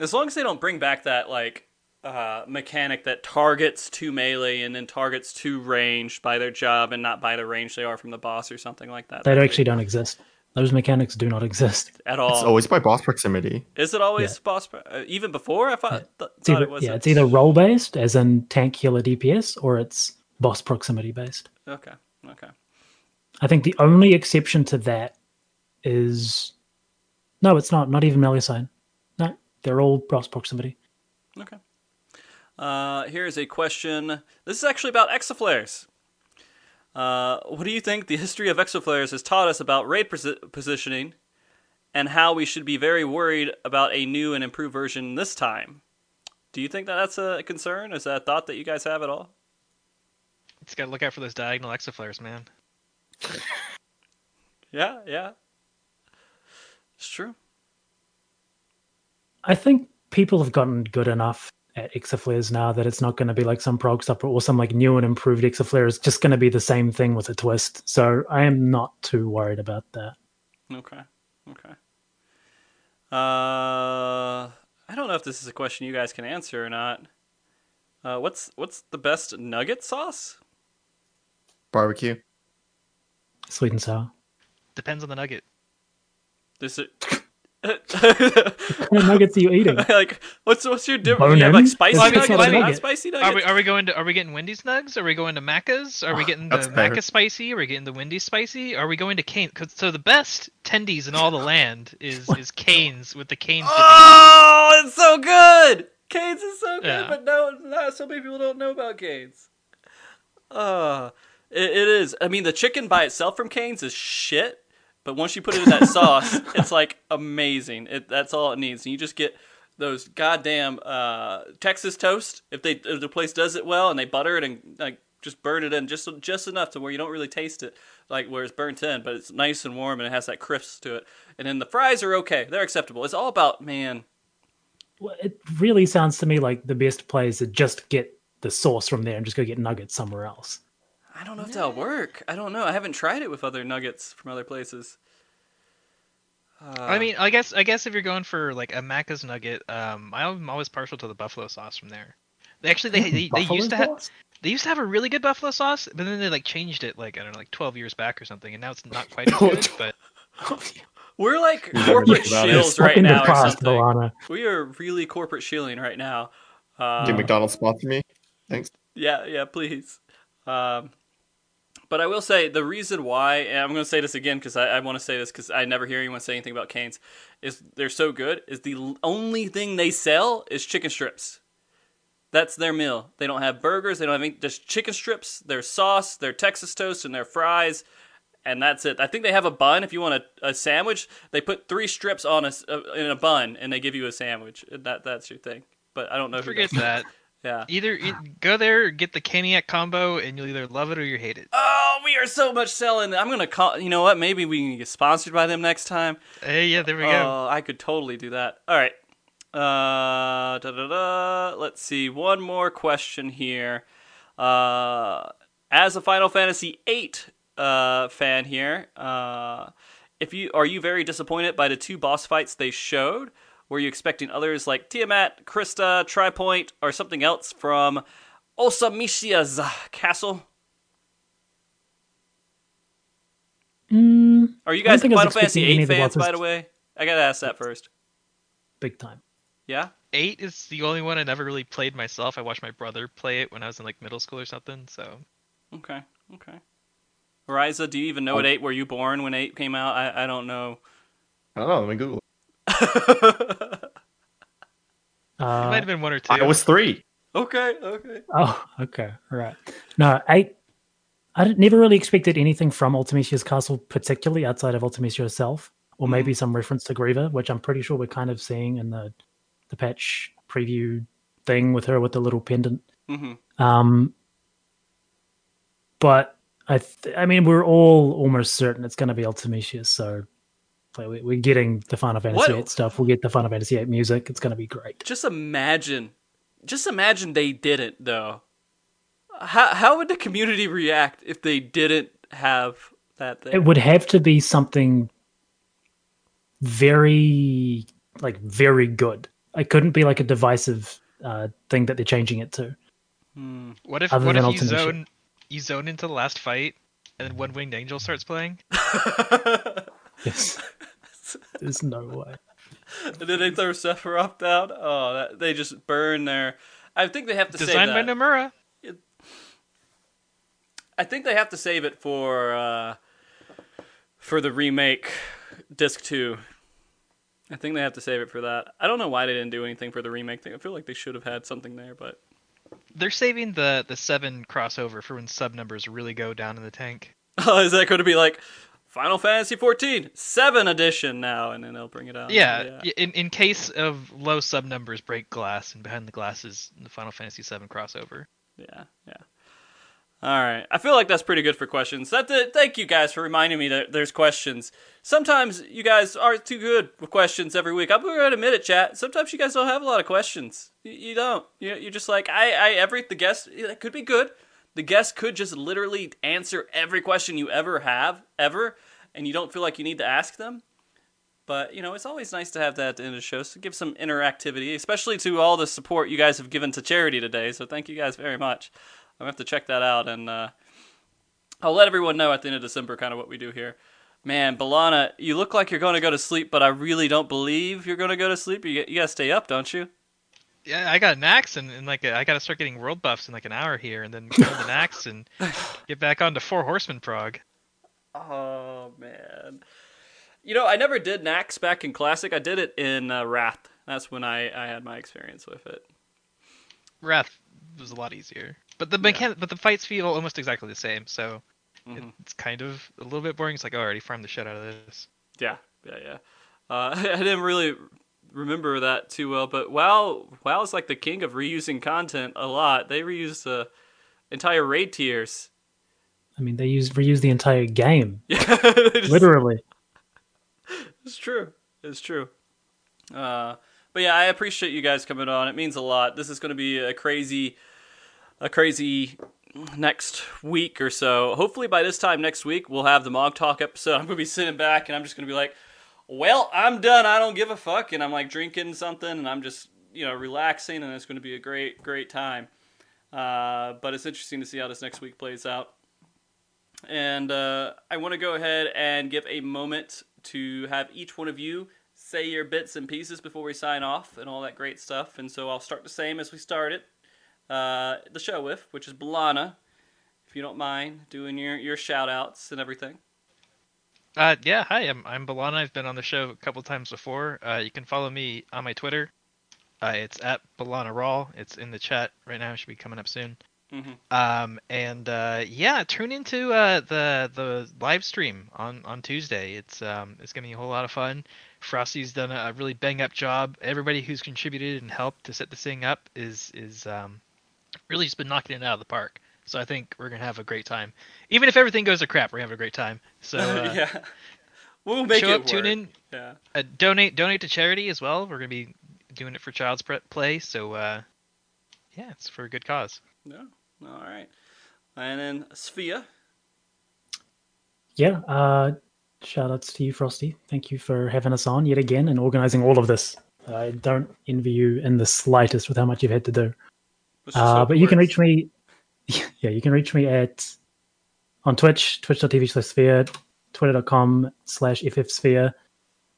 As long as they don't bring back that like uh, mechanic that targets two melee and then targets two ranged by their job and not by the range they are from the boss or something like that. They That'd actually don't exist. Those mechanics do not exist. at all. It's always by boss proximity. Is it always boss? pro- Uh, even before I thought, th- thought either, it was. yeah, it's either role based, as in tank healer DPS, or it's boss proximity based. Okay. Okay. I think the only exception to that is no, it's not. Not even Melusine. No, they're all boss proximity. Okay. Uh, here's a question. This is actually about exaflares. Uh, what do you think the history of exaflares has taught us about raid posi- positioning, and how we should be very worried about a new and improved version this time? Do you think that that's a concern? Is that a thought that you guys have at all? It's got to look out for those diagonal exaflares, man. Yeah, yeah. It's true. I think people have gotten good enough at exaflares now that it's not going to be like some prog stuff or some like new and improved exaflare. It's just going to be the same thing with a twist. So I am not too worried about that. Okay. Okay. Uh, I don't know if this is a question you guys can answer or not. Uh, what's what's the best nugget sauce? Barbecue. Sweet and sour. Depends on the nugget. This is. What nuggets are you eating? like, what's what's your difference? Bone You have like spicy It's nuggets, not a and not nugget. spicy Are we, are we going to are we getting Wendy's nugs? Are we going to Macca's? Are we getting the That's fair. Spicy? Are we getting the Wendy's spicy? Are we going to Kane? 'cause- so the best tendies in all the land is is Cane's with the Cane's. dipping. Oh, it's so good. Cane's is so good, Yeah. but no, not so many people don't know about Cane's. Uh, it, it is. I mean, the chicken by itself from Cane's is shit, but once you put it in that sauce, it's like amazing. It that's all it needs, and you just get those goddamn uh, Texas toast. If they if the place does it well and they butter it and like just burn it in just just enough to where you don't really taste it, like where it's burnt in, but it's nice and warm and it has that crisp to it. And then the fries are okay; they're acceptable. It's all about man. Well, It really sounds to me like the best play is to just get the sauce from there and just go get nuggets somewhere else. I don't know if that'll work. I don't know. I haven't tried it with other nuggets from other places. Uh, I mean, I guess I guess if you're going for like a Macca's nugget, um, I'm always partial to the buffalo sauce from there. They actually they they, they Buffalo used to have they used to have a really good buffalo sauce, but then they like changed it like I don't know like 12 years back or something, and now it's not quite as good. But we're like corporate think about it. shields right now or past, something. We are really corporate shielding right now. Uh, Did McDonald's sponsor me? Thanks. Yeah, yeah, please. Um, but I will say the reason why, and I'm going to say this again because I, I want to say this because I never hear anyone say anything about Cane's, is they're so good. Is the only thing they sell is chicken strips. That's their meal. They don't have burgers. They don't have any, just chicken strips, their sauce, their Texas toast, and their fries, and that's it. I think they have a bun. If you want a, a sandwich, they put three strips on a s- uh, in a bun, and they give you a sandwich. That that's your thing. But I don't know. forget that. Yeah. Either e- go there, get the Caniac combo, and you'll either love it or you hate it. Oh, we are so much selling. I'm gonna call. You know what? Maybe we can get sponsored by them next time. Hey, yeah, there we go. Oh, I could totally do that. All right. Uh, da, da, da. Let's see. One more question here. Uh, as a Final Fantasy VIII uh, fan here, uh, if you are you very disappointed by the two boss fights they showed? Were you expecting others like Tiamat, Krysta, Tripoint, or something else from Ultimecia's castle? Mm, Are you guys think I was Final Fantasy expecting any VIII fans, by the way? I gotta ask that first. big time. Yeah? Eight is the only one I never really played myself. I watched my brother play it when I was in like middle school or something. So Okay, okay. Riza, do you even know what 8? Were you born when 8 came out? I, I don't know. I don't know. Let me Google. It might have Uh, been one or two. I was three. okay, okay. oh, okay, right. No, eight. I didn't- never really expected anything from Ultimecia's castle, particularly outside of Ultimecia herself, or Mm-hmm. maybe some reference to Griever, which I'm pretty sure we're kind of seeing in the the patch preview thing with her with the little pendant. hmm Um, but I, th- I mean, we're all almost certain it's going to be Ultimecia, so like, we- we're getting the Final Fantasy What- VIII stuff. We'll get the Final Fantasy VIII music. It's going to be great. Just imagine. Just imagine they didn't, though. How, how would the community react if they didn't have that thing? It would have to be something very, like, very good. It couldn't be like a divisive uh, thing that they're changing it to. Hmm. What if Other what than if you Ultimate zone you zone into the last fight and then One Winged Angel starts playing? Yes. There's no way. and then they throw Sephiroth down? Oh, that, they just burn their. I think they have to Designed save by that. Nomura. I think they have to save it for uh, for the remake disc two. I think they have to save it for that. I don't know why they didn't do anything for the remake thing. I feel like they should have had something there, but They're saving the the seven crossover for when sub numbers really go down in the tank. oh, is that going to be like Final Fantasy 14 seven edition now, and then they'll bring it out? Yeah, y in in case of low sub numbers break glass and behind the glass is the Final Fantasy VII crossover. Yeah, yeah. All right. I feel like that's pretty good for questions. That's it. Thank you guys for reminding me that there's questions. Sometimes you guys aren't too good with questions every week. I'm going to admit it, chat. Sometimes you guys don't have a lot of questions. You, you don't. You, you're just like, I, I, every, the guest, it could be good. The guest could just literally answer every question you ever have, ever, and you don't feel like you need to ask them. But, you know, it's always nice to have that at the end of the show, so give some interactivity, especially to all the support you guys have given to charity today. So thank you guys very much. I'm going to have to check that out, and uh, I'll let everyone know at the end of December kind of what we do here. Man, Balana, you look like you're going to go to sleep, but I really don't believe you're going to go to sleep. You, you got to stay up, don't you? Yeah, I got an axe and, and like a, I got to start getting world buffs in like an hour here, and then go to the axe and get back onto Four Horsemen prog. Oh, man. You know, I never did Naxx back in Classic. I did it in uh, Wrath. That's when I, I had my experience with it. Wrath was a lot easier, but the mechan- but the fights feel almost exactly the same, so it, Mhm. it's kind of a little bit boring. It's like, oh, I already farmed the shit out of this. Yeah, yeah, yeah. Uh, I didn't really remember that too well, but WoW, WoW is like the king of reusing content a lot. They reuse the entire raid tiers. I mean, they use reuse the entire game, Yeah, just- literally. It's true. It's true. Uh, but yeah, I appreciate you guys coming on. It means a lot. This is going to be a crazy, a crazy next week or so. Hopefully by this time next week we'll have the Mog Talk episode. I'm gonna be sitting back and I'm just gonna be like, "Well, I'm done. I don't give a fuck," and I'm like drinking something and I'm just you know relaxing and it's gonna be a great great time. Uh, but it's interesting to see how this next week plays out. And uh, I want to go ahead and give a moment to have each one of you say your bits and pieces before we sign off and all that great stuff. And so I'll start the same as we started uh, the show with, which is Balana. If you don't mind doing your, your shout outs and everything. Uh, yeah, hi, I'm I'm Balana. I've been on the show a couple times before. Uh, you can follow me on my Twitter. Uh, it's at Balana Raw. It's in the chat right now. It should be coming up soon. Mhm. Um, and uh, yeah, tune into uh, the the live stream on, on Tuesday. It's um, it's gonna be a whole lot of fun. Frosty's done a really bang up job. Everybody who's contributed and helped to set this thing up is is um, really just been knocking it out of the park. So I think we're gonna have a great time. Even if everything goes to crap, we're gonna a great time. So uh, yeah. We'll make show it up, tune in, Yeah. uh, donate donate to charity as well. We're gonna be doing it for Child's Pre- Play. So uh, yeah, it's for a good cause. No. All right. And then Sophia. Yeah. Uh, shout outs to you, Frosty. Thank you for having us on yet again and organizing all of this. I don't envy you in the slightest with how much you've had to do. Uh, but it you can reach me. Yeah, you can reach me at on Twitch, twitch.tv slash sphere, twitter.com slash ffsphere.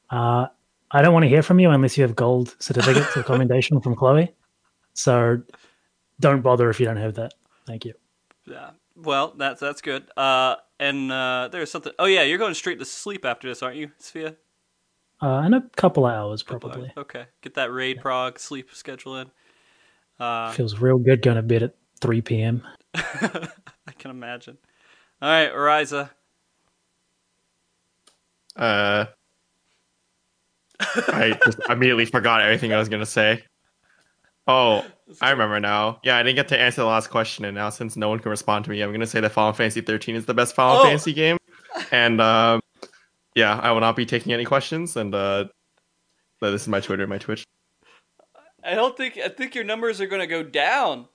Uh, I don't want to hear from you unless you have gold certificates of commendation from Khloe. So don't bother if you don't have that. Thank you. Yeah. Well, that's that's good. Uh, and uh, there's something. Oh yeah, you're going straight to sleep after this, aren't you, Sophia? Uh, in a couple of hours, probably. Okay. Get that raid prog sleep schedule in. Uh, Feels real good going to bed at 3 p.m. I can imagine. All right, Ariza. Uh, I just immediately forgot everything I was gonna say. Oh, I remember now. Yeah, I didn't get to answer the last question, and now since no one can respond to me, I'm gonna say that Final Fantasy 13 is the best Final Oh. Fantasy game. And um, yeah, I will not be taking any questions. And uh, this is my Twitter, and my Twitch. I don't think I think your numbers are going to go down.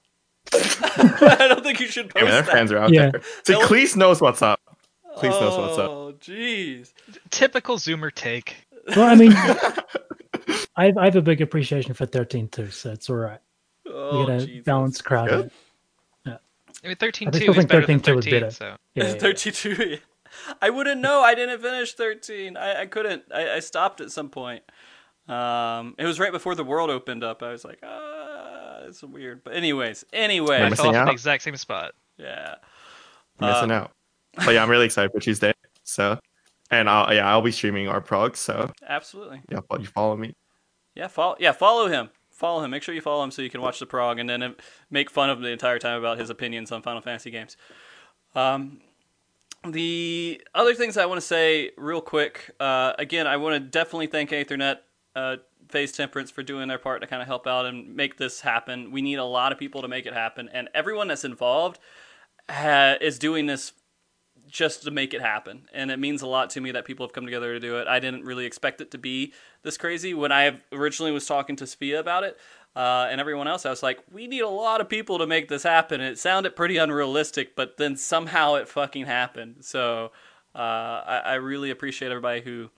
I don't think you should post Hey, man, their that. fans are out Yeah. there. So They'll- Cleese knows what's up. Cleese knows what's up. Oh, jeez. Typical Zoomer take. Well, I mean, I have, I have a big appreciation for 13 too, so it's all right. Oh, we got a Jesus. balanced crowd. Yeah. I mean, 13 I 2 is think better 13-2 was 13, better. so Yeah, yeah, yeah. 32. I wouldn't know. I didn't finish 13. I, I couldn't. I, I stopped at some point. Um, it was right before the world opened up. I was like, ah, it's weird. But anyways, anyway, I Remember- fell off missing the out. exact same spot. yeah. I'm missing Uh, out. But yeah, I'm really excited for Tuesday. So, and I'll yeah, I'll be streaming our prog. So Absolutely. yeah, but you follow me. Yeah, follow. Yeah, follow him. Follow him. Make sure you follow him so you can watch the prog and then uh, make fun of him the entire time about his opinions on Final Fantasy games. Um, the other things I want to say real quick. Uh, again, I want to definitely thank Ethernet, uh, Phase Temperance for doing their part to kind of help out and make this happen. We need a lot of people to make it happen, and everyone that's involved ha- is doing this just to make it happen. And it means a lot to me that people have come together to do it. I didn't really expect it to be this crazy. When I originally was talking to Sophia about it uh, and everyone else, I was like, we need a lot of people to make this happen. And it sounded pretty unrealistic, but then somehow it fucking happened. So uh, I, I really appreciate everybody who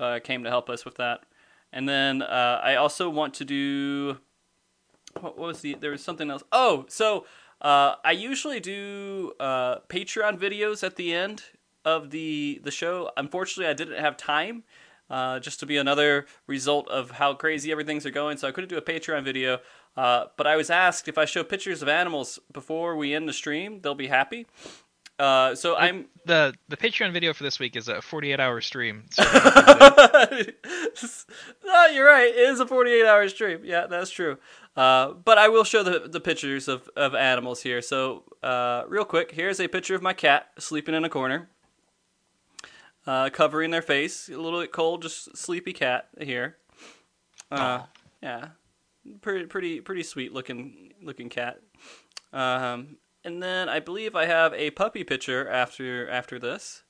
uh, came to help us with that. And then uh, I also want to do what was the there was something else. Oh so uh, i usually do uh, patreon videos at the end of the the show. Unfortunately i didn't have time uh, just to be another result of how crazy everything's are going so i couldn't do a patreon video. Uh, but i was asked if i show pictures of animals before we end the stream they'll be happy uh, so i'm The the Patreon video for this week is a 48 hour stream. So no, you're right. It is a 48 hour stream. Yeah, that's true. Uh, but I will show the, the pictures of, of animals here. So, uh, real quick, here's a picture of my cat sleeping in a corner, uh, covering their face. A little bit cold, just sleepy cat here. Uh, yeah, pretty pretty pretty sweet looking looking cat. Um, and then I believe I have a puppy picture after after this.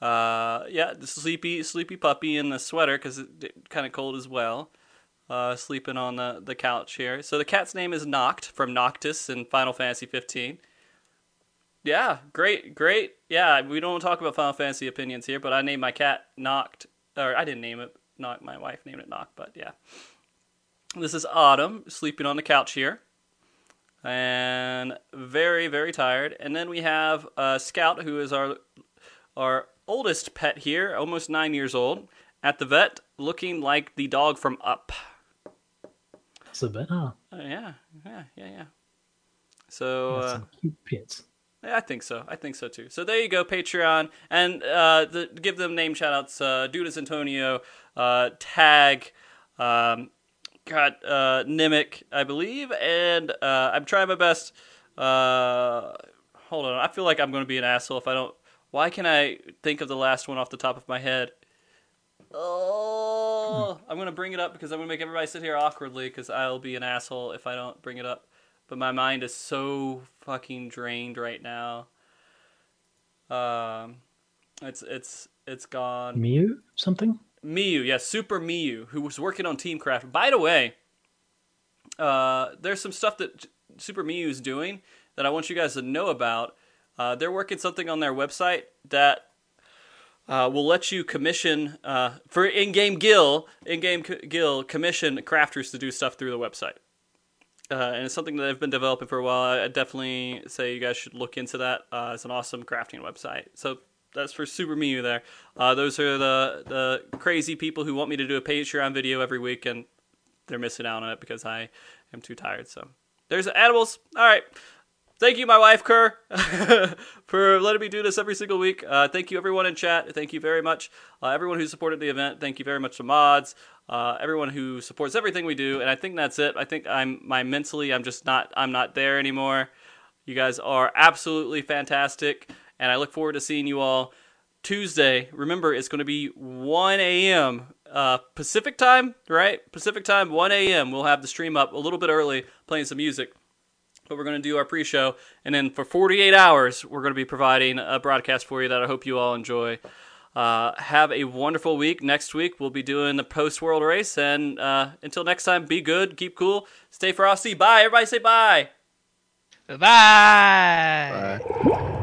Uh, yeah, the sleepy sleepy puppy in the sweater because it's kind of cold as well. Uh, sleeping on the, the couch here. So the cat's name is Noct from Noctis in Final Fantasy 15. Yeah, great, great. Yeah, we don't talk about Final Fantasy opinions here, but I named my cat Noct, or I didn't name it Noct. My wife named it Noct, but yeah. This is Autumn sleeping on the couch here, and very, very tired. And then we have uh, Scout, who is our our oldest pet here, almost nine years old, at the vet, looking like the dog from Up. That's a bit. Oh, Uh, yeah, yeah, yeah, yeah. So. Uh, some cute pets. Yeah, I think so. I think so too. So there you go, Patreon, and uh, the, give them name shoutouts. Uh, Dudas Antonio, uh, Tag, um, got uh, Nimic, I believe, and uh, I'm trying my best. Uh, hold on, I feel like I'm going to be an asshole if I don't. Why can I think of the last one off the top of my head? Oh, I'm going to bring it up because I'm going to make everybody sit here awkwardly because I'll be an asshole if I don't bring it up but my mind is so fucking drained right now. Um, it's it's it's gone. Mew something. Miyu, yes, Super Miyu, who was working on Teamcraft. By the way, uh, there's some stuff that Super Miyu is doing that I want you guys to know about. Uh, they're working something on their website that uh, will let you commission uh, for in-game Gil, in-game c- Gil commission crafters to do stuff through the website. Uh, and it's something that I've been developing for a while. I definitely say you guys should look into that. Uh, it's an awesome crafting website. So that's for Super Miyu there. Uh, those are the the crazy people who want me to do a Patreon video every week, and they're missing out on it because I am too tired. So there's animals. All right. Thank you, my wife Kerr, for letting me do this every single week. Uh, thank you, everyone in chat. Thank you very much, uh, everyone who supported the event. Thank you very much to mods, uh, everyone who supports everything we do. And I think that's it. I think I'm my mentally, I'm just not, I'm not there anymore. You guys are absolutely fantastic, and I look forward to seeing you all Tuesday. Remember, it's going to be 1 a.m. Uh, Pacific time, right? Pacific time, 1 a.m. We'll have the stream up a little bit early, playing some music. But we're going to do our pre-show, and then for 48 hours, we're going to be providing a broadcast for you that I hope you all enjoy. Uh, have a wonderful week. Next week, we'll be doing the post-world race, and uh, until next time, be good, keep cool, stay frosty. Bye, everybody. Say bye. Bye. Bye.